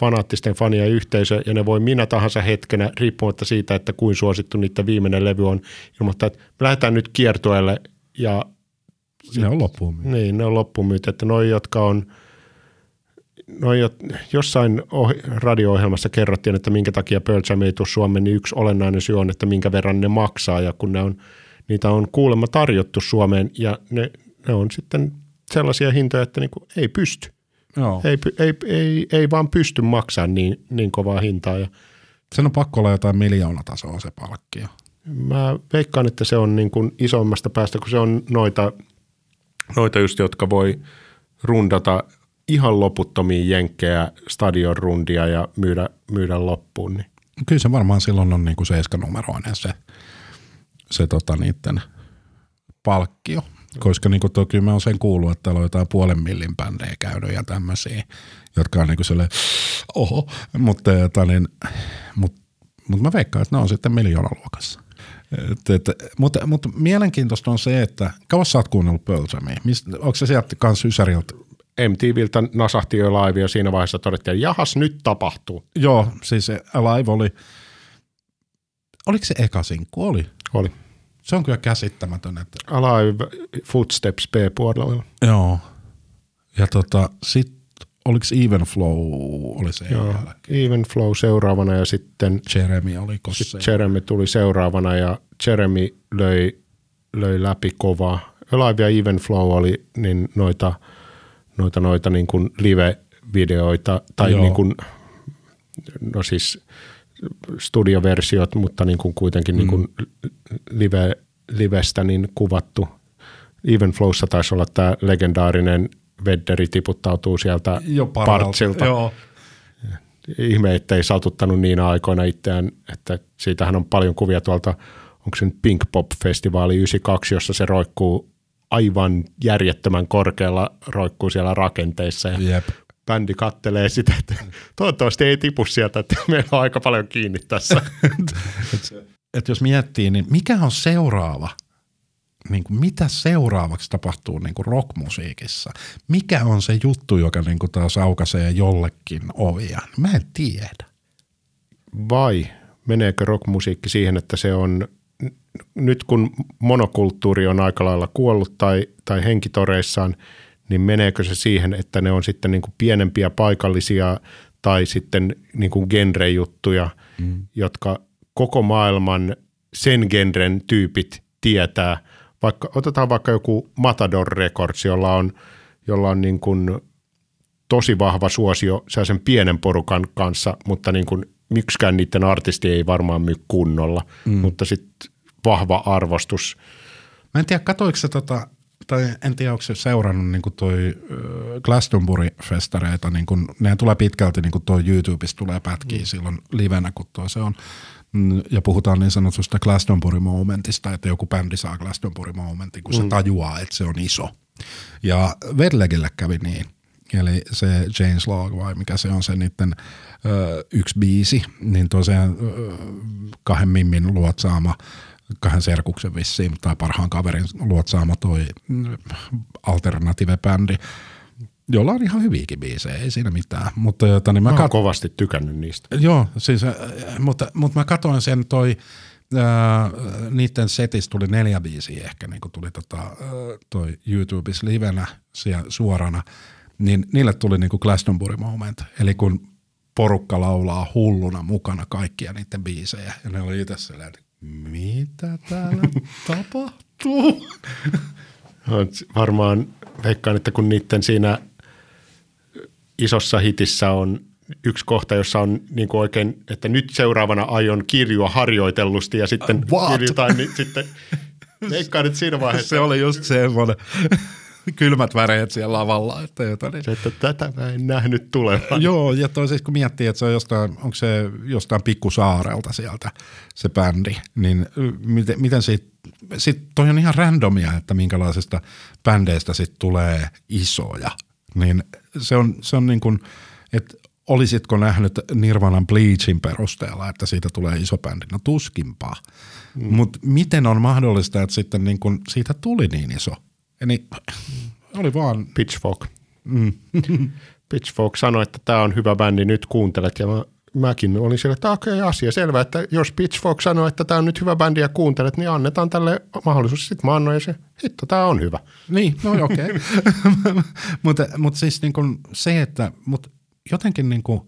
fanaattisten fanien yhteisö, ja ne voi minä tahansa hetkenä, riippumatta siitä, että kuin suosittu niiden viimeinen levy on, ilmoittaa, että me lähdetään nyt kiertueelle, ja sit, ne on loppuun myyty. Niin, ne on loppuun myyty, että noi, jotka on, noi, jossain radio-ohjelmassa kerrottiin, että minkä takia Pearl Jam ei tule Suomeen, niin yksi olennainen syy on, että minkä verran ne maksaa, ja kun ne on, niitä on kuulemma tarjottu Suomeen, ja ne, ne on sitten sellaisia hintoja, että niin kuin ei pysty. Joo. Ei, ei, ei, ei vaan pysty maksamaan niin, niin kovaa hintaa. Ja Sen on pakko olla jotain miljoonatasoa se palkkio. Mä veikkaan, että se on niin kuin isommasta päästä, kun se on noita, noita just, jotka voi rundata ihan loputtomia jenkkejä stadion rundia ja myydä, myydä loppuun. Niin. Kyllä se varmaan silloin on niin kuin seiskanumeroinen se, se tota niiden palkkio. Koska niin toki mä oon sen kuullut, että täällä on jotain puolen millin bändejä käynyt ja tämmöisiä, jotka on niin kuin sellainen, oho, mutta, tota niin, mutta, mutta mä veikkaan, että ne on sitten miljoonaluokassa. Et, et, mutta, mutta mielenkiintoista on se, että kauas sä oot kuunnellut Pearl Jamia? Onko se sieltä kanssa Ysäriltä? MTVltä nasahti jo live ja siinä vaiheessa todettiin, että jahas nyt tapahtuu. Joo, siis live oli, oliko se eka sinkku? Oli. Oli. Se on kyllä käsittämätön. Että... Alive Footsteps B-puolella. Joo. Ja tota, sitten oliko Even Flow oli se Joo, jälkeen. Even Flow seuraavana ja sitten Jeremy oli se. Jeremy tuli seuraavana ja Jeremy löi, löi läpi kovaa. Alive ja Even Flow oli niin noita, noita, noita niin kuin live-videoita tai Joo. niin kuin, no siis studioversiot, mutta niin kuin kuitenkin mm. niin kuin live, livestä niin kuvattu. Even Flowssa taisi olla tämä legendaarinen Vedderi tiputtautuu sieltä jo partsilta. Joo. Ihme, ettei satuttanut niin aikoina itseään, että siitähän on paljon kuvia tuolta, onko se nyt Pink Pop-festivaali 92, jossa se roikkuu aivan järjettömän korkealla, roikkuu siellä rakenteissa. Ja Jep bändi kattelee sitä, että toivottavasti ei tipu sieltä, että meillä on aika paljon kiinni tässä. et, et jos miettii, niin mikä on seuraava? Niin kuin mitä seuraavaksi tapahtuu niin kuin rockmusiikissa? Mikä on se juttu, joka niin kuin taas aukaisee jollekin ovia? Mä en tiedä. Vai meneekö rockmusiikki siihen, että se on nyt kun monokulttuuri on aika lailla kuollut tai, tai henkitoreissaan – niin meneekö se siihen, että ne on sitten niin kuin pienempiä paikallisia tai sitten niin kuin genre-juttuja, mm. jotka koko maailman sen genren tyypit tietää. Vaikka, otetaan vaikka joku Matador Records, jolla on, jolla on niin kuin tosi vahva suosio sen pienen porukan kanssa, mutta niin kuin miksikään niiden artisti ei varmaan myy kunnolla, mm. mutta sitten vahva arvostus. Mä en tiedä, katoiko se tota tai en tiedä, onko se seurannut niin kuin toi Glastonbury-festareita, niin kuin, ne tulee pitkälti, niin kuin toi YouTubesta tulee pätkiä mm. silloin livenä, kun tuo se on. Mm, ja puhutaan niin sanotusta Glastonbury-momentista, että joku bändi saa Glastonbury-momentin, kun mm. se tajuaa, että se on iso. Ja Vedlegille kävi niin. Eli se James Log vai mikä se on se niiden ö, yksi biisi, niin tosiaan ö, kahden mimmin luotsaama kahden serkuksen vissiin tai parhaan kaverin luotsaama toi alternative-bändi, jolla on ihan hyviäkin biisejä, ei siinä mitään. Mutta, jota, niin mä, mä kat... kovasti tykännyt niistä. Joo, siis, äh, mutta, mutta mä katsoin sen toi, äh, niiden setistä tuli neljä biisiä ehkä, niin kuin tuli tota, äh, toi YouTubessa livenä siellä suorana, niin niille tuli niin kuin Glastonbury moment, eli kun porukka laulaa hulluna mukana kaikkia niiden biisejä, ja ne oli itse sellainen, mitä täällä tapahtuu? Varmaan veikkaan, että kun niiden siinä isossa hitissä on yksi kohta, jossa on niin kuin oikein, että nyt seuraavana aion kirjua harjoitellusti ja sitten kirjoitaan, niin sitten veikkaan, että siinä vaiheessa. Se oli just semmoinen kylmät väreet siellä lavalla. Että, jota, niin. että tätä mä en nähnyt tulevan. Joo, ja toisaalta kun miettii, että se on jostain, onko se jostain pikkusaarelta sieltä se bändi, niin miten, miten siitä sitten toi on ihan randomia, että minkälaisista bändeistä sitten tulee isoja. Niin se on, se on niin kuin, että olisitko nähnyt Nirvanan Bleachin perusteella, että siitä tulee iso bändi? No tuskinpa. Mm. Mutta miten on mahdollista, että sitten niin kun siitä tuli niin iso? Eli oli vaan... Pitchfork. Mm. Pitchfork sanoi, että tämä on hyvä bändi, nyt kuuntelet. Ja mä, mäkin olin siellä, että okei, okay, asia selvä, että jos Pitchfork sanoo, että tämä on nyt hyvä bändi ja kuuntelet, niin annetaan tälle mahdollisuus. Sitten mä annoin se, hitto, tämä on hyvä. Niin, no okei. Okay. mutta mut siis niin kun se, että mut jotenkin niin kuin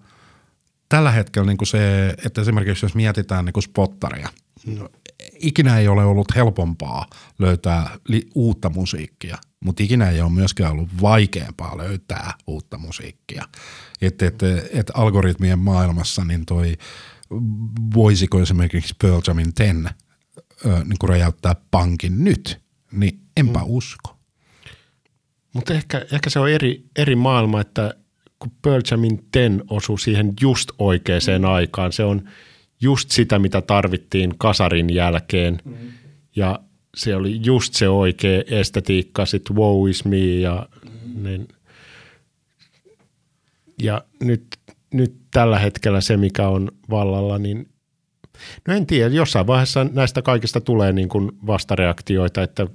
tällä hetkellä niin kuin se, että esimerkiksi jos mietitään niin spottaria, no, ikinä ei ole ollut helpompaa löytää li- uutta musiikkia, mutta ikinä ei ole myöskään ollut vaikeampaa löytää uutta musiikkia. Että et, et algoritmien maailmassa niin toi, voisiko esimerkiksi Pearl Jamin Ten ö, niin kuin räjäyttää pankin nyt, niin enpä mm. usko. Mutta ehkä, ehkä se on eri, eri maailma, että kun Pearl Jamin Ten osui siihen just oikeaan mm. aikaan. Se on just sitä, mitä tarvittiin kasarin jälkeen. Mm. Ja se oli just se oikea estetiikka, sitten Wow is me ja mm. niin. Ja nyt, nyt tällä hetkellä se, mikä on vallalla, niin no en tiedä, jossain vaiheessa näistä kaikista tulee niin kuin vastareaktioita, että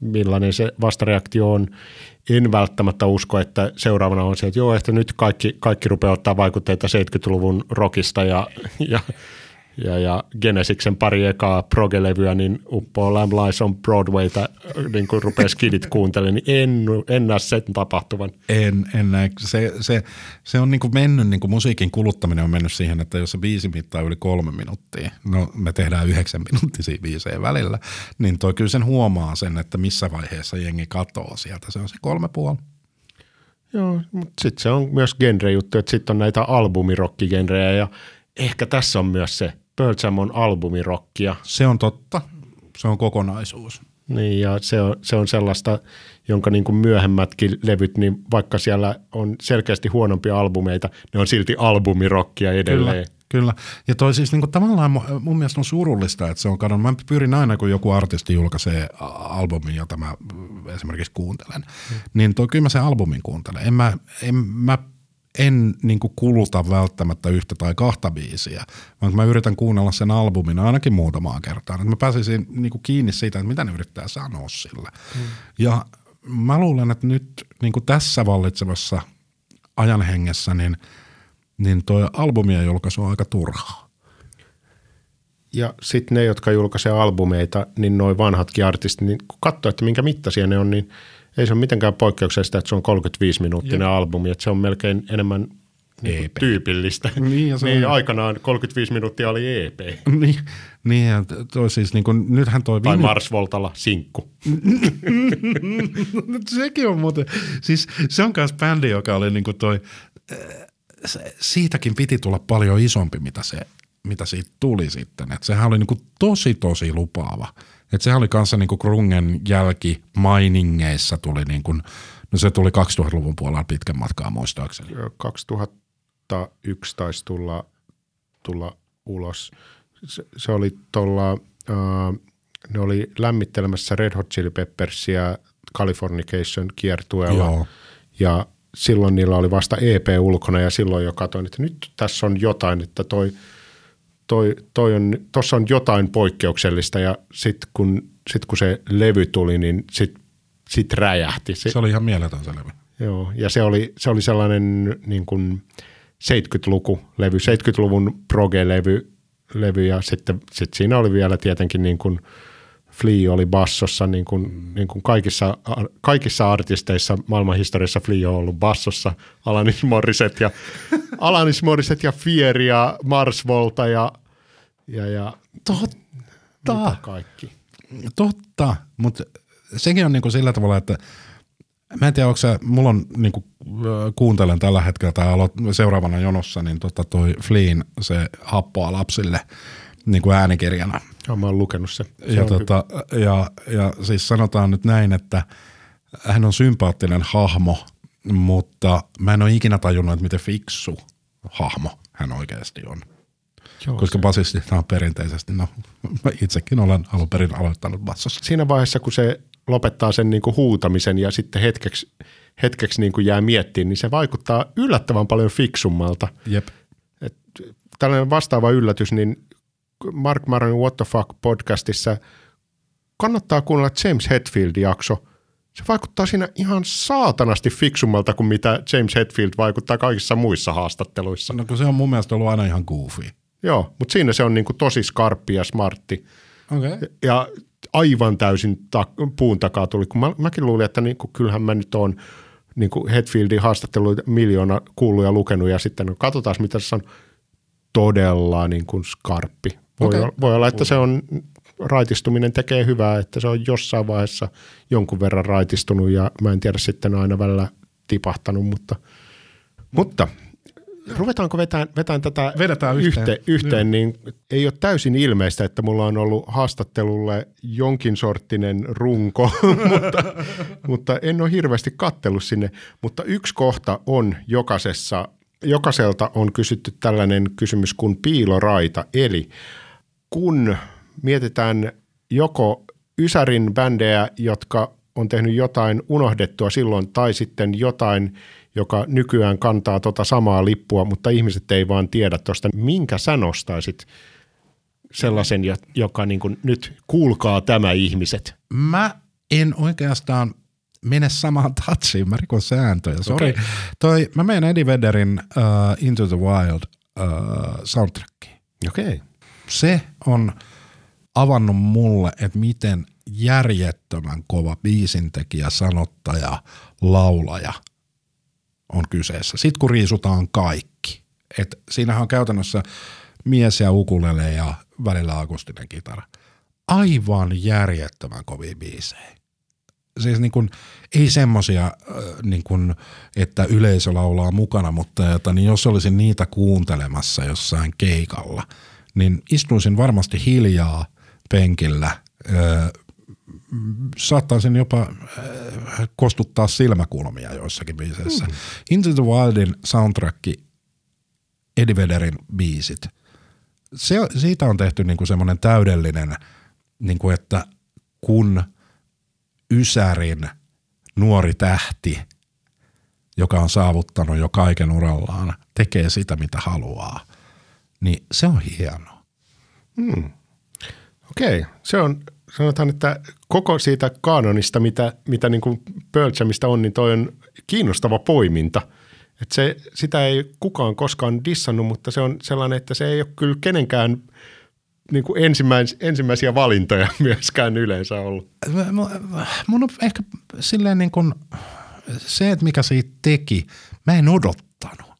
millainen se vastareaktio on en välttämättä usko, että seuraavana on se, että joo, että nyt kaikki, kaikki rupeaa ottaa vaikutteita 70-luvun rockista ja, ja ja, ja Genesiksen pari ekaa progelevyä, niin uppoo Lamb Lies on Broadwayta, niin kuin rupeaa skidit kuuntelemaan, niin en, en näe sen tapahtuvan. En, en näe. Se, se, se on niin kuin mennyt, niin kuin musiikin kuluttaminen on mennyt siihen, että jos se biisi mittaa yli kolme minuuttia, no me tehdään yhdeksän minuuttisia biisejä välillä, niin toi kyllä sen huomaa sen, että missä vaiheessa jengi katoo sieltä. Se on se kolme puoli. Joo, mutta sitten se on myös genre-juttu, että sitten on näitä albumirokkigenrejä ja ehkä tässä on myös se Pearl Jam on albumirokkia. Se on totta. Se on kokonaisuus. Niin, ja se on, se on sellaista, jonka niin kuin myöhemmätkin levyt, niin vaikka siellä on selkeästi huonompia albumeita, ne on silti albumirokkia edelleen. Kyllä. Kyllä. Ja toi siis niin tavallaan mun mielestä on surullista, että se on kadonnut. Mä pyrin aina, kun joku artisti julkaisee albumin, jota mä esimerkiksi kuuntelen, hmm. niin toi kyllä mä sen albumin kuuntelen. En mä, en mä en niin kuin kuluta välttämättä yhtä tai kahta biisiä, vaan mä yritän kuunnella sen albumin ainakin muutamaa kertaa, että mä pääsisin niin kuin kiinni siitä, että mitä ne yrittää sanoa sillä. Mm. Ja mä luulen, että nyt niin kuin tässä vallitsevassa ajanhengessä, niin, niin toi albumien julkaisu on aika turhaa. Ja sitten ne, jotka julkaisee albumeita, niin noin vanhatkin artistit, niin kun katsoo, että minkä mittaisia ne on, niin – ei se ole mitenkään poikkeuksellista, että se on 35-minuuttinen Joo. albumi, että se on melkein enemmän niin EP. tyypillistä. Niin, ja se niin on... aikanaan 35 minuuttia oli EP. Niin, niin ja toi siis niin kuin, nythän toi... Tai viime... Mars Voltalla sinkku. Sekin on muuten, siis se on myös bändi, joka oli niin kuin toi, se, siitäkin piti tulla paljon isompi, mitä, se, mitä siitä tuli sitten. Et sehän oli niin kuin tosi, tosi lupaava. Et sehän oli kanssa niinku Krungen jälki mainingeissa tuli niinku, no se tuli 2000-luvun puolella pitkän matkaa muistaakseni. 2001 taisi tulla, tulla ulos. Se, se oli tuolla, uh, ne oli lämmittelemässä Red Hot Chili Peppersia Californication kiertueella. Joo. Ja silloin niillä oli vasta EP ulkona ja silloin jo katsoin, että nyt tässä on jotain, että toi – toi, toi on, tossa on jotain poikkeuksellista ja sitten kun, sit kun se levy tuli, niin sitten sit räjähti. Se, se oli ihan mieletön se levy. Joo, ja se oli, se oli sellainen niin kuin 70-luku levy, 70-luvun proge-levy levy, ja sitten sit siinä oli vielä tietenkin niin kuin Flea oli bassossa, niin kuin, niin kuin kaikissa, kaikissa artisteissa maailmanhistoriassa Flea on ollut bassossa, Alanis Morissette ja, Alanis Morissette ja Fier ja Mars Volta ja ja, ja Totta. kaikki. Totta, mutta sekin on niinku sillä tavalla, että mä en tiedä, onko se, mulla on niinku, kuuntelen tällä hetkellä tai seuraavana jonossa, niin tota toi Fleen, se happoa lapsille niin kuin äänikirjana. Ja mä oon lukenut se. se ja, tota, ja, ja siis sanotaan nyt näin, että hän on sympaattinen hahmo, mutta mä en ole ikinä tajunnut, että miten fiksu hahmo hän oikeasti on. Joo, koska basistithan on perinteisesti, no mä itsekin olen alun perin aloittanut bassossa. Siinä vaiheessa, kun se lopettaa sen niin kuin huutamisen ja sitten hetkeksi, hetkeksi niin kuin jää miettimään, niin se vaikuttaa yllättävän paljon fiksummalta. Jep. Et tällainen vastaava yllätys, niin Mark Maron What the Fuck podcastissa kannattaa kuunnella James Hetfield-jakso. Se vaikuttaa siinä ihan saatanasti fiksummalta kuin mitä James Hetfield vaikuttaa kaikissa muissa haastatteluissa. No kun se on mun mielestä ollut aina ihan goofy. Joo, mutta siinä se on niin kuin tosi skarppi ja smartti. Okay. Ja aivan täysin ta- puun takaa tuli, kun mä, mäkin luulin, että niin kuin, kyllähän mä nyt oon niin kuin Hetfieldin haastatteluita miljoona kuullut ja lukenut ja sitten no, katsotaan mitä se on todella niin kuin skarppi. Voi, okay. olla, voi olla, että se on raitistuminen tekee hyvää, että se on jossain vaiheessa jonkun verran raitistunut ja mä en tiedä sitten aina välillä tipahtanut, mutta, mutta ruvetaanko vetään, vetään tätä Vedetään yhteen, yhteen, yhteen niin ei ole täysin ilmeistä, että mulla on ollut haastattelulle jonkin sorttinen runko, mutta, mutta en ole hirveästi kattellut sinne. Mutta yksi kohta on jokaisessa, jokaiselta on kysytty tällainen kysymys kuin piiloraita, eli kun mietitään joko Ysärin bändejä, jotka on tehnyt jotain unohdettua silloin, tai sitten jotain, joka nykyään kantaa tota samaa lippua, mutta ihmiset ei vaan tiedä tuosta, minkä sä nostaisit sellaisen, joka niin kuin, nyt kuulkaa tämä ihmiset. Mä en oikeastaan mene samaan touchiin, mä rikon sääntöjä. Sorry. Okay. Toi, mä menen Eddie Vedderin uh, Into the Wild uh, soundtrackiin. Okei. Okay. Se on avannut mulle, että miten järjettömän kova biisintekijä, sanottaja, laulaja – on kyseessä. Sitten kun riisutaan kaikki. Et siinähän on käytännössä mies ja ukulele ja välillä akustinen kitara. Aivan järjettömän kovia biisejä. Siis niin kun, ei semmosia, äh, niin kun, että yleisö laulaa mukana, mutta että niin jos olisin niitä kuuntelemassa jossain keikalla, niin istuisin varmasti hiljaa penkillä, äh, saattaisin jopa äh, kostuttaa silmäkulmia joissakin biiseissä. Mm. Into the Wildin soundtrack, Eddie Vedderin biisit, se, siitä on tehty niinku semmoinen täydellinen, niinku että kun Ysärin nuori tähti, joka on saavuttanut jo kaiken urallaan, tekee sitä mitä haluaa, niin se on hienoa. Hmm. Okei, okay. se on sanotaan, että koko siitä kaanonista, mitä, mitä niin kuin Jamista on, niin toi on kiinnostava poiminta. Että se, sitä ei kukaan koskaan dissannut, mutta se on sellainen, että se ei ole kyllä kenenkään niin kuin ensimmäis, ensimmäisiä valintoja myöskään yleensä ollut. Mun on ehkä silleen niin kuin se, että mikä siitä teki, mä en odottanut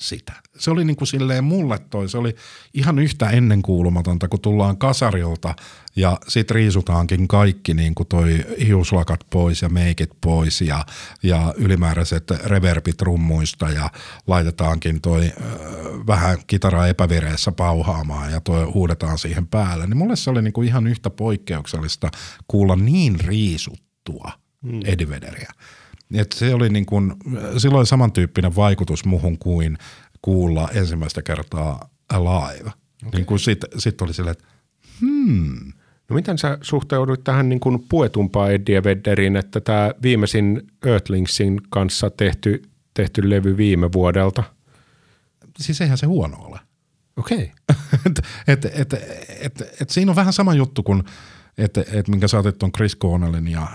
sitä. Se oli niin kuin silleen mulle toi, se oli ihan yhtä ennenkuulumatonta, kun tullaan kasarilta ja sit riisutaankin kaikki niin kuin toi hiuslakat pois ja meikit pois ja, ja ylimääräiset reverbit rummuista ja laitetaankin toi äh, vähän kitaraa epävireessä pauhaamaan ja toi huudetaan siihen päälle. Niin mulle se oli niin kuin ihan yhtä poikkeuksellista kuulla niin riisuttua mm. Eddie Vederiä. Et se oli niin kuin, silloin samantyyppinen vaikutus muhun kuin kuulla ensimmäistä kertaa live. Okay. Niin kuin sit, sit oli silleen, että hmm. No miten sä suhteuduit tähän niin kuin puetumpaan Eddie Vedderiin, että tämä viimeisin Earthlingsin kanssa tehty, tehty levy viime vuodelta? Siis eihän se huono ole. Okei. Okay. et, et, et, et, et siinä on vähän sama juttu kuin, että et minkä saatit tuon Chris Cornellin ja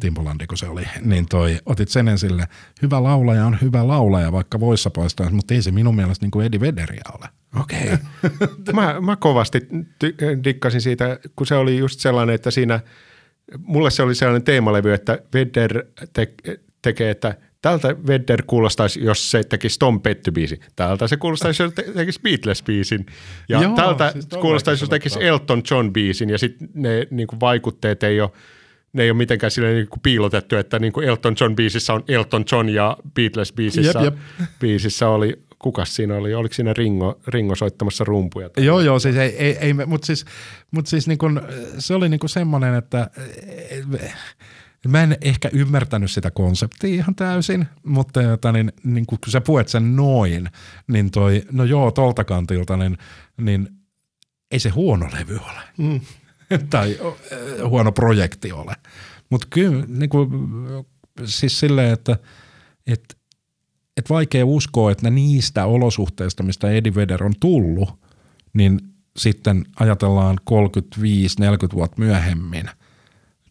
Timpolandi, kun se oli, niin toi, otit sen esille. Hyvä laulaja on hyvä laulaja, vaikka voissa poistaa, mutta ei se minun mielestä niin kuin Eddie Vedderia ole. Okei. Okay. mä, mä kovasti dikkasin siitä, kun se oli just sellainen, että siinä, mulle se oli sellainen teemalevy, että Vedder te, tekee, että tältä Vedder kuulostaisi, jos se tekisi Tom Petty-biisin. Tältä se kuulostaisi, jos se tekisi Beatles-biisin. Ja Joo, tältä siis kuulostaisi, jos tekisi Elton John-biisin. Ja sitten ne niin kuin vaikutteet ei ole ne ei ole mitenkään sille niin kuin piilotettu, että niin kuin Elton John biisissä on Elton John ja Beatles biisissä, jep, jep. biisissä oli, kukas siinä oli, oliko siinä Ringo, Ringo soittamassa rumpuja? Tai joo, joo, siis ei, ei, ei mutta siis, mutta siis niin kuin, se oli niin kuin semmoinen, että Mä en ehkä ymmärtänyt sitä konseptia ihan täysin, mutta jota, niin, niin kun sä puet sen noin, niin toi, no joo, tolta kantilta, niin, niin ei se huono levy ole. Mm. tai huono projekti ole. Mutta kyllä niin kuin, siis silleen, että et, et vaikea uskoa, että niistä olosuhteista, mistä Eddie Vedder on tullut, niin sitten ajatellaan 35-40 vuotta myöhemmin,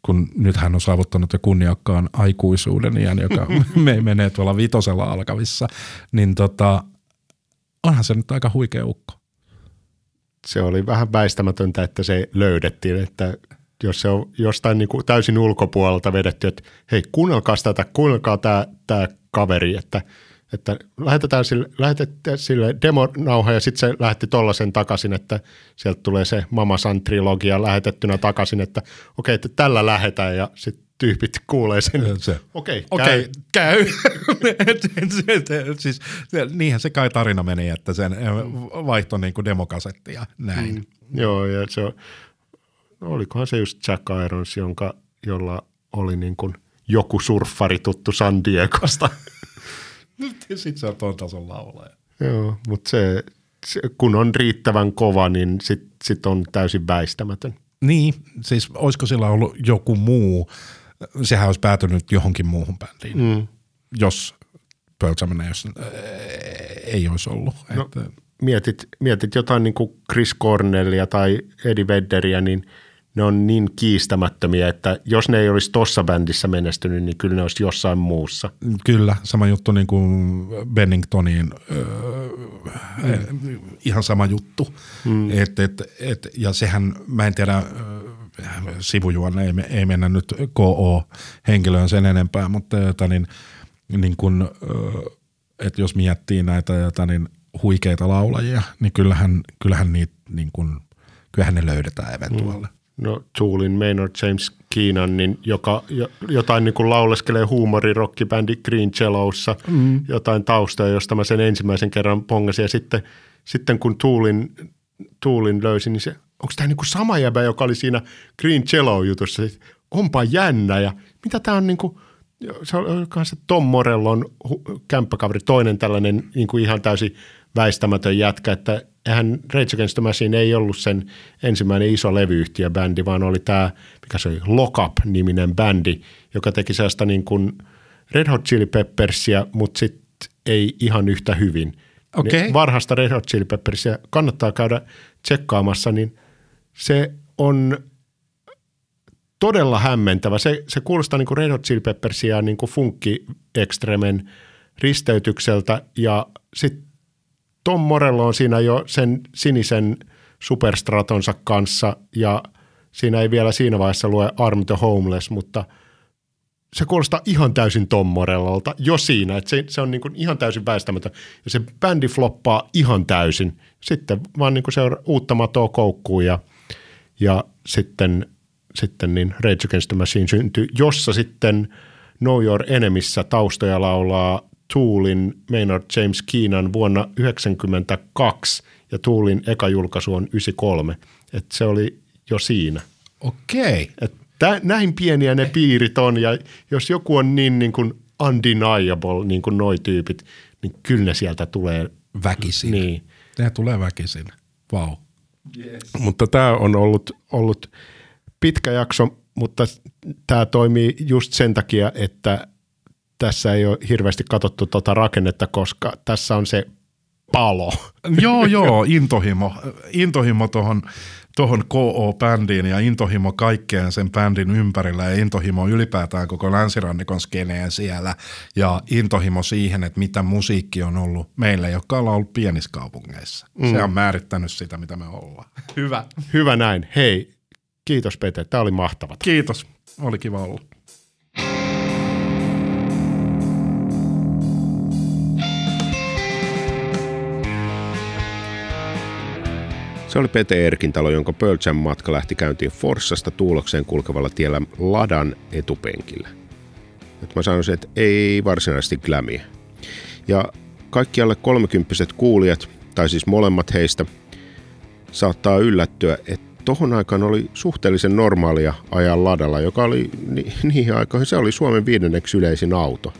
kun nyt hän on saavuttanut jo kunniakkaan aikuisuuden iän, joka me menee tuolla vitosella alkavissa, niin tota, onhan se nyt aika huikea ukko. Se oli vähän väistämätöntä, että se löydettiin, että jos se on jostain niin kuin täysin ulkopuolelta vedetty, että hei, kuunnelkaa tätä, kuunnelkaa tämä, tämä kaveri, että, että lähetetään sille, lähetetään sille demonauha ja sitten se lähetti tollaisen takaisin, että sieltä tulee se Mama San trilogia lähetettynä takaisin, että okei, että tällä lähetään ja sitten tyypit kuulee sen. Se. Okei, okay, käy. käy. siis, niinhän se kai tarina meni, että sen vaihtoi niin kuin demokasetti ja näin. Mm, joo, ja se on, no olikohan se just Jack Irons, jonka, jolla oli niin kuin joku surffari tuttu San Diegosta. Sitten se on tuon tason laulaja. Joo, mutta se, se, kun on riittävän kova, niin sitten sit on täysin väistämätön. Niin, siis olisiko sillä ollut joku muu, sehän olisi päätynyt johonkin muuhun bändiin, mm. jos Pearl Jam jos, äh, ei olisi ollut. No, että. mietit, mietit jotain niin kuin Chris Cornellia tai Eddie Vedderia, niin – ne on niin kiistämättömiä, että jos ne ei olisi tuossa bändissä menestynyt, niin kyllä ne olisi jossain muussa. Kyllä, sama juttu niin kuin Benningtoniin, öö, mm. ihan sama juttu. Mm. Et, et, et, ja sehän, mä en tiedä, sivujuonne ei, ei mennä nyt KO-henkilöön sen enempää, mutta jota, niin, niin kun, että jos miettii näitä jota, niin huikeita laulajia, niin kyllähän, kyllähän niitä niin kun, kyllähän ne löydetään eventuaalle. Mm no Toolin Maynard James Keenan, niin joka jotain niin kuin lauleskelee huumorirokkibändi Green Cellossa, mm. jotain taustaa, josta mä sen ensimmäisen kerran pongasin. Ja sitten, sitten kun Toolin, Toolin löysin, niin se, onko tämä niin kuin sama jäbä, joka oli siinä Green Cello-jutussa? Onpa jännä ja mitä tämä on niin kuin, se on se Tom Morellon kämppäkaveri, toinen tällainen niin kuin ihan täysin väistämätön jätkä, että eihän Rage Against the Machine ei ollut sen ensimmäinen iso levyyhtiöbändi, vaan oli tämä, mikä se oli, Lock Up-niminen bändi, joka teki sellaista niin kuin Red Hot Chili Peppersia, mutta sitten ei ihan yhtä hyvin. Okay. Niin varhasta Red Hot Chili Peppersia kannattaa käydä tsekkaamassa, niin se on todella hämmentävä. Se, se kuulostaa niin kuin Red Hot Chili Peppersia niin kuin funkki ekstremen risteytykseltä ja sitten Tom Morello on siinä jo sen sinisen superstratonsa kanssa ja siinä ei vielä siinä vaiheessa lue Arm the Homeless, mutta se kuulostaa ihan täysin Tom Morellolta jo siinä, että se, se on niin kuin ihan täysin väistämätön ja se bändi floppaa ihan täysin. Sitten vaan niin kuin seuraa uutta matoa koukkuun ja, ja sitten, sitten niin Rage Against the Machine syntyi, jossa sitten Know Your Enemyssä taustoja laulaa Toolin Maynard James Keenan vuonna 1992 ja Toolin eka julkaisu on 93. Et se oli jo siinä. Okei. Että näin pieniä ne piirit on ja jos joku on niin, niin kuin undeniable, niin kuin noi tyypit, niin kyllä ne sieltä tulee. Väkisin. Niin. Ne tulee väkisin. Vau. Wow. Yes. Mutta tämä on ollut, ollut pitkä jakso, mutta tämä toimii just sen takia, että tässä ei ole hirveästi katsottu tuota rakennetta, koska tässä on se palo. Joo, joo, intohimo. Intohimo tuohon tohon KO-bändiin ja intohimo kaikkeen sen bändin ympärillä ja intohimo ylipäätään koko länsirannikon skeneen siellä ja intohimo siihen, että mitä musiikki on ollut meille, jotka ollaan ollut pienissä kaupungeissa. Mm. Se on määrittänyt sitä, mitä me ollaan. Hyvä. Hyvä näin. Hei, kiitos Pete, tämä oli mahtavaa. Kiitos, oli kiva olla. Se oli Pete Erkintalo, jonka Pearl Jam matka lähti käyntiin Forssasta Tuulokseen kulkevalla tiellä Ladan etupenkillä. Nyt mä sanoisin, että ei varsinaisesti glämiä. Ja kaikki alle kolmekymppiset kuulijat, tai siis molemmat heistä, saattaa yllättyä, että tohon aikaan oli suhteellisen normaalia ajaa ladalla, joka oli ni, niihin aikoihin se oli Suomen viidenneksi yleisin auto.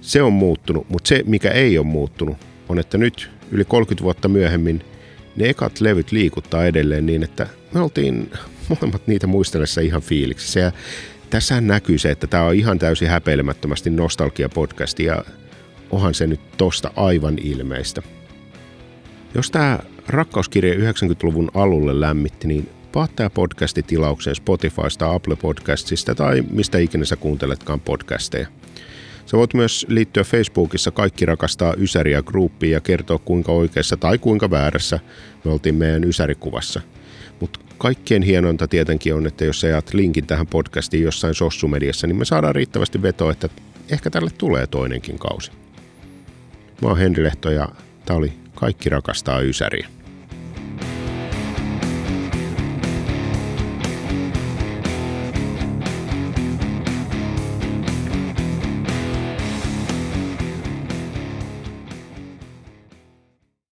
Se on muuttunut, mutta se mikä ei ole muuttunut on, että nyt yli 30 vuotta myöhemmin ne ekat levyt liikuttaa edelleen niin, että me oltiin molemmat niitä muistellessa ihan fiiliksissä. Ja tässä näkyy se, että tämä on ihan täysin häpeilemättömästi nostalgia-podcast ja onhan se nyt tosta aivan ilmeistä. Jos tämä rakkauskirja 90-luvun alulle lämmitti, niin paattaa podcasti tilaukseen Spotifysta, Apple Podcastista tai mistä ikinä sä kuunteletkaan podcasteja. Sä voit myös liittyä Facebookissa Kaikki rakastaa Ysäriä gruppiin ja kertoa kuinka oikeassa tai kuinka väärässä me oltiin meidän Ysärikuvassa. Mutta kaikkein hienointa tietenkin on, että jos sä jaat linkin tähän podcastiin jossain sossumediassa, niin me saadaan riittävästi vetoa, että ehkä tälle tulee toinenkin kausi. Mä oon Henri Lehto ja tää oli Kaikki rakastaa Ysäriä.